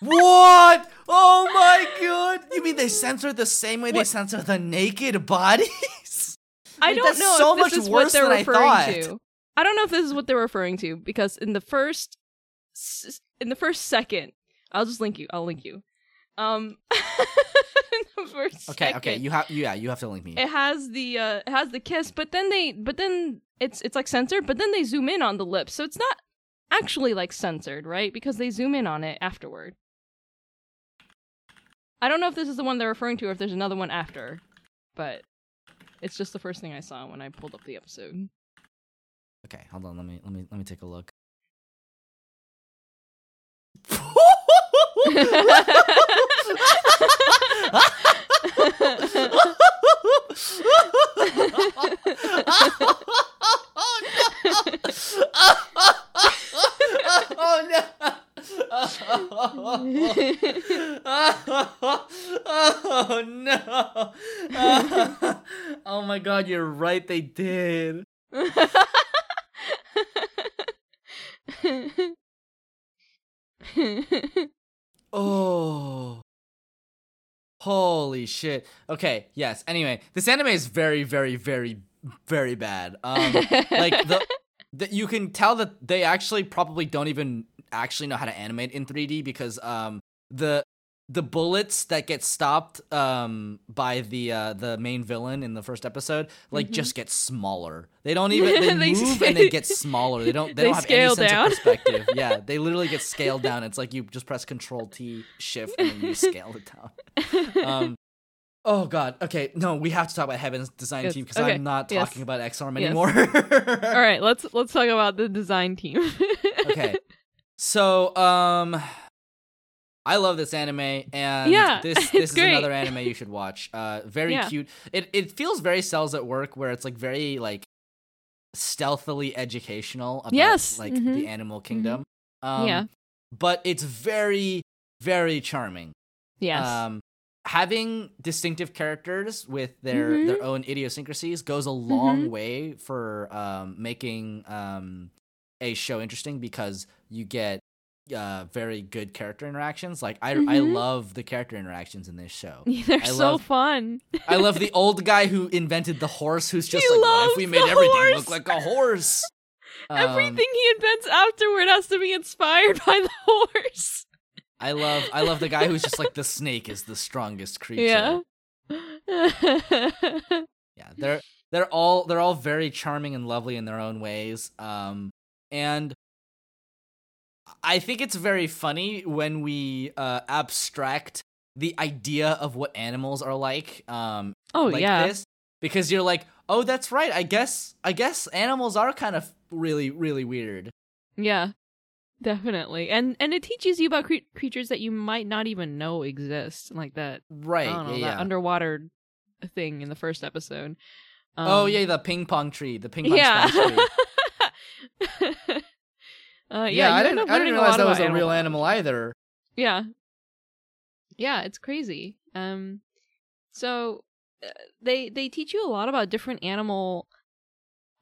What? Oh my god! You mean they censor the same way they What? censor the naked bodies? I don't that's know so if this much is what worse they're than I referring thought. to. I don't know if this is what they're referring to because in the first in the first second, I'll just link you. I'll link you. Um, (laughs) in the first Okay, second, okay, you have yeah, you have to link me. it has the uh it has the kiss, but then they but then it's it's like censored, but then they zoom in on the lips, so it's not actually like censored, right? Because they zoom in on it afterward. I don't know if this is the one they're referring to or if there's another one after, but it's just the first thing I saw when I pulled up the episode. Okay, hold on. Let me let me let me take a look. (laughs) oh no! (laughs) (laughs) oh no! Oh no (laughs) Oh my god, you're right. They did. Oh. Holy shit. Okay, yes. Anyway, this anime is very, very, very, very bad. Um like the, the you can tell that they actually probably don't even actually know how to animate in 3D because um the the bullets that get stopped um by the uh the main villain in the first episode like Mhm. just get smaller. They don't (laughs) even they, They move and they get smaller. They don't they, (laughs) They don't have any sense down. of perspective. (laughs) yeah, they literally get scaled down. It's like you just press control T shift and then you scale it down. Um Oh god. Okay, no, we have to talk about Heaven's design Yes, team because okay, I'm not yes. talking about Ex-Arm Yes. anymore. All right, let's let's talk about the design team. okay. So, um I love this anime and Yeah, (laughs) this this is great. another anime you should watch. Uh very Yeah. cute. It it feels very cells at work where it's like very like stealthily educational about Yes, like mhm. the animal kingdom. Um Yeah. but it's very very charming. yes. Um, having distinctive characters with their Mhm. their own idiosyncrasies goes a long Mhm. way for um, making um, a show interesting because you get uh, very good character interactions. Like I I Mhm. love the character interactions in this show. (laughs) They're I so love- fun. I love the (laughs) old guy who invented the horse, who's just He like, what if we made everything horse." look like a horse? Um, (laughs) Everything he invents afterward has to be inspired by the horse. I love I love the guy who's just like the snake is the strongest creature. Yeah. yeah they're they're all they're all very charming and lovely in their own ways um and i think it's very funny when we uh abstract the idea of what animals are like um oh like yeah. this because you're like oh that's right i guess i guess animals are kind of really really weird Yeah. Definitely. And and it teaches you about cre- creatures that you might not even know exist, like that right know, yeah, that yeah. underwater thing in the first episode. oh Um, yeah the ping pong tree the ping pong yeah. tree (laughs) (laughs) uh, yeah, yeah, i didn't i didn't realize that was a real animal either Yeah. Yeah, it's crazy. Um so uh, they they teach you a lot about different animal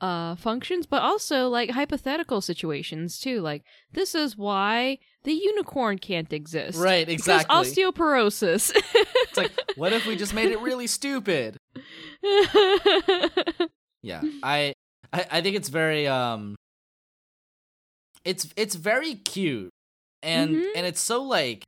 uh functions but also like hypothetical situations too. Like this is why the unicorn can't exist. right exactly osteoporosis. it's like what if we just made it really stupid (laughs) yeah I, I i think it's very um it's it's very cute and Mhm. and it's so like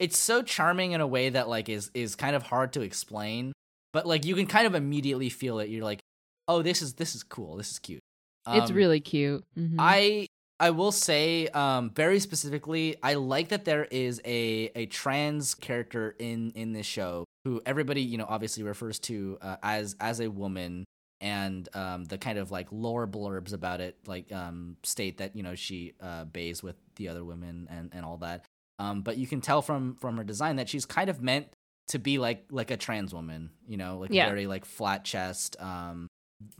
it's so charming in a way that like is is kind of hard to explain but like you can kind of immediately feel it you're like oh this is this is cool this is cute it's Um, really cute. Mhm. I I will say um very specifically I like that there is a a trans character in in this show who everybody you know obviously refers to uh, as as a woman and um the kind of like lore blurbs about it like um state that you know she uh bays with the other women and and all that Um, but you can tell from from her design that she's kind of meant to be like like a trans woman, you know, like Yeah. very like flat chest, um,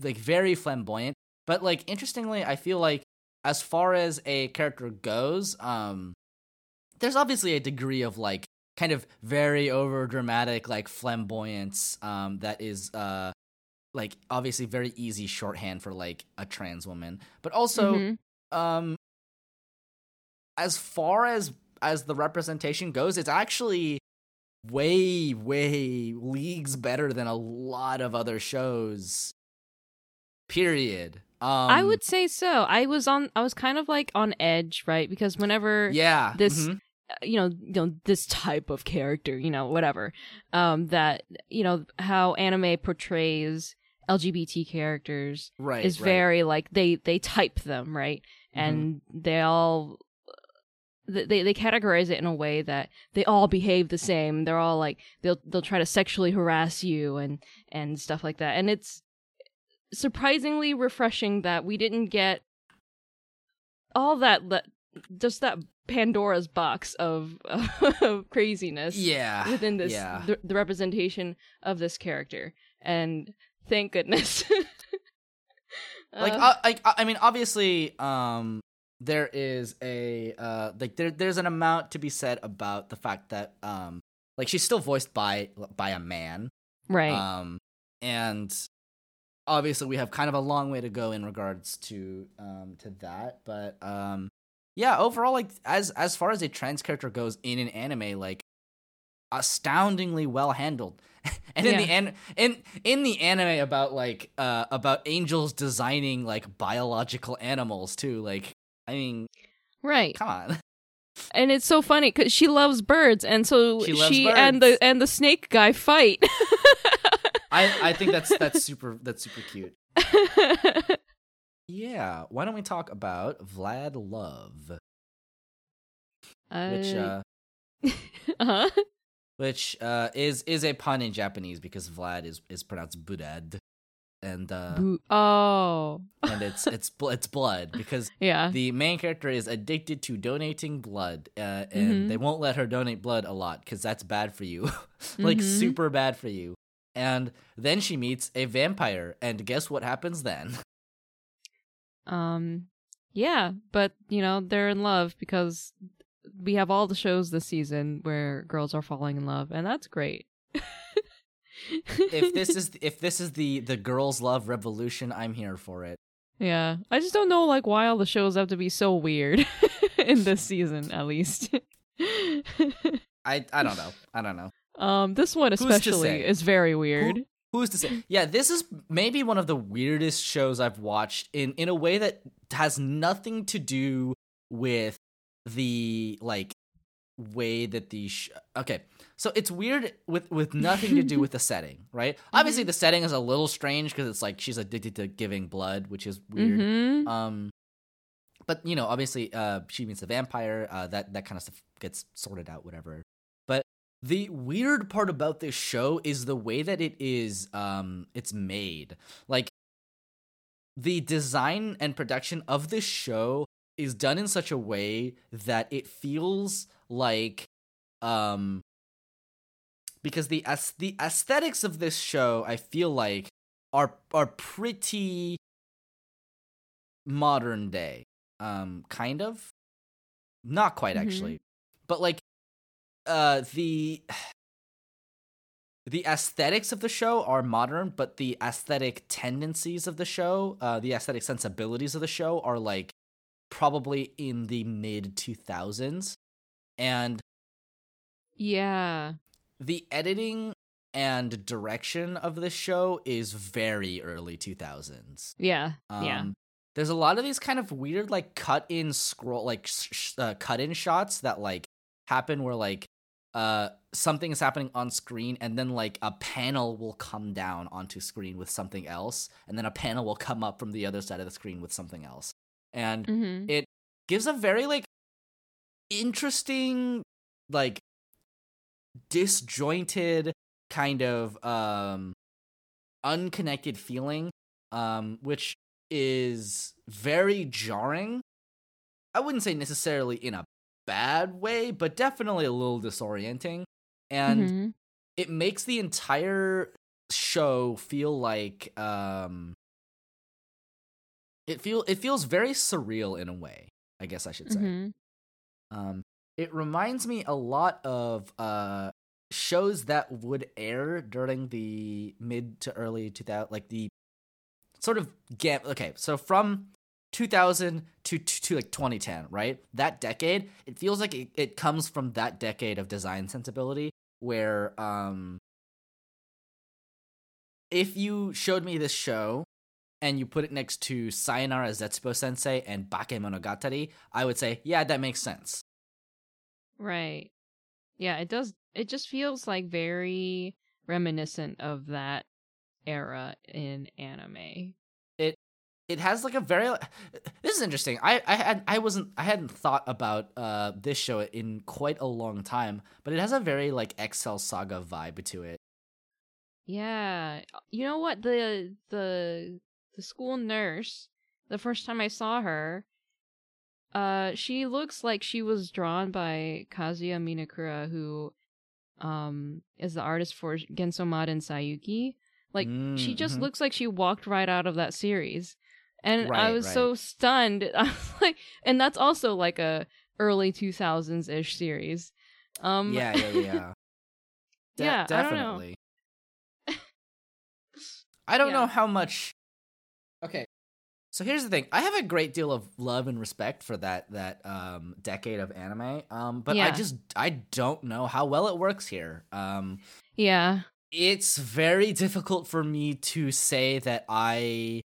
like very flamboyant. But like interestingly, I feel like as far as a character goes, um, there's obviously a degree of like kind of very over dramatic like flamboyance um that is uh like obviously very easy shorthand for like a trans woman but also Mhm. um as far as as the representation goes it's actually way way leagues better than a lot of other shows period um I would say so. I was on. I was kind of like on edge, right? Because whenever yeah this- mhm. uh, you know, you know this type of character, you know, whatever, um, that you know how anime portrays LGBT characters right is right. very like they they type them right, Mhm. and they all they they categorize it in a way that they all behave the same. They're all like they'll they'll try to sexually harass you and and stuff like that. And it's surprisingly refreshing that we didn't get all that just that Pandora's box of, of (laughs) craziness yeah within this yeah the representation of this character. And thank goodness. (laughs) like Uh, uh, like I I mean obviously um there is a uh like there there's an amount to be said about the fact that um like she's still voiced by by a man right. um and obviously we have kind of a long way to go in regards to um to that but um yeah overall like as as far as a trans character goes in an anime like astoundingly well handled (laughs) and in the an- in in the anime about like uh about angels designing like biological animals too like i mean right. come on. And it's so funny because she loves birds, and so She she, and the and the snake guy fight. i i think that's (laughs) that's super that's super cute. Yeah why don't we talk about vlad love? Which uh (laughs) uh which uh is is a pun in Japanese because Vlad is is pronounced Budad, and uh oh and it's (laughs) it's it's blood because yeah the main character is addicted to donating blood, uh, and Mhm. they won't let her donate blood a lot because that's bad for you, (laughs) like Mhm. super bad for you. And then she meets a vampire, and guess what happens then? (laughs) um yeah but you know they're in love because we have all the shows this season where girls are falling in love and that's great if this (laughs) is if this is the the girls love revolution, I'm here for it. yeah i just don't know like why all the shows have to be so weird (laughs) in this season at least (laughs) I I don't know. I don't know. um this one especially is very weird Who's to say? Yeah, this is maybe one of the weirdest shows I've watched in in a way that has nothing to do with the like way that the sh- okay. So it's weird with with nothing to do with the (laughs) setting, right? Obviously, the setting is a little strange because it's like she's addicted to giving blood, which is weird. Mhm. Um, but you know, obviously, uh, she meets a vampire. Uh, that that kind of stuff gets sorted out, whatever. But the weird part about this show is the way that it is. Um, it's made like the design and production of this show is done in such a way that it feels like um because the as the aesthetics of this show I feel like are are pretty modern day um kind of not quite Mhm. actually but like uh the the aesthetics of the show are modern but the aesthetic tendencies of the show uh the aesthetic sensibilities of the show are like probably in the mid 2000s and yeah. the editing and direction of this show is very early 2000s yeah um, yeah There's a lot of these kind of weird, like cut in scroll, like sh- sh- uh, cut in shots that like happen where like uh something is happening on screen and then like a panel will come down onto screen with something else and then a panel will come up from the other side of the screen with something else and hmm it gives a very like interesting like disjointed kind of um unconnected feeling um which is very jarring i wouldn't say necessarily in a bad way, but definitely a little disorienting. And Mhm. it makes the entire show feel like um it feel it feels very surreal in a way, I guess I should say. Mhm. Um, it reminds me a lot of uh shows that would air during the mid to early 2000 like the sort of gam okay so from 2000 to, to, to like 2010 right that decade it feels like it, it comes from that decade of design sensibility where um if you showed me this show and you put it next to Sayonara Zetsubo Sensei and Bakemonogatari, I would say, yeah, that makes sense. Right. Yeah, it does. It just feels like very reminiscent of that era in anime. it it has like a very this is interesting i i had i wasn't i hadn't thought about uh this show in quite a long time but it has a very like excel saga vibe to it Yeah. You know what? The the the school nurse, the first time I saw her, uh she looks like she was drawn by Kazuya Minekura who um is the artist for Genso Maden Saiyuki. Like she Mm, just mhm. looks like she walked right out of that series. And I was right. so stunned. (laughs) I was like and that's also like a early 2000s ish series. Um yeah yeah yeah (laughs) De- Yeah, I don't know. definitely i don't know how much okay so here's the thing i have a great deal of love and respect for that that um decade of anime um but i just i don't know how well it works here um yeah. it's very difficult for me to say that I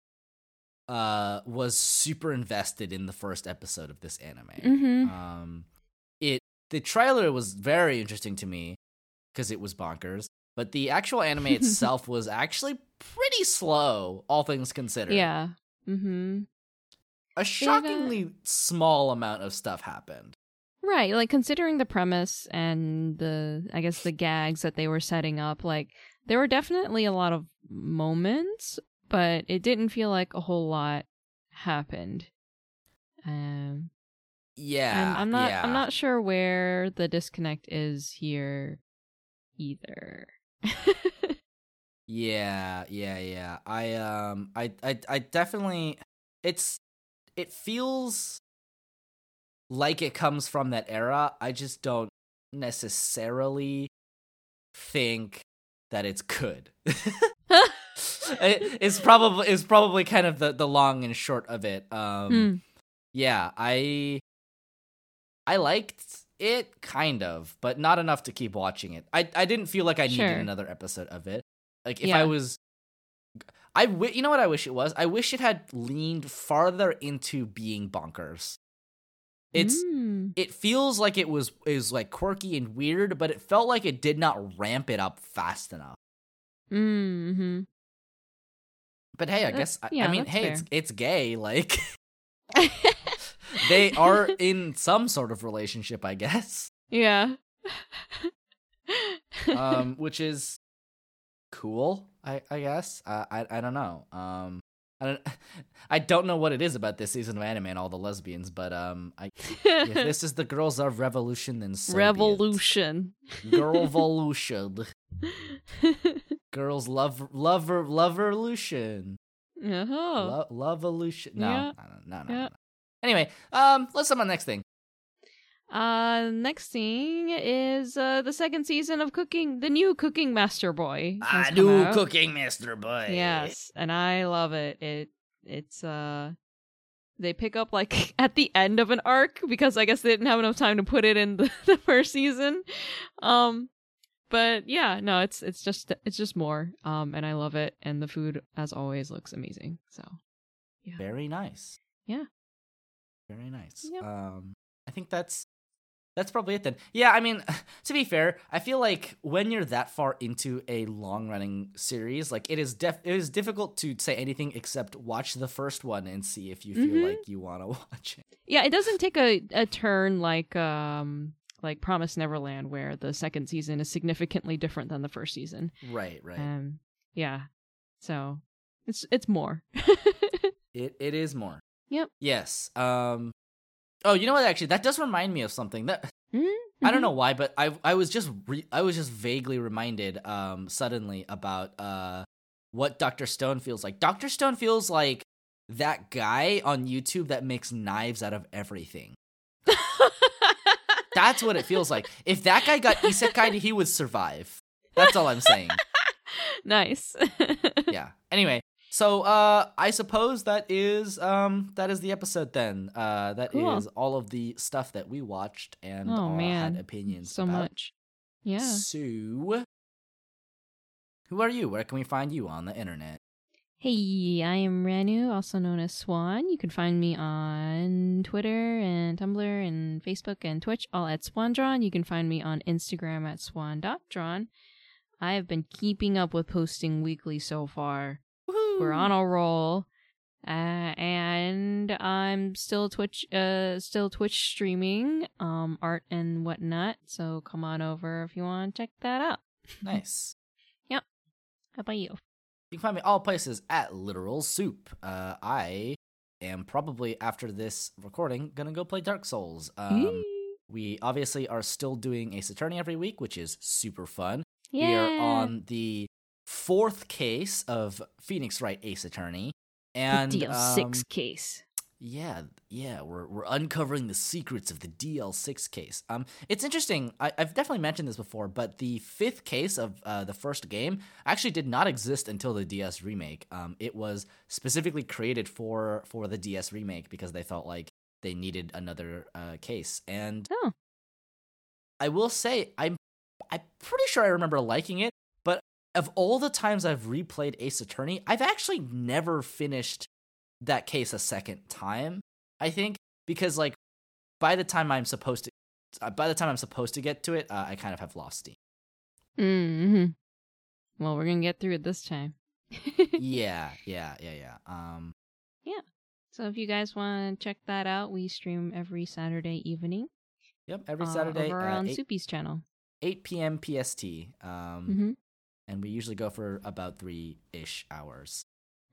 uh was super invested in the first episode of this anime. Mhm. Um it the trailer was very interesting to me because it was bonkers, but the actual anime (laughs) itself was actually pretty slow all things considered. Yeah. Mm-hmm. A shockingly small amount of stuff happened. Right, like considering the premise and the I guess the gags that they were setting up, like there were definitely a lot of moments, but it didn't feel like a whole lot happened. Um Yeah. and I'm not yeah. I'm not sure where the disconnect is here either. (laughs) Yeah, yeah, yeah. I um I I I definitely it's it feels like it comes from that era. I just don't necessarily think that it's good. (laughs) it, it's probably it's probably kind of the the long and short of it. Um Hmm. yeah, I I liked it kind of, but not enough to keep watching it. I I didn't feel like I needed Sure. another episode of it. Like if Yeah. I was I w- you know what I wish it was? I wish it had leaned farther into being bonkers. It's Mm. it feels like it was is like quirky and weird, but it felt like it did not ramp it up fast enough. Mm-hmm. But hey, I guess I, yeah, I mean, hey, it's it's gay. Like (laughs) they (laughs) are in some sort of relationship, I guess. yeah. Um, (laughs) which is cool. I I guess. Uh, I I don't know. Um, I don't (laughs) I don't know what it is about this season of anime and all the lesbians, but um, I if this is the girls of revolution, then so. Revolution. girl evolution, girls love lover loverlution. uh-huh. Lo- love evolution. No, Yeah. no, no, no, no, Yeah. Anyway, um, let's on my next thing. Uh, next thing is uh the second season of Cooking, the new Cooking Master Boy. has come out. cooking, Master Boy. Yes, and I love it. It it's uh they pick up like (laughs) at the end of an arc because I guess they didn't have enough time to put it in (laughs) the, the first season. Um but yeah, no, it's it's just it's just more. Um and I love it and the food as always looks amazing. So Very nice. Yeah. Very nice. Yep. Um, I think that's that's probably it then. Yeah, I mean, (laughs) to be fair, I feel like when you're that far into a long running series, like it is def it is difficult to say anything except watch the first one and see if you feel Mhm. like you want to (laughs) watch it. Yeah, it doesn't take a, a turn like um like Promise Neverland where the second season is significantly different than the first season. Right, right. Um yeah. So it's it's more. (laughs) It it is more. Yep. Yes. Um Oh, you know what? Actually, that does remind me of something. That (laughs) Mm-hmm. I don't know why, but I I was just re- I was just vaguely reminded um suddenly about uh what Doctor Stone feels like. Doctor Stone feels like that guy on YouTube that makes knives out of everything. That's what it feels like. (laughs) If that guy got isekai, he would survive. That's all I'm saying. (laughs) nice. yeah. Anyway, so uh I suppose that is um that is the episode then. Uh that is Cool. all of the stuff that we watched and Oh, man. had opinions so about. much. Yeah. So who are you? Where can we find you on the internet? Hey, I am Ranu, also known as Swan. You can find me on Twitter and Tumblr and Facebook and Twitch, all at SwanDrawn. You can find me on Instagram at swan.drawn. I have been keeping up with posting weekly so far. We're on a roll. Uh, and I'm still Twitch, uh, still Twitch streaming, um, art and whatnot. So come on over if you want to check that out. Nice. (laughs) Yep. How about you? You can find me all places at Literal Soup. Uh, I am probably after this recording gonna go play Dark Souls. Um, we obviously are still doing Ace Attorney every week, which is super fun. yeah. We are on the fourth case of Phoenix Wright Ace Attorney, and the DL6 um, case. yeah, yeah, we're we're uncovering the secrets of the DL6 case. Um, it's interesting. I, I've definitely mentioned this before, but the fifth case of uh, the first game actually did not exist until the DS remake. Um, it was specifically created for for the DS remake because they felt like they needed another uh, case. And Oh. I will say, I'm I'm pretty sure I remember liking it, of all the times I've replayed Ace Attorney, I've actually never finished that case a second time. I think because like by the time I'm supposed to, uh, by the time I'm supposed to get to it, uh, I kind of have lost steam. hmm Well, we're gonna get through it this time. (laughs) yeah, yeah, yeah, yeah. Um, Yeah. So if you guys want to check that out, we stream every Saturday evening. yep. Every uh, Saturday over at on 8, Soupy's channel. 8 p.m. PST. Um, hmm and we usually go for about three ish hours.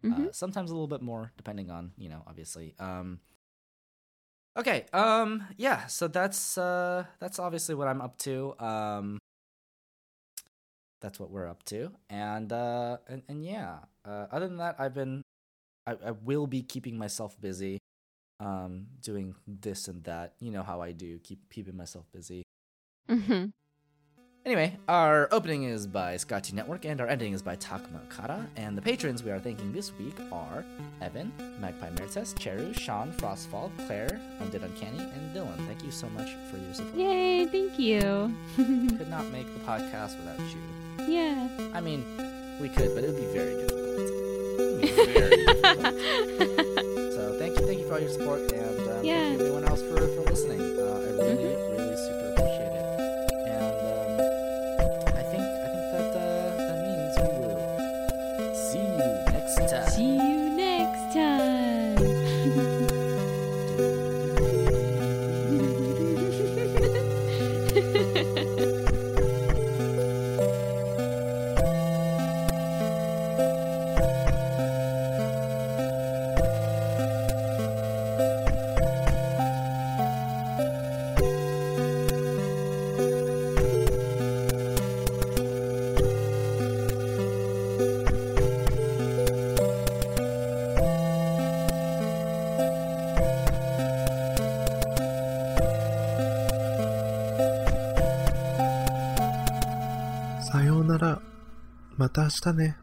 hmm uh, sometimes a little bit more depending on you know obviously. Um okay um yeah so that's uh that's obviously what i'm up to. Um that's what we're up to. And uh and, and yeah uh other than that i've been I, I will be keeping myself busy um doing this and that. You know how i do keep keeping myself busy. Hmm Anyway, our opening is by Scotty Network and our ending is by Takuma Okada. And the patrons we are thanking this week are Evan, Magpie Merites, Cheru, Sean, Frostfall, Claire, Undead Uncanny, and Dylan. Thank you so much for your support. Yay! Thank you. (laughs) Could not make the podcast without you. yeah. I mean, we could, but it would be very (laughs) difficult. Be very difficult. So thank you, thank you for all your support, and um, Yeah. thank you everyone else for, for listening. Uh, 化しね。